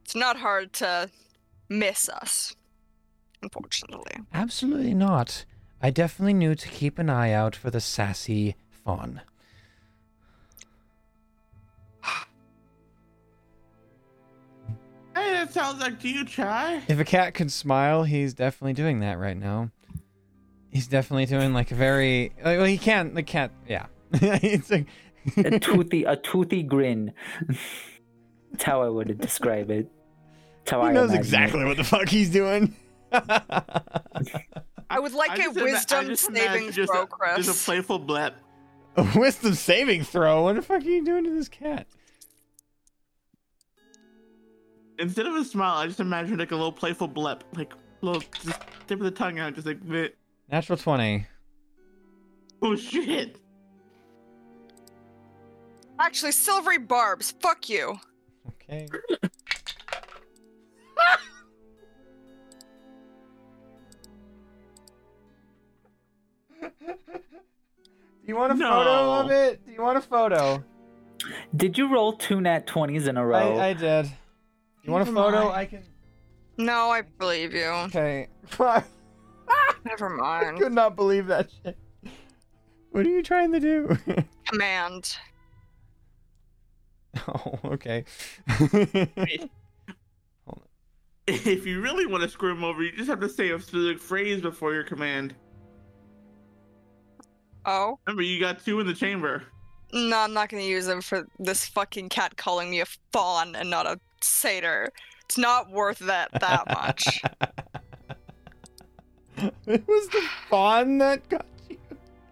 It's not hard to miss us, unfortunately. Absolutely not. I definitely knew to keep an eye out for the sassy fawn. Hey, that sounds like do you, Chai. If a cat could smile, he's definitely doing that right now. He's definitely doing like a very like, well, he can't. The cat, yeah. it's like a toothy, a toothy grin. That's how I would describe it. That's how he I knows imagine it. exactly what the fuck he's doing. I would like I a just ima- I wisdom just saving imagine just throw, a, Chris. Just a playful blep. a wisdom saving throw. What the fuck are you doing to this cat? Instead of a smile, I just imagine like a little playful blep, like little just tip of the tongue out, just like bit. Natural twenty. Oh shit! Actually, silvery barbs. Fuck you. Okay. Do you want a photo of it? Do you want a photo? Did you roll two nat twenties in a row? I, I did. You want a photo? mind. I can. No, I believe you. Okay. I Never mind. could not believe that shit. What are you trying to do? Command. oh, okay. If you really want to screw him over, you just have to say a specific phrase before your command. Oh? Remember, you got two in the chamber. No, I'm not gonna use them for this fucking cat calling me a fawn and not a satyr. It's not worth that that much. it was the fawn that got you.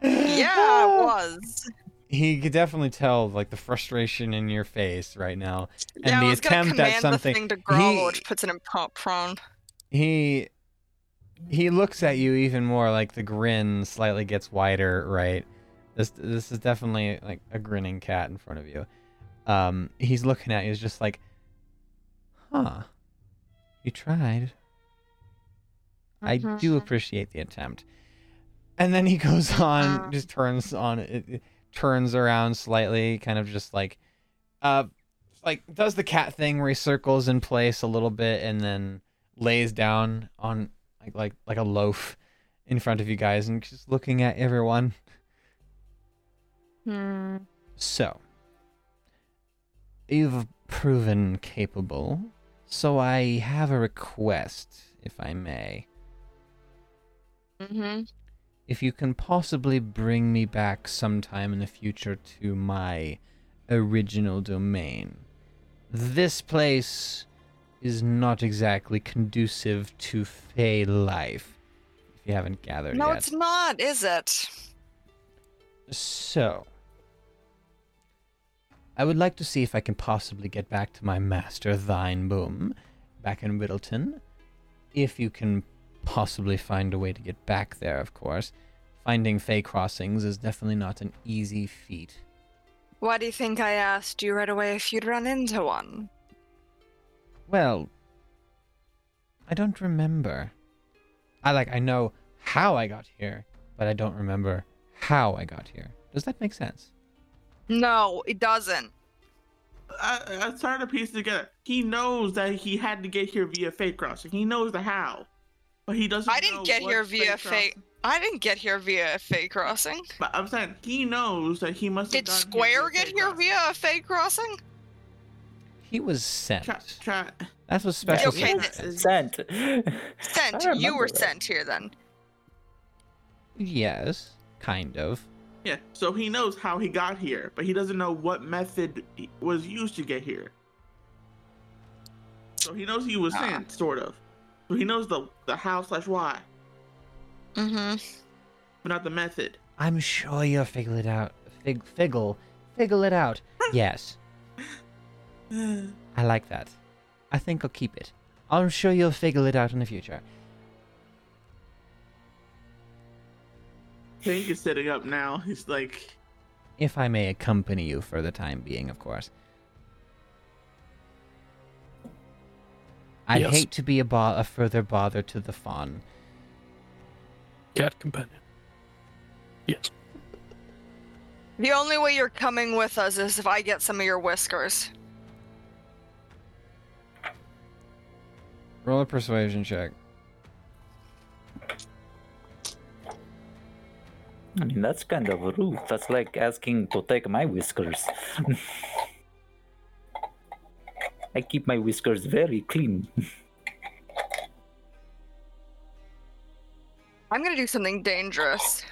Yeah, it was. He could definitely tell like the frustration in your face right now, and yeah, the attempt at something. the thing to he- which puts it in pro- prone. he he looks at you even more like the grin slightly gets wider right this this is definitely like a grinning cat in front of you um he's looking at you he's just like huh you tried i do Mhm. appreciate the attempt and then he goes on Uh. just turns on it, it turns around slightly kind of just like uh like does the cat thing where he circles in place a little bit and then lays down on like like like a loaf in front of you guys and just looking at everyone. Hmm. So, you've proven capable. So I have a request, if I may. Mm-hmm. If you can possibly bring me back sometime in the future to my original domain. This place is not exactly conducive to Fey life, if you haven't gathered No, yet. it's not, is it? So, I would like to see if I can possibly get back to my master, Thine Boom, back in Whittleton. If you can possibly find a way to get back there, of course. Finding Fey crossings is definitely not an easy feat. Why do you think I asked you right away if you'd run into one? Well, I don't remember. I like I know how I got here, but I don't remember how I got here. Does that make sense? No, it doesn't. I, I started to piece it together. He knows that he had to get here via Fey crossing. He knows the how, but he doesn't. I didn't know get here via fake fake. I didn't get here via a Fey crossing. But I'm saying he knows that he must. Did gotten Square via get here crossing. via a Fey crossing? He was sent. Try, try. That's what special Okay, circumstances- Sent. Sent. You were that. sent here then. Yes, kind of. Yeah, so he knows how he got here, but he doesn't know what method was used to get here. So he knows he was Ah. sent, sort of. So he knows the the how slash why, Mm-hmm. but not the method. I'm sure you'll figure it out. Fig, figgle, figgle it out. yes, I like that. I think I'll keep it. I'm sure you'll figure it out in the future. Hank is setting up now. He's like, If I may accompany you for the time being, of course. I'd Yes. hate to be a, bo- a further bother to the fawn. Cat companion. Yes. The only way you're coming with us is if I get some of your whiskers. Roll a persuasion check. I mean, that's kind of rude. That's like asking to take my whiskers. I keep my whiskers very clean. I'm gonna do something dangerous.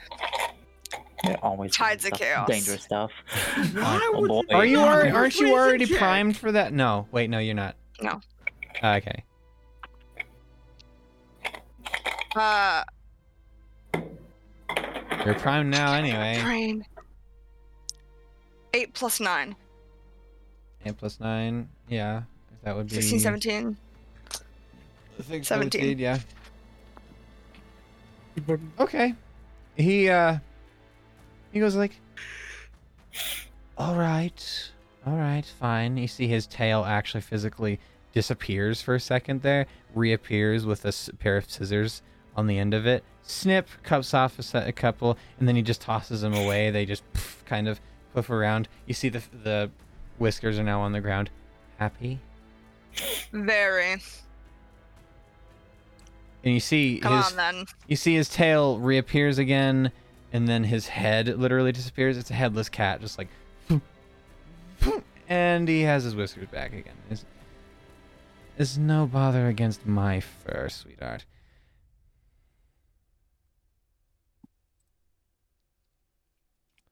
They're always Tides of chaos. dangerous stuff. why Oh, would boy. Are you not already, aren't you already primed for that? No. Wait, no, you're not. No. Okay. Uh, You're primed now anyway. brain. Eight plus nine. 8 plus 9. Yeah. That would be 16, 17. I think 17. 17, yeah. Okay. He uh he goes like All right. All right, fine. You see his tail actually physically disappears for a second there, reappears with a pair of scissors on the end of it. Snip cuts off a, set, a couple and then he just tosses them away. They just poof, kind of poof around. You see the the whiskers are now on the ground. Happy? Very. And you see Come his on then. You see his tail reappears again, and then his head literally disappears. It's a headless cat, just like, and he has his whiskers back again. It's, it's no bother against my fur, sweetheart.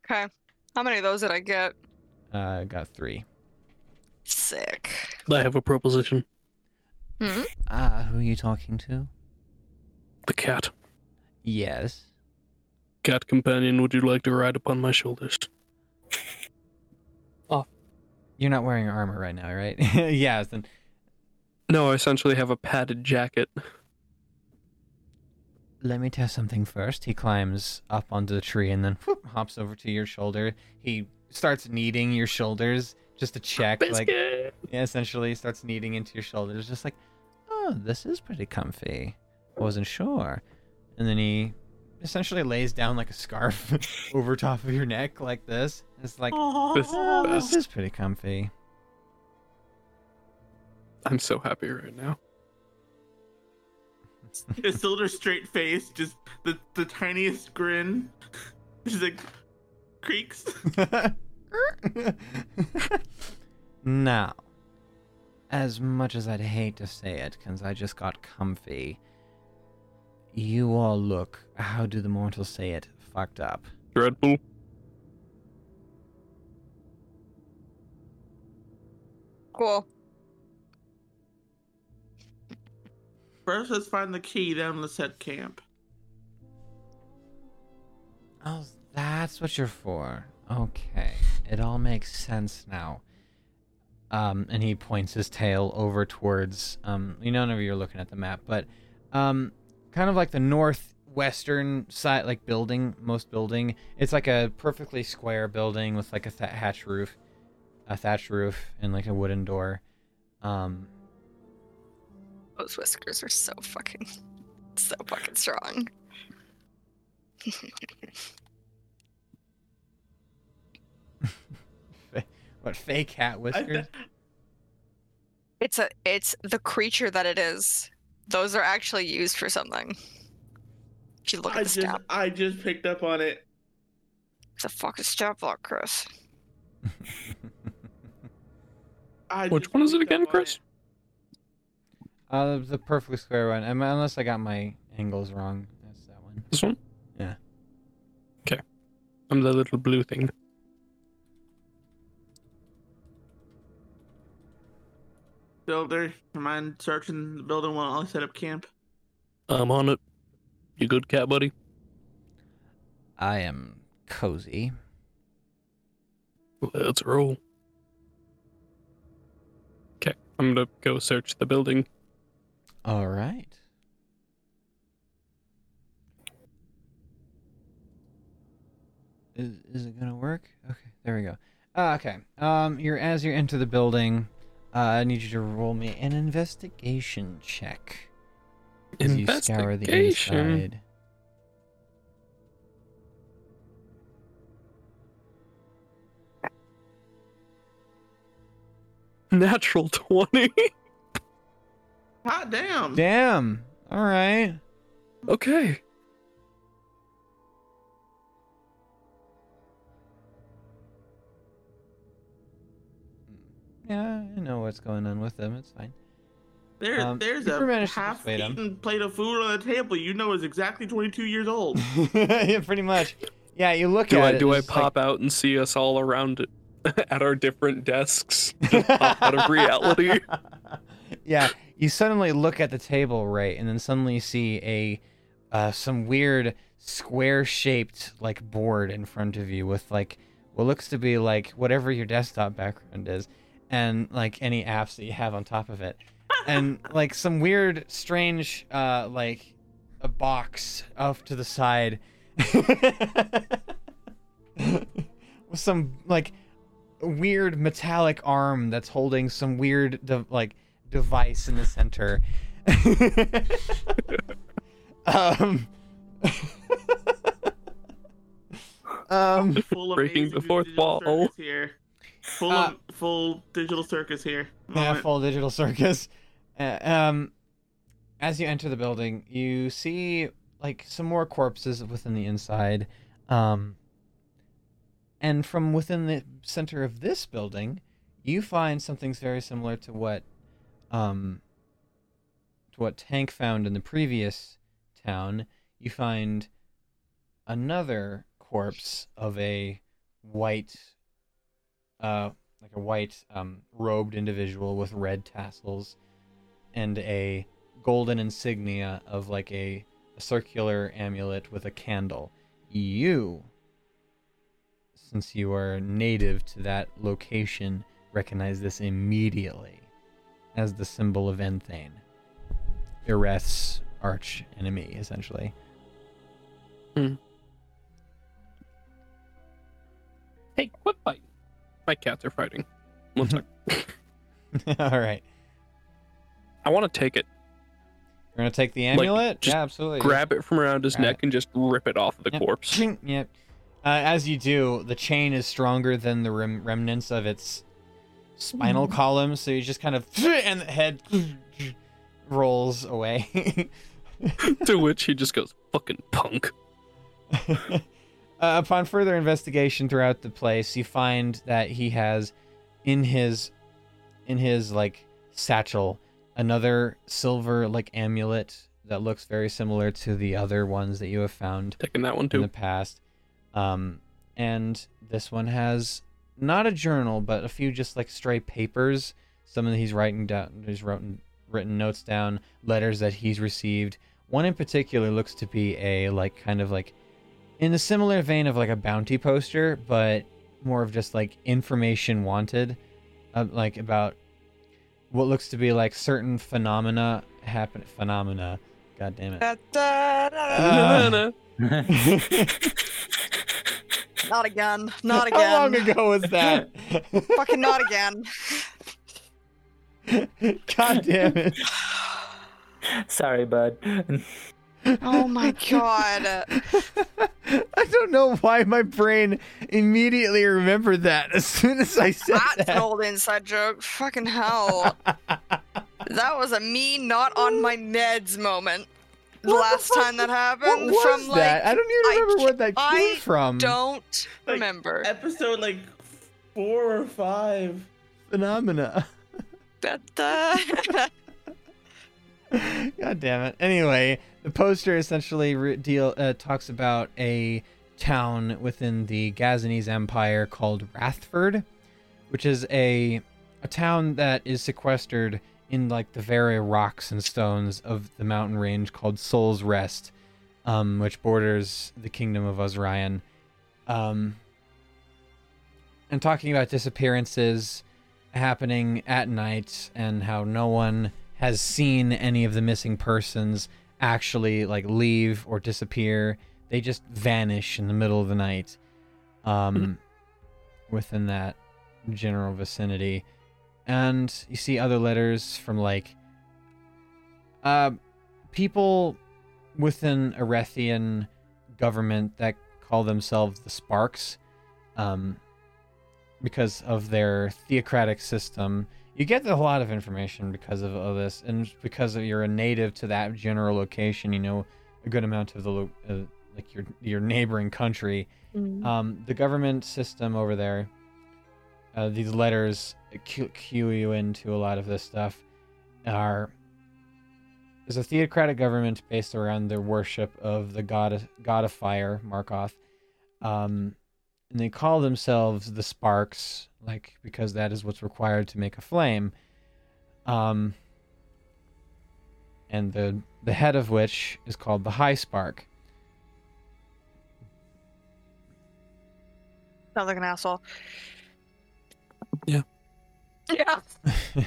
Okay. How many of those did I get? Uh, got three. Sick. I have a proposition. Hmm? Ah, who are you talking to? The cat. Yes. cat companion, would you like to ride upon my shoulders? Oh. You're not wearing armor right now, right? yes. Then No, I essentially have a padded jacket. Let me test something first. He climbs up onto the tree and then whoop, hops over to your shoulder. He starts kneading your shoulders just to check, like Biscuit! yeah, essentially starts kneading into your shoulders, just like, oh, this is pretty comfy. I wasn't sure. And then he essentially lays down like a scarf over top of your neck, like this. It's like, This- oh, this is pretty comfy. I'm so happy right now. Isildur's straight face, just the, the tiniest grin. She's like, creaks. now, as much as I'd hate to say it, because I just got comfy, you all look, how do the mortals say it, fucked up. Dreadful. Cool. First, let's find the key down in the set camp. Oh, that's what you're for. Okay, it all makes sense now. Um, and he points his tail over towards um, you know, whenever you're looking at the map, but um, kind of like the northwestern side, like building, most building. It's like a perfectly square building with like a th- hatch roof, a thatch roof, and like a wooden door. Um, Those whiskers are so fucking, so fucking strong. what fake hat whiskers? It's a, it's the creature that it is. Those are actually used for something. If you look I at the just, stat, I just picked up on it. it's a fucking stat block, Chris. Which one is it again, on Chris? Uh, the perfectly square one. I unless I got my angles wrong. That's that one. This one? Yeah. Okay. I'm the little blue thing. Builder, do you mind searching the building while I set up camp? I'm on it. You good, cat buddy? I am cozy. Let's roll. Okay, I'm gonna go search the building. All right. Is, is it gonna work? Okay, there we go. Uh, okay. Um, you're as you enter the building. Uh, I need you to roll me an investigation check. as you scour the Investigation. inside. Natural 20. Hot damn! Damn. All right. okay. Yeah, I know what's going on with them. It's fine. There, Um, there's you a managed half persuade him. eaten plate of food on the table you know is exactly 22 years old. yeah, pretty much. Yeah, you look Do at I it. do I it's like- pop out and see us all around it at our different desks? Out of reality. yeah, you suddenly look at the table, right, and then suddenly you see a uh, some weird square-shaped like board in front of you with like what looks to be like whatever your desktop background is, and like any apps that you have on top of it, and like some weird, strange, uh, like a box off to the side. with some like weird metallic arm that's holding some weird like device in the center. um, um, Full of Breaking the fourth digital wall. circus Here. Full Uh, of full digital circus here. yeah, full digital circus. Uh, um, as you enter the building, you see like some more corpses within the inside. Um, and from within the center of this building, you find something very similar to what, um, to what Tank found in the previous town. You find another corpse of a white, uh, like a white um, robed individual with red tassels and a golden insignia of like a, a circular amulet with a candle. you, since you are native to that location, recognize this immediately as the symbol of Enthane, Ireth's arch enemy, essentially. Hey, quit fighting. My cats are fighting. One sec. All right. I want to take it, You're gonna take the amulet. just yeah, absolutely. grab it from around his Grab neck, it. and just rip it off of the Yep. corpse. Yep. Uh, as you do, the chain is stronger than the rem- remnants of its spinal column, so you just kind of and the head rolls away. to which he just goes, "Fucking punk." uh, upon further investigation throughout the place, you find that he has in his in his like satchel another silver like amulet that looks very similar to the other ones that you have found Taking that one in the past. Um, and this one has not a journal, but a few just like stray papers. Some of he's writing down, he's written written notes down, letters that he's received. One in particular looks to be a like kind of like in a similar vein of like a bounty poster, but more of just like information wanted, uh, like about what looks to be like certain phenomena happen. Phenomena, god damn it. Uh, Na-na. Not again. Not again. How long ago was that? Fucking not again. God damn it. Sorry, bud. Oh my god. I don't know why my brain immediately remembered that as soon as I said that. That's an old inside joke. Fucking hell. That was a me not on my meds moment. The What last fuck- time that What happened was from like that? I don't even remember ca- where that came I from. don't Like, remember. Episode like four or five. Phenomena. Da, da. God damn it. Anyway, the poster essentially re- deal uh, talks about a town within the Gazanese Empire called Rathford, which is a a town that is sequestered in like the very rocks and stones of the mountain range called Soul's Rest, um, which borders the kingdom of Osrian. Um, and talking about disappearances happening at night and how no one has seen any of the missing persons actually like leave or disappear. They just vanish in the middle of the night um, within that general vicinity. And you see other letters from like uh, people within Erethian government that call themselves the Sparks um, because of their theocratic system. You get a lot of information because of, of this and because of you're a native to that general location you know a good amount of the lo- uh, like your your neighboring country. Um, the government system over there uh, these letters cue, cue you into a lot of this stuff. Are is a theocratic government based around their worship of the god god of fire markoth. Um, and they call themselves the sparks like because that is what's required to make a flame. Um and the the head of which is called the high spark. Sounds like an asshole. Yeah. Yeah.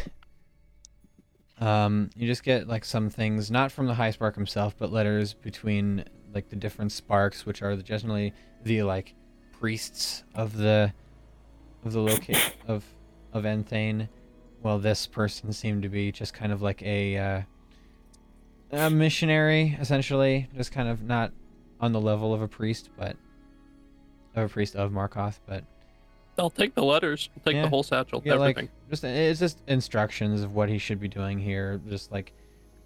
um you just get like some things not from the high spark himself but letters between like the different sparks which are the, generally the like priests of the of the locate of of Enthane well this person seemed to be just kind of like a uh a missionary essentially just kind of not on the level of a priest but of a priest of Markoth but I'll take the letters. I'll take Yeah. the whole satchel. yeah, everything. like just it's just instructions of what he should be doing here. Just like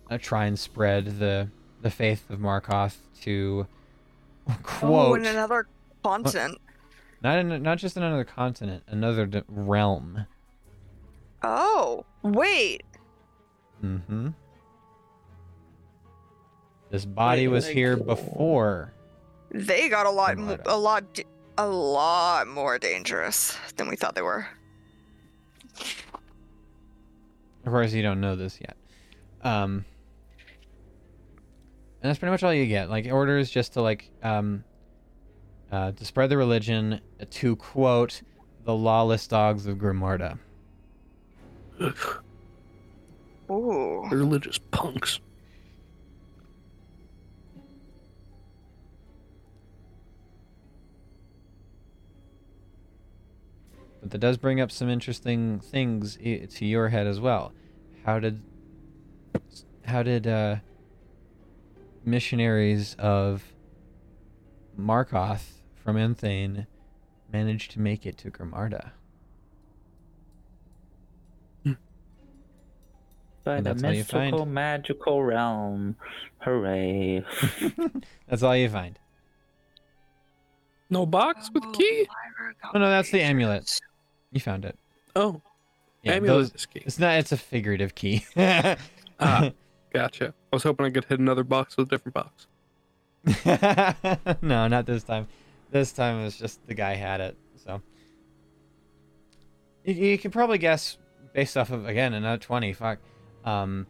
uh, try and spread the the faith of Markoth to Oh, quote in another continent. not in not just in another continent, another d- realm. Oh, wait. Mm-hmm. This body Wait, was like- here before. They got a lot, Come mo- on. a lot, d- a lot more dangerous than we thought they were. Of course, you don't know this yet. Um, and that's pretty much all you get. Like orders just to like um, uh, to spread the religion, to quote, the lawless dogs of Grimorda. Ugh, Ooh. religious punks. But that does bring up some interesting things to your head as well. How did how did uh, missionaries of Markoth from Enthane manage to make it to Grimarda? By And the that's all you find. mystical, magical realm. Hooray. That's all you find. No box with key? Oh no, that's the amulet. You found it. Oh, Yeah, amulet those- key. it's not. It's a figurative key. Ah, gotcha. I was hoping I could hit another box with a different box. no, not this time. This time it was just the guy had it. So you, you can probably guess based off of again another twenty. Fuck. Um,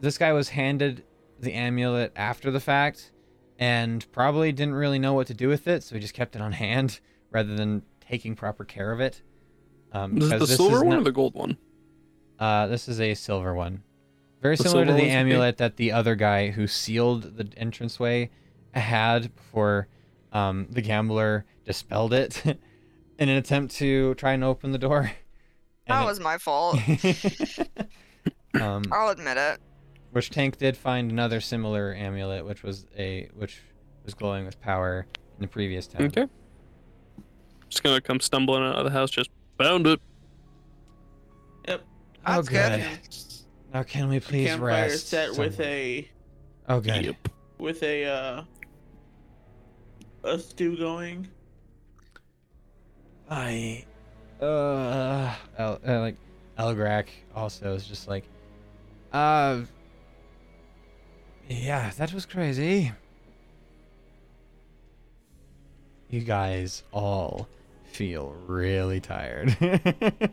this guy was handed the amulet after the fact, and probably didn't really know what to do with it, so he just kept it on hand rather than taking proper care of it. Um, Is it the this silver is one not- or the gold one? uh, this is a silver one. Very The similar to the one's okay. amulet that the other guy who sealed the entranceway had before um, the gambler dispelled it in an attempt to try and open the door. That And was my fault. um, I'll admit it. which Tank did find another similar amulet, which was a which was glowing with power in the previous town. Okay. Just gonna come stumbling out of the house, just found it. Yep. Oh, That's good. good. Now can we please Campfire rest? set with a Oh, good. Yep. with a uh a stew going. I, uh, El, uh, like Elgrak also is just like, uh, yeah, that was crazy. You guys all feel really tired.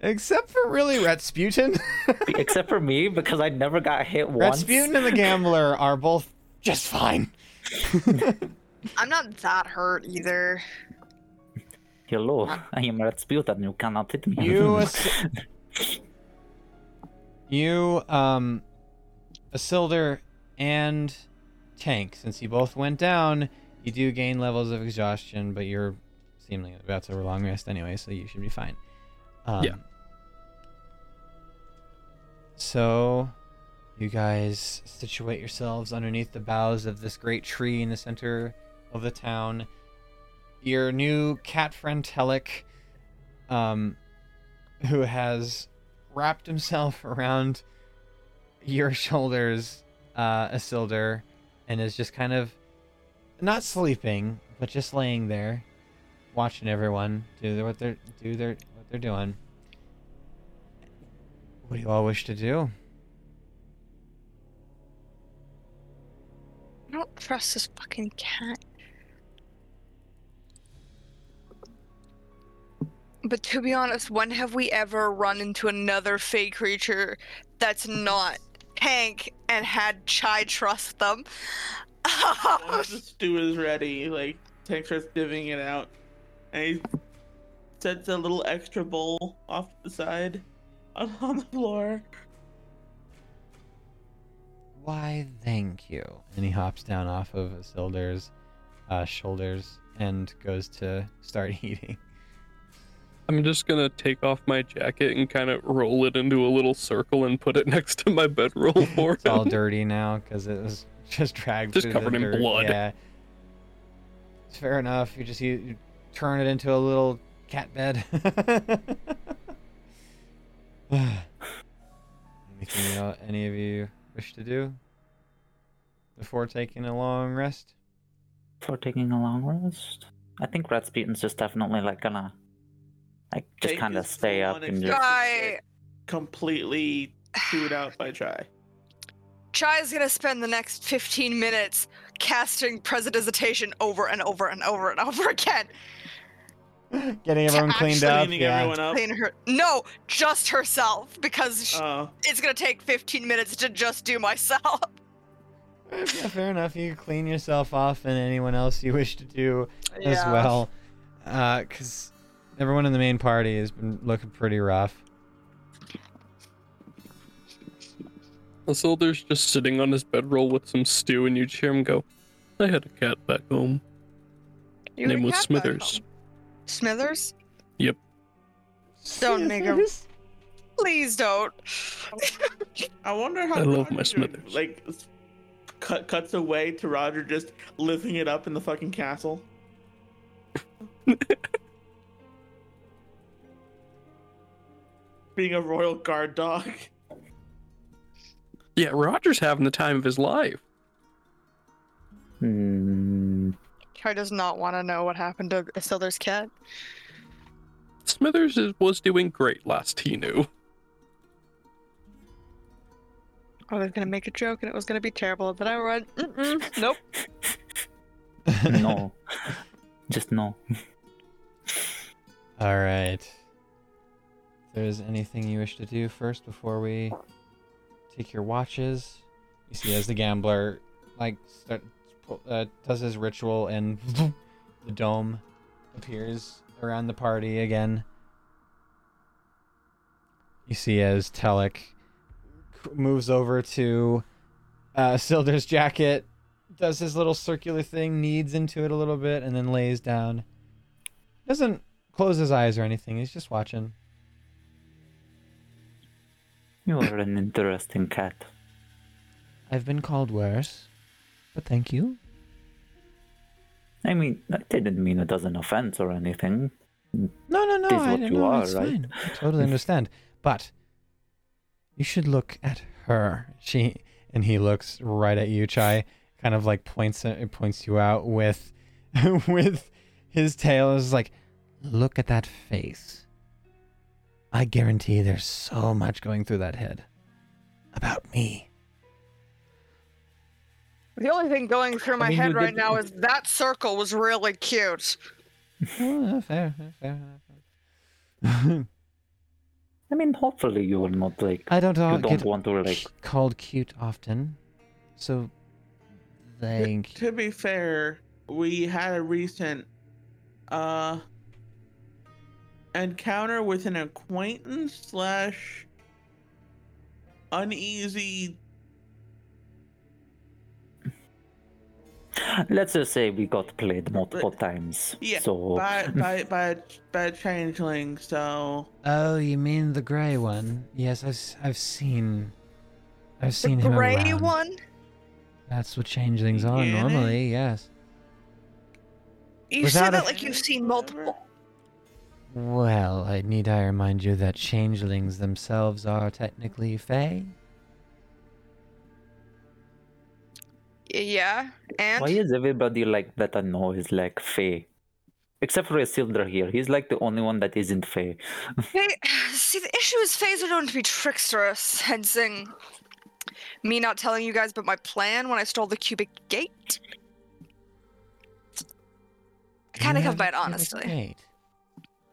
Except for really Ratsputin. Except for me, because I never got hit once. Ratsputin and the Gambler are both just fine. I'm not that hurt either. Hello, I am Rasputin. You cannot hit me. You, ass- you, um, Isildur and Tank, since you both went down, you do gain levels of exhaustion, but you're seemingly about to a long rest anyway, so you should be fine. Um, Yeah. So, you guys situate yourselves underneath the boughs of this great tree in the center of the town. Your new cat friend Telek, um, who has wrapped himself around your shoulders, uh, Isildur, and is just kind of not sleeping, but just laying there, watching everyone do their, what they're do their what they're doing. What do you all wish to do? I don't trust this fucking cat. But to be honest, when have we ever run into another fey creature that's not Tank and had Chai trust them? Once the stew is ready, like Tank starts divvying it out, and he sets a little extra bowl off to the side on, on the floor. Why, thank you. And he hops down off of Isildur's uh, shoulders and goes to start eating. I'm just gonna take off my jacket and kind of roll it into a little circle and put it next to my bedroll for It's all dirty now because it was just dragged. Just through the covered in dirt. blood. Yeah. It's fair enough. You just you, you turn it into a little cat bed. Anything you know, any of you wish to do before taking a long rest? Before taking a long rest, I think Rasputin's just definitely like gonna, like, just kind of stay up and just. Chai, Completely chewed out by Chai. Chai's gonna spend the next 15 minutes casting Prestidigitation over and over and over and over again. Getting everyone cleaned up. Yeah. everyone up. Clean her. No, just herself, because sh Oh, it's gonna take 15 minutes to just do myself. yeah, fair enough. You clean yourself off and anyone else you wish to do as well. Uh, because everyone in the main party has been looking pretty rough. Isildur's just sitting on his bedroll with some stew, and you hear him go, I had a cat back home. You Name was cat back Smithers. Home. Smithers? Yep. Don't make him. Please don't. I wonder how. I love my Smithers. Like, cut cuts away to Roger just living it up in the fucking castle. Being a royal guard dog. Yeah, Roger's having the time of his life. Hmm. Kai does not want to know what happened to Isildur's cat. Smithers is, was doing great last he knew. I was gonna make a joke and it was gonna be terrible, but I went, Mm-mm, nope. No. Just no. All right. If there's anything you wish to do first before we take your watches, you see as the gambler like start, uh, does his ritual and the dome appears around the party again. You see as Telek moves over to uh, Sildur's jacket, does his little circular thing, kneads into it a little bit, and then lays down. Doesn't close his eyes or anything. He's just watching. You are an interesting cat. I've been called worse, but thank you. I mean, I didn't mean it as an offense or anything. No, no, no. It is I what you know. are, it's right? fine. I totally understand. But you should look at her. She and he looks right at you, Chai. Kind of like points at, points you out with with his tail. Is like, look at that face. I guarantee there's so much going through that head about me. The only thing going through my mean, head right did- now is that circle was really cute. Oh, fair, fair, fair, fair. I mean, hopefully you will not like. I don't, uh, You don't get want to like. called cute often, so thank To be fair, we had a recent uh encounter with an acquaintance slash uneasy Let's just say we got played multiple times. yeah So by by by by changeling, so Oh, you mean the gray one? Yes, I've s- I've seen I've seen the him gray around. one? That's what changelings are Yeah. normally. Yes. You Without said a- that like you've seen multiple. Well, I need I remind you that changelings themselves are technically fae. Yeah, and why is everybody like that annoys like fae? Except for Isildur here. He's like the only one that isn't fae. Hey, see, the issue is Fays are known to be tricksterous, hensing me not telling you guys about my plan when I stole the cubic gate. I kind of You comes by it, honestly. gate.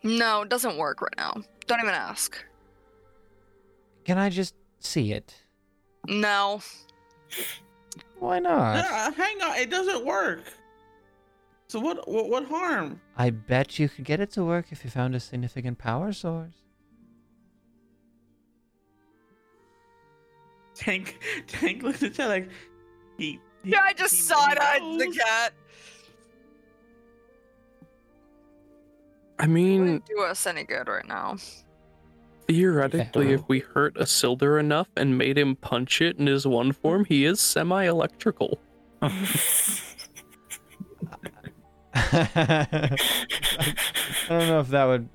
No, it doesn't work right now. Don't even ask. Can I just see it? No. Why not? Uh, hang on, it doesn't work. So what what what harm? I bet you could get it to work if you found a significant power source. Tank Tank looks at you like he, he Yeah, I just he- saw he it on the cat. I It mean, wouldn't do us any good right now. Theoretically, if we hurt Isildur enough and made him punch it in his one form, he is semi-electrical. I don't know if that would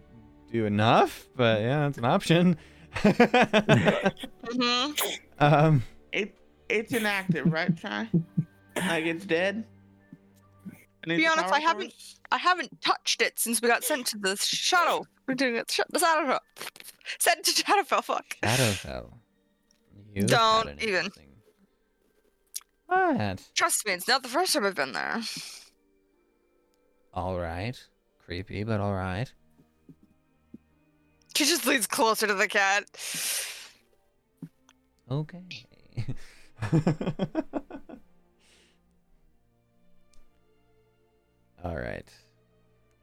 do enough, but yeah, that's an option. hmm um, It it's inactive, right, Chai? like it's dead. And Be honest, I haven't- source? I haven't touched it since we got sent to the shadow. We're doing it. sh- The Shadowfell. Sent to Shadowfell. Fuck. Shadowfell. You've Don't even. What? Trust me, it's not the first time I've been there. All right. Creepy, but all right. She just leans closer to the cat. Okay.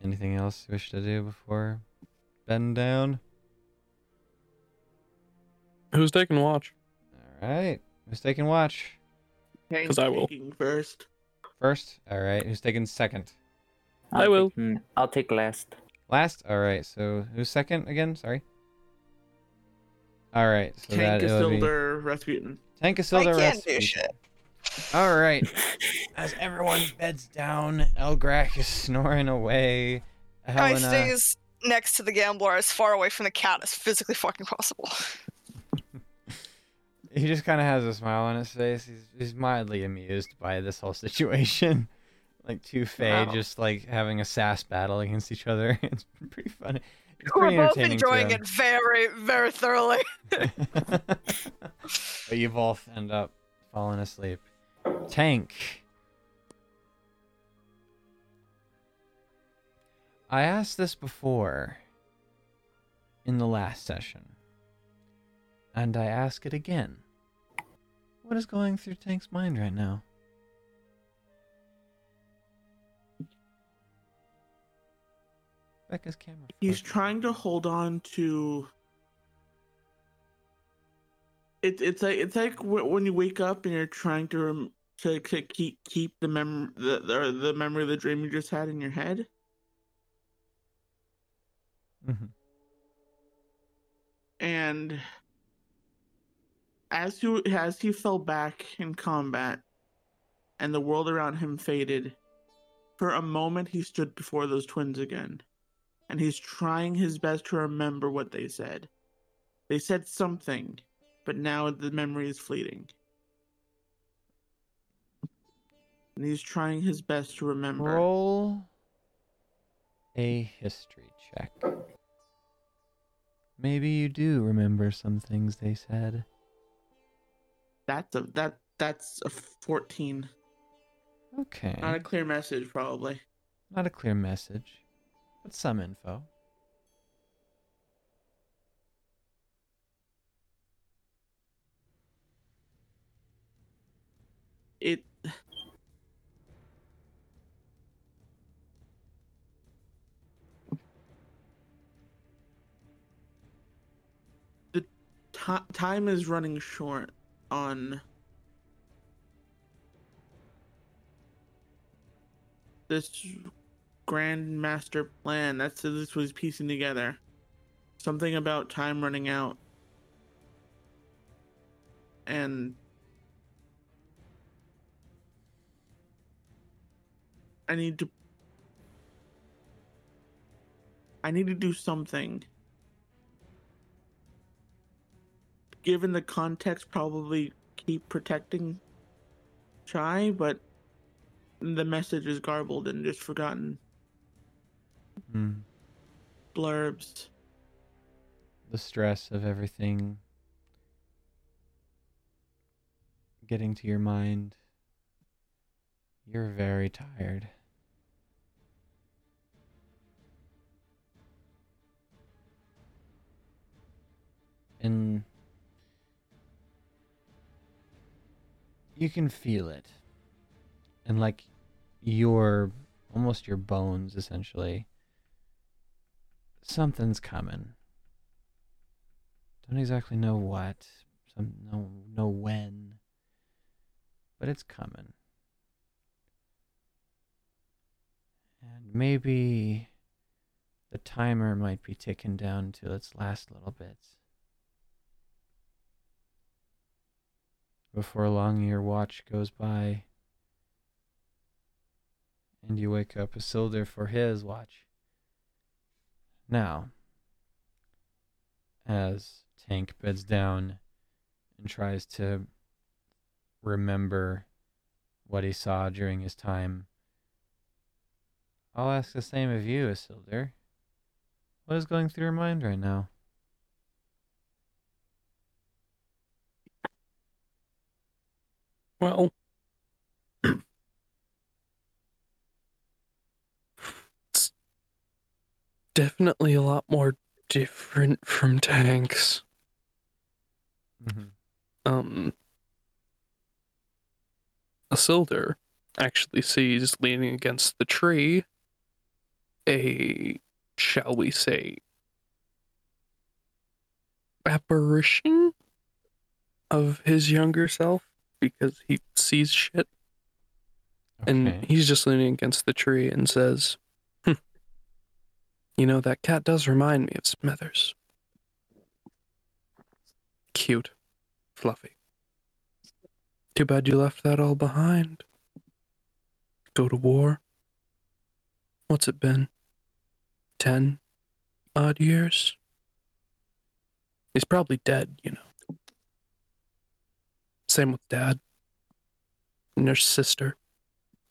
Anything else you wish to do before bend down? Who's taking watch? All right. Who's taking watch? Because I will. taking First. First? All right. Who's taking second? I I'll. Take, mm, I'll take last. Last? All right. So who's second again? Sorry. All right. So Tank that it'll be Isildur, Rasputin. Tank Isildur I can't do shit. All right. As everyone beds down, Elgrak is snoring away. I Helena. stays next to the gambler as far away from the cat as physically fucking possible. He just kind of has a smile on his face. He's, he's mildly amused by this whole situation. Like two Fae Wow. just like having a sass battle against each other. It's pretty funny. It's We're both enjoying it very, very thoroughly. but you both end up falling asleep. Tank. I asked this before in the last session, and I ask it again. What is going through Tank's mind right now? Becca's camera. He's trying to hold on to. It, it's like it's like when you wake up and you're trying to rem- to, to keep keep the mem the, the the memory of the dream you just had in your head. Mhm. and as he as he fell back in combat and the world around him faded for a moment he stood before those twins again and he's trying his best to remember what they said they said something but now the memory is fleeting and he's trying his best to remember Roll a history check. Maybe you do remember some things they said. that's a that that's a 14 Okay. not a clear message probably Not a clear message, but some info. It the ti time is running short on this grand master plan. That's this was piecing together. Something about time running out. And I need to I need to do something. Given the context, probably keep protecting Chai, but the message is garbled and just forgotten Hmm. blurbs. The stress of everything getting to your mind. You're very tired. And you can feel it. And like your almost your bones essentially. Something's coming. Don't exactly know what, some no know when, but it's coming. And maybe the timer might be ticking down to its last little bits. Before long, your watch goes by, and you wake up Isildur for his watch. Now, as Tank beds down and tries to remember what he saw during his time, I'll ask the same of you, Isildur. What is going through your mind right now? Well, it's definitely a lot more different from tanks. Mm-hmm. Um, Isildur actually sees leaning against the tree a, shall we say, apparition of his younger self because he sees shit. And he's just leaning against the tree and says, "Hmm. You know, that cat does remind me of Smithers. Cute. Fluffy. Too bad you left that all behind. Go to war. What's it been? Ten odd years? He's probably dead, you know. Same with dad. And your sister.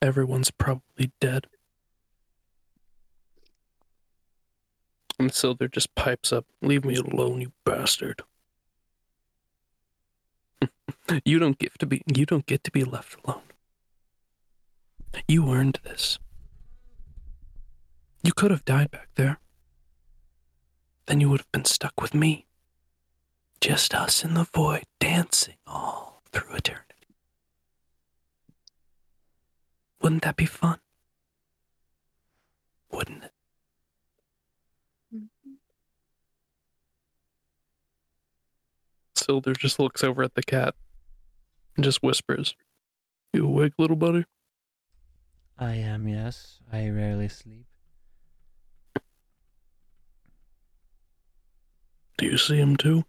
Everyone's probably dead. And Silder just pipes up, Leave me alone, you bastard. you don't get to be you don't get to be left alone. You earned this. You could have died back there. Then you would have been stuck with me. Just us in the void dancing all through eternity. Wouldn't that be fun? Wouldn't it? Silder just looks over at the cat and just whispers, You awake, little buddy? I am, yes. I rarely sleep. Do you see him too?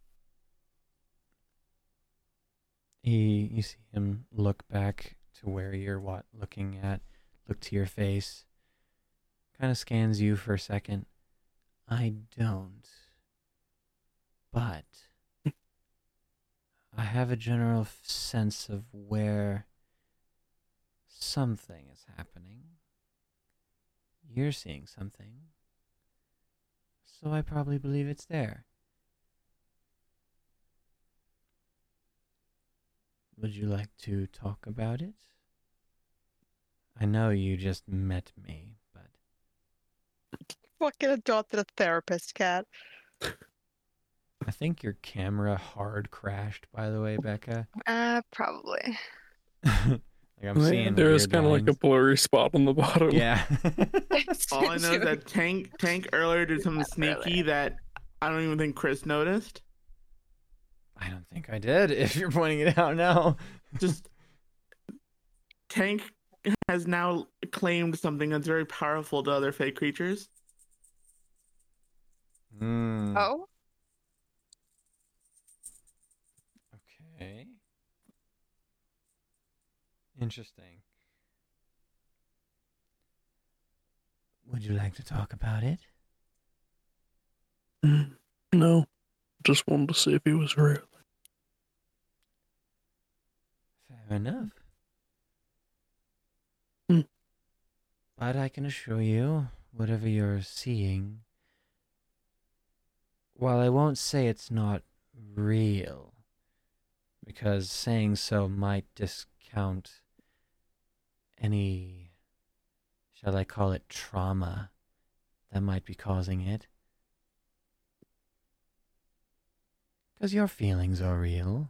He, you see him look back to where you're what looking at, look to your face, kind of scans you for a second. I don't, but I have a general sense of where something is happening. You're seeing something, so I probably believe it's there. Would you like to talk about it? I know you just met me, but Fucking adopted a therapist cat. I think your camera hard crashed, by the way, Becca. Uh, probably. like I'm Yeah, seeing there is weird kind of like a blurry spot on the bottom. Yeah. All I know is that Tank Tank earlier did something Not really. sneaky that I don't even think Chris noticed. I don't think I did. If you're pointing it out now. Just Tank has now claimed something that's very powerful to other fake creatures. Hmm. Oh, Okay. Interesting. Would you like to talk about it? Mm, No, just wanted to see if he was real. Fair enough. Hmm. But I can assure you, whatever you're seeing, while I won't say it's not real, because saying so might discount any, shall I call it trauma, that might be causing it. Because your feelings are real.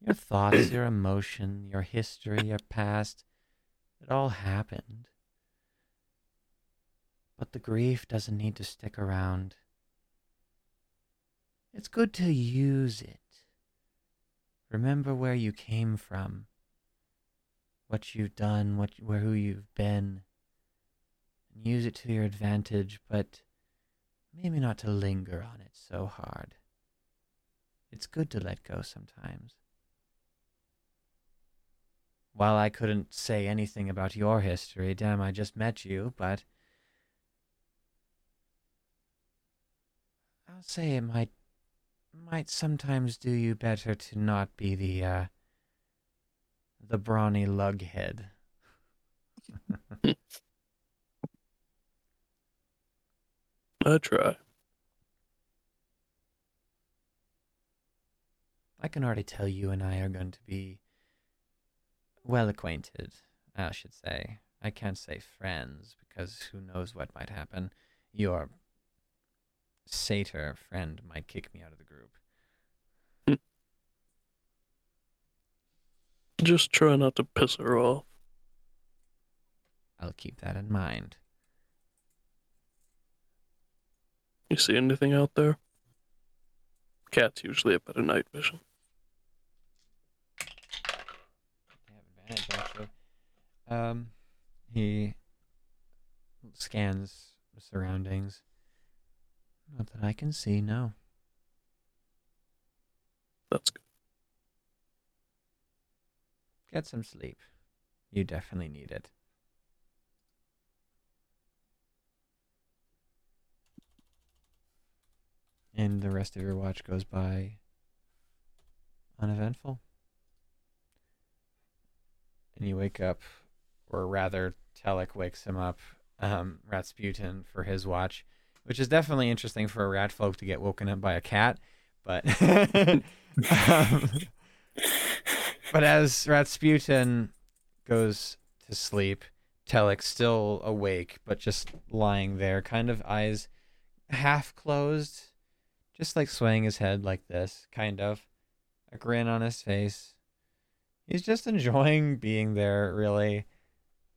Your thoughts, your emotion, your history, your past, it all happened. But the grief doesn't need to stick around. It's good to use it. Remember where you came from, what you've done, what where who you've been, use it to your advantage, but maybe not to linger on it so hard. It's good to let go sometimes. While I couldn't say anything about your history, damn, I just met you, but I'll say it might might sometimes do you better to not be the uh the brawny lughead. I try. I can already tell you and I are going to be well acquainted, I should say. I can't say friends because who knows what might happen. Your satyr friend might kick me out of the group. Just try not to piss her off. I'll keep that in mind. You see anything out there? Cats usually have better night vision. They have advantage actually. Um, he scans the surroundings. Not that I can see. No. That's good. Get some sleep. You definitely need it. And the rest of your watch goes by uneventful. And you wake up, or rather, Telek wakes him up, um, Ratsputin, for his watch, which is definitely interesting for a rat folk to get woken up by a cat. But um, but as Ratsputin goes to sleep, Telek's still awake, but just lying there, kind of eyes half closed, just like swaying his head like this, kind of. A grin on his face. He's just enjoying being there, really.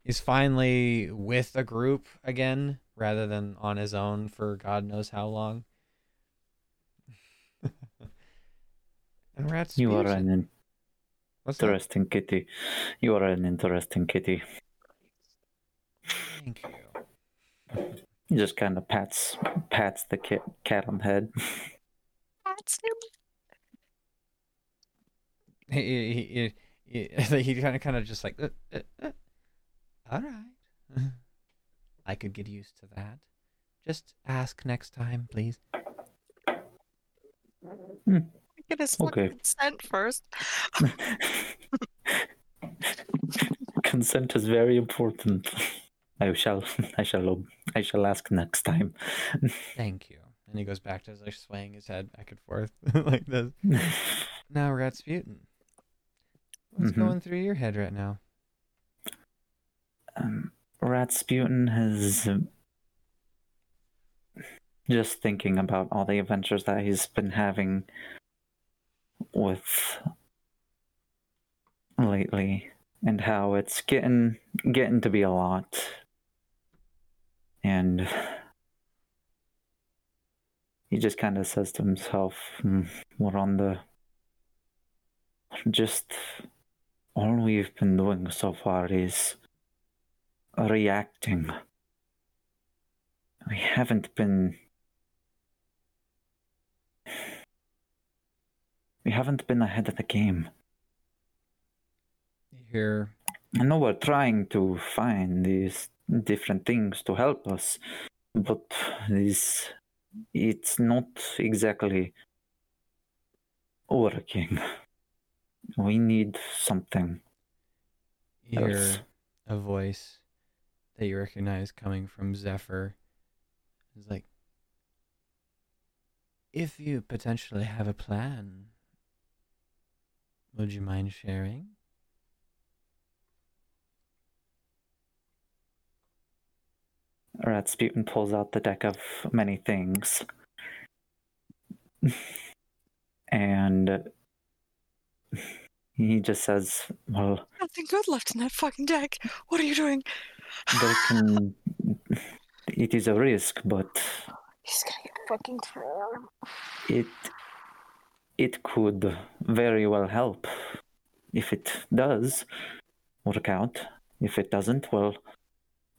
He's finally with a group again, rather than on his own for God knows how long. and Ratsputin. You are an interesting kitty. You are an interesting kitty. Thank you. He just kind of pats pats the cat cat on the head. That's him. he he he, he, he kind of kind of just like uh, uh, uh, all right i could get used to that just ask next time please Get his Okay. fucking consent first. Consent is very important. I shall I shall I shall ask next time. thank you. And he goes back to like swaying his head back and forth like this. Now ratsputin what's Mhm. going through your head right now? Um, Ratsputin has uh, just thinking about all the adventures that he's been having with lately and how it's getting getting to be a lot and he just kind of says to himself "Hmm, we're on the just all we've been doing so far is reacting. We haven't been. We haven't been ahead of the game. you hear I know we're trying to find these different things to help us, but this it's not exactly working. We need something hear else. a voice that you recognize coming from Zephyr. It's like, if you potentially have a plan, would you mind sharing? Ratsputin pulls out the deck of many things. and he just says, Well, Nothing good left in that fucking deck. What are you doing? there can. It is a risk, but He's gonna get fucking thrown. it it could very well help. If it does work out, if it doesn't, well,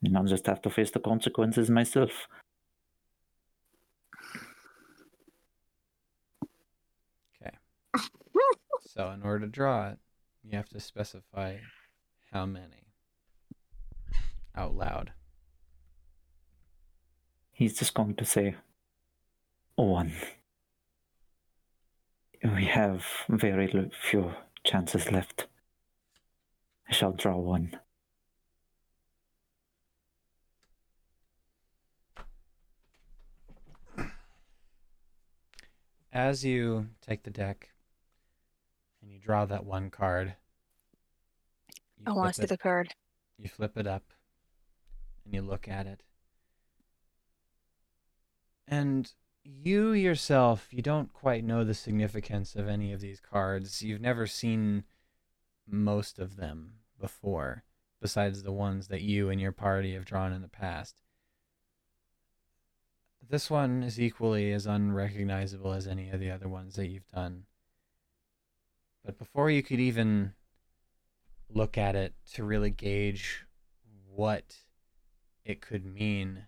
then I'll just have to face the consequences myself. Okay. so, in order to draw it, you have to specify how many out loud. He's just going to say one. We have very few chances left. I shall draw one. As you take the deck and you draw that one card, I want to see the card. You flip it up and you look at it. And you yourself, you don't quite know the significance of any of these cards. You've never seen most of them before, besides the ones that you and your party have drawn in the past. This one is equally as unrecognizable as any of the other ones that you've done. But before you could even look at it to really gauge what it could mean,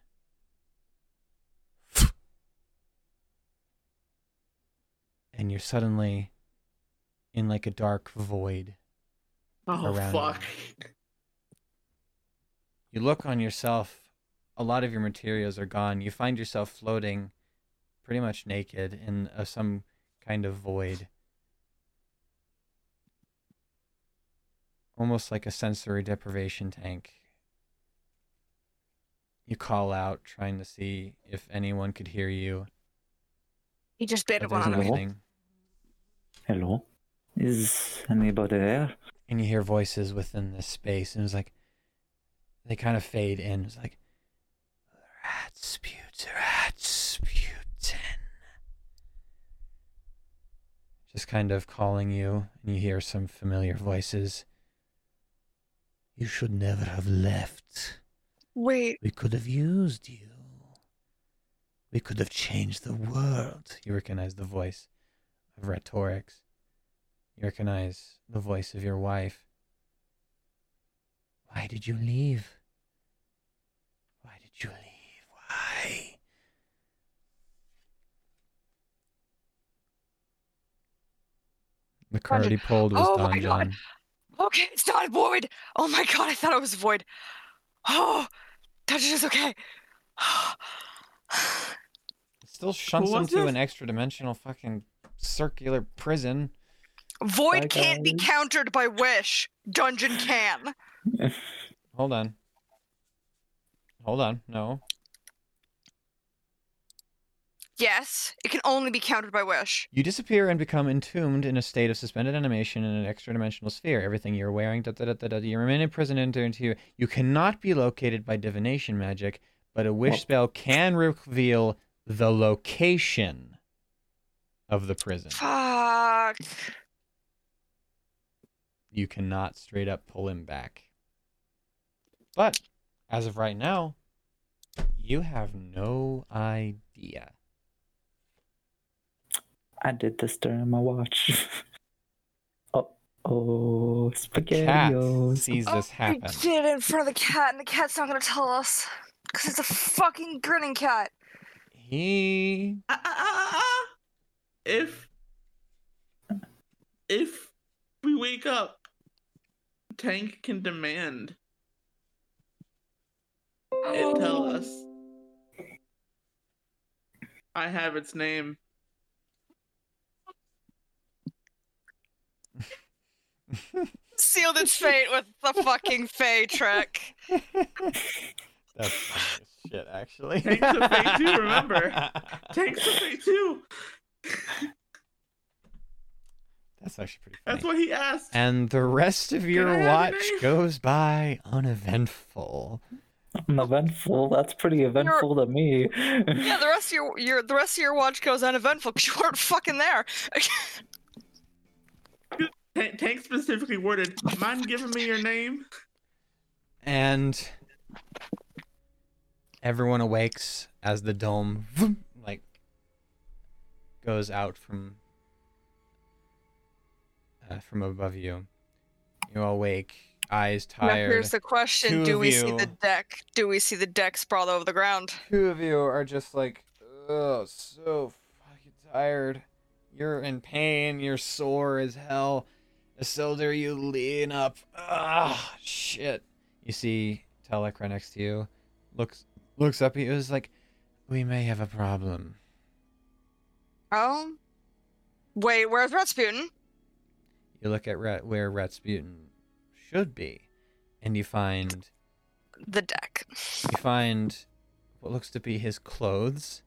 and you're suddenly in like a dark void. Oh fuck. You look on yourself, a lot of your materials are gone. You find yourself floating pretty much naked in a, some kind of void. Almost like a sensory deprivation tank. You call out, trying to see if anyone could hear you. He just But baited one there's on me. Hello? Is anybody there? and you hear voices within this space, and it's like they kind of fade in. It's like Rasputin, Rasputin, just kind of calling you, and you hear some familiar voices. You should never have left. Wait, We could have used you. We could have changed the world. You recognize the voice of Rhetorix. You recognize the voice of your wife. Why did you leave? Why did you leave? Why? The card he pulled was Oh Don my God. John. okay, it's not void. Oh my god, I thought it was void. Oh, Dungeon is okay. It still shunts was him to an extra dimensional fucking circular prison. Void Bye, can't be countered by wish. Dungeon can. Hold on. Hold on. No. Yes, it can only be countered by wish. You disappear and become entombed in a state of suspended animation in an extra dimensional sphere. Everything you're wearing, da, da, da, da, da, you remain imprisoned into, into you. You cannot be located by divination magic, but a wish spell can reveal the location of the prison. Fuck. You cannot straight up pull him back. But as of right now, you have no idea. I did this during my watch. oh, oh, The cat spaghettios. sees this Oh, happen. We did it in front of the cat, and the cat's not gonna tell us. Because it's a fucking grinning cat. He Ah, ah, ah, ah, ah. If if we wake up, Tank can demand it tell us. I have its name. Sealed its fate with the fucking Fey trick. That's funny as shit, actually. Tank's a fake too, remember? Tank's a fake too. That's actually pretty funny. That's what he asked. And the rest of your I have your watch name? goes by uneventful. Uneventful. That's pretty eventful to me. Yeah, the rest of your, your the rest of your watch goes uneventful because you weren't fucking there. Tank, Tank specifically worded, "Mind giving me your name?" And everyone awakes as the dome like goes out from uh, from above you. You awake, wake, eyes Now tired. here's the question: Two Do of we see the deck? Do we see the deck sprawled over the ground? Two of you are just like, oh, so fucking tired. You're in pain. You're sore as hell. Isildur, you lean up. Ah, shit. You see Telek right next to you. Looks looks up at you. Is like, we may have a problem. Oh, wait, where's Rasputin? You look at Ret- where Rasputin should be, and you find The deck. you find what looks to be his clothes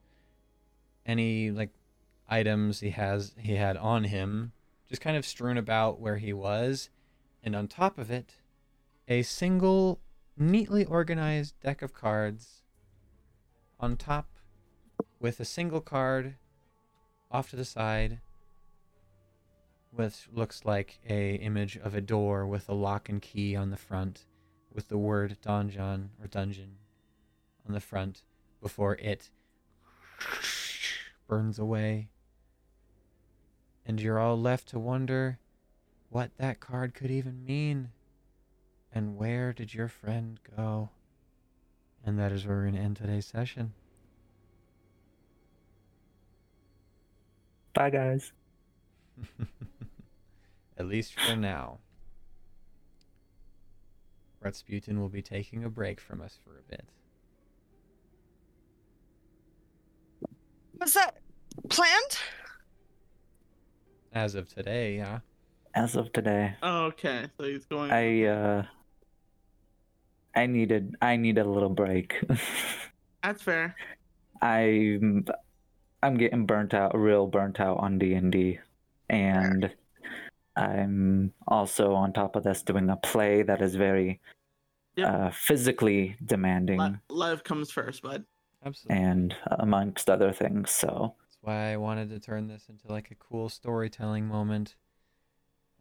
any like items he has he had on him just kind of strewn about where he was and on top of it a single neatly organized deck of cards on top with a single card off to the side which looks like a image of a door with a lock and key on the front, with the word donjon or dungeon on the front before it burns away. And you're all left to wonder what that card could even mean. And where did your friend go? And that is where we're going to end today's session. Bye, guys. At least for now. Rasputin will be taking a break from us for a bit. Was that planned? As of today, yeah. As of today, Okay, so he's going. I uh, I needed I need a little break. That's fair. I'm I'm getting burnt out, real burnt out on D and D, and I'm also on top of this doing a play that is very Yep. uh, physically demanding Li- life comes first, bud. Absolutely. and amongst other things. So That's why I wanted to turn this into like a cool storytelling moment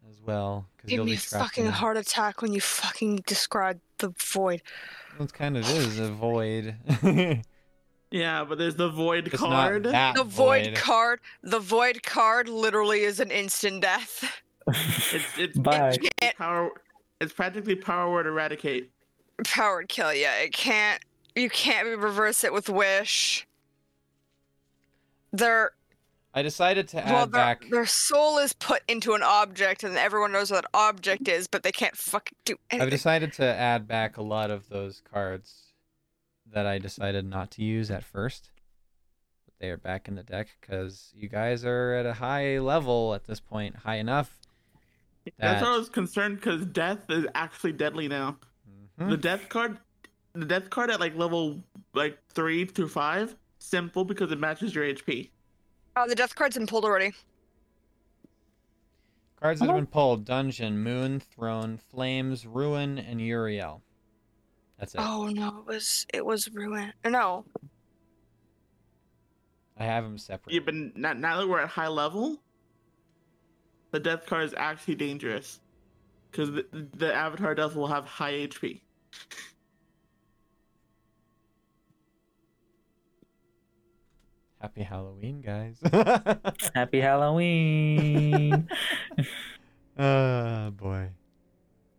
as well. Because Give you'll me be a fucking in heart attack when you fucking describe the void. Well, It kind of is a void. Yeah, but there's the void It's card. not that The void card, the void card literally is an instant death. It's it's Bye. practically It- power. It's practically power word eradicate. Powered kill, yeah. It can't you can't reverse it with wish. Their I decided to well add their, back. their soul is put into an object and everyone knows what that object is, but they can't fucking do anything. I've decided to add back a lot of those cards that I decided not to use at first. But they are back in the deck because you guys are at a high level at this point, high enough. That's why I was concerned because death is actually deadly now. Mhm. The death card, the death card at like level like three through five, simple because it matches your HP. Oh, the death card's been pulled already. Cards that have been pulled: Dungeon, Moon, Throne, Flames, Ruin, and Euryale. That's it. Oh no, it was it was ruin. Uh, no. I have them separate. Yeah, but now, now that we're at high level, the death card is actually dangerous because the, the avatar death will have high HP. Happy Halloween, guys. Happy Halloween. oh boy.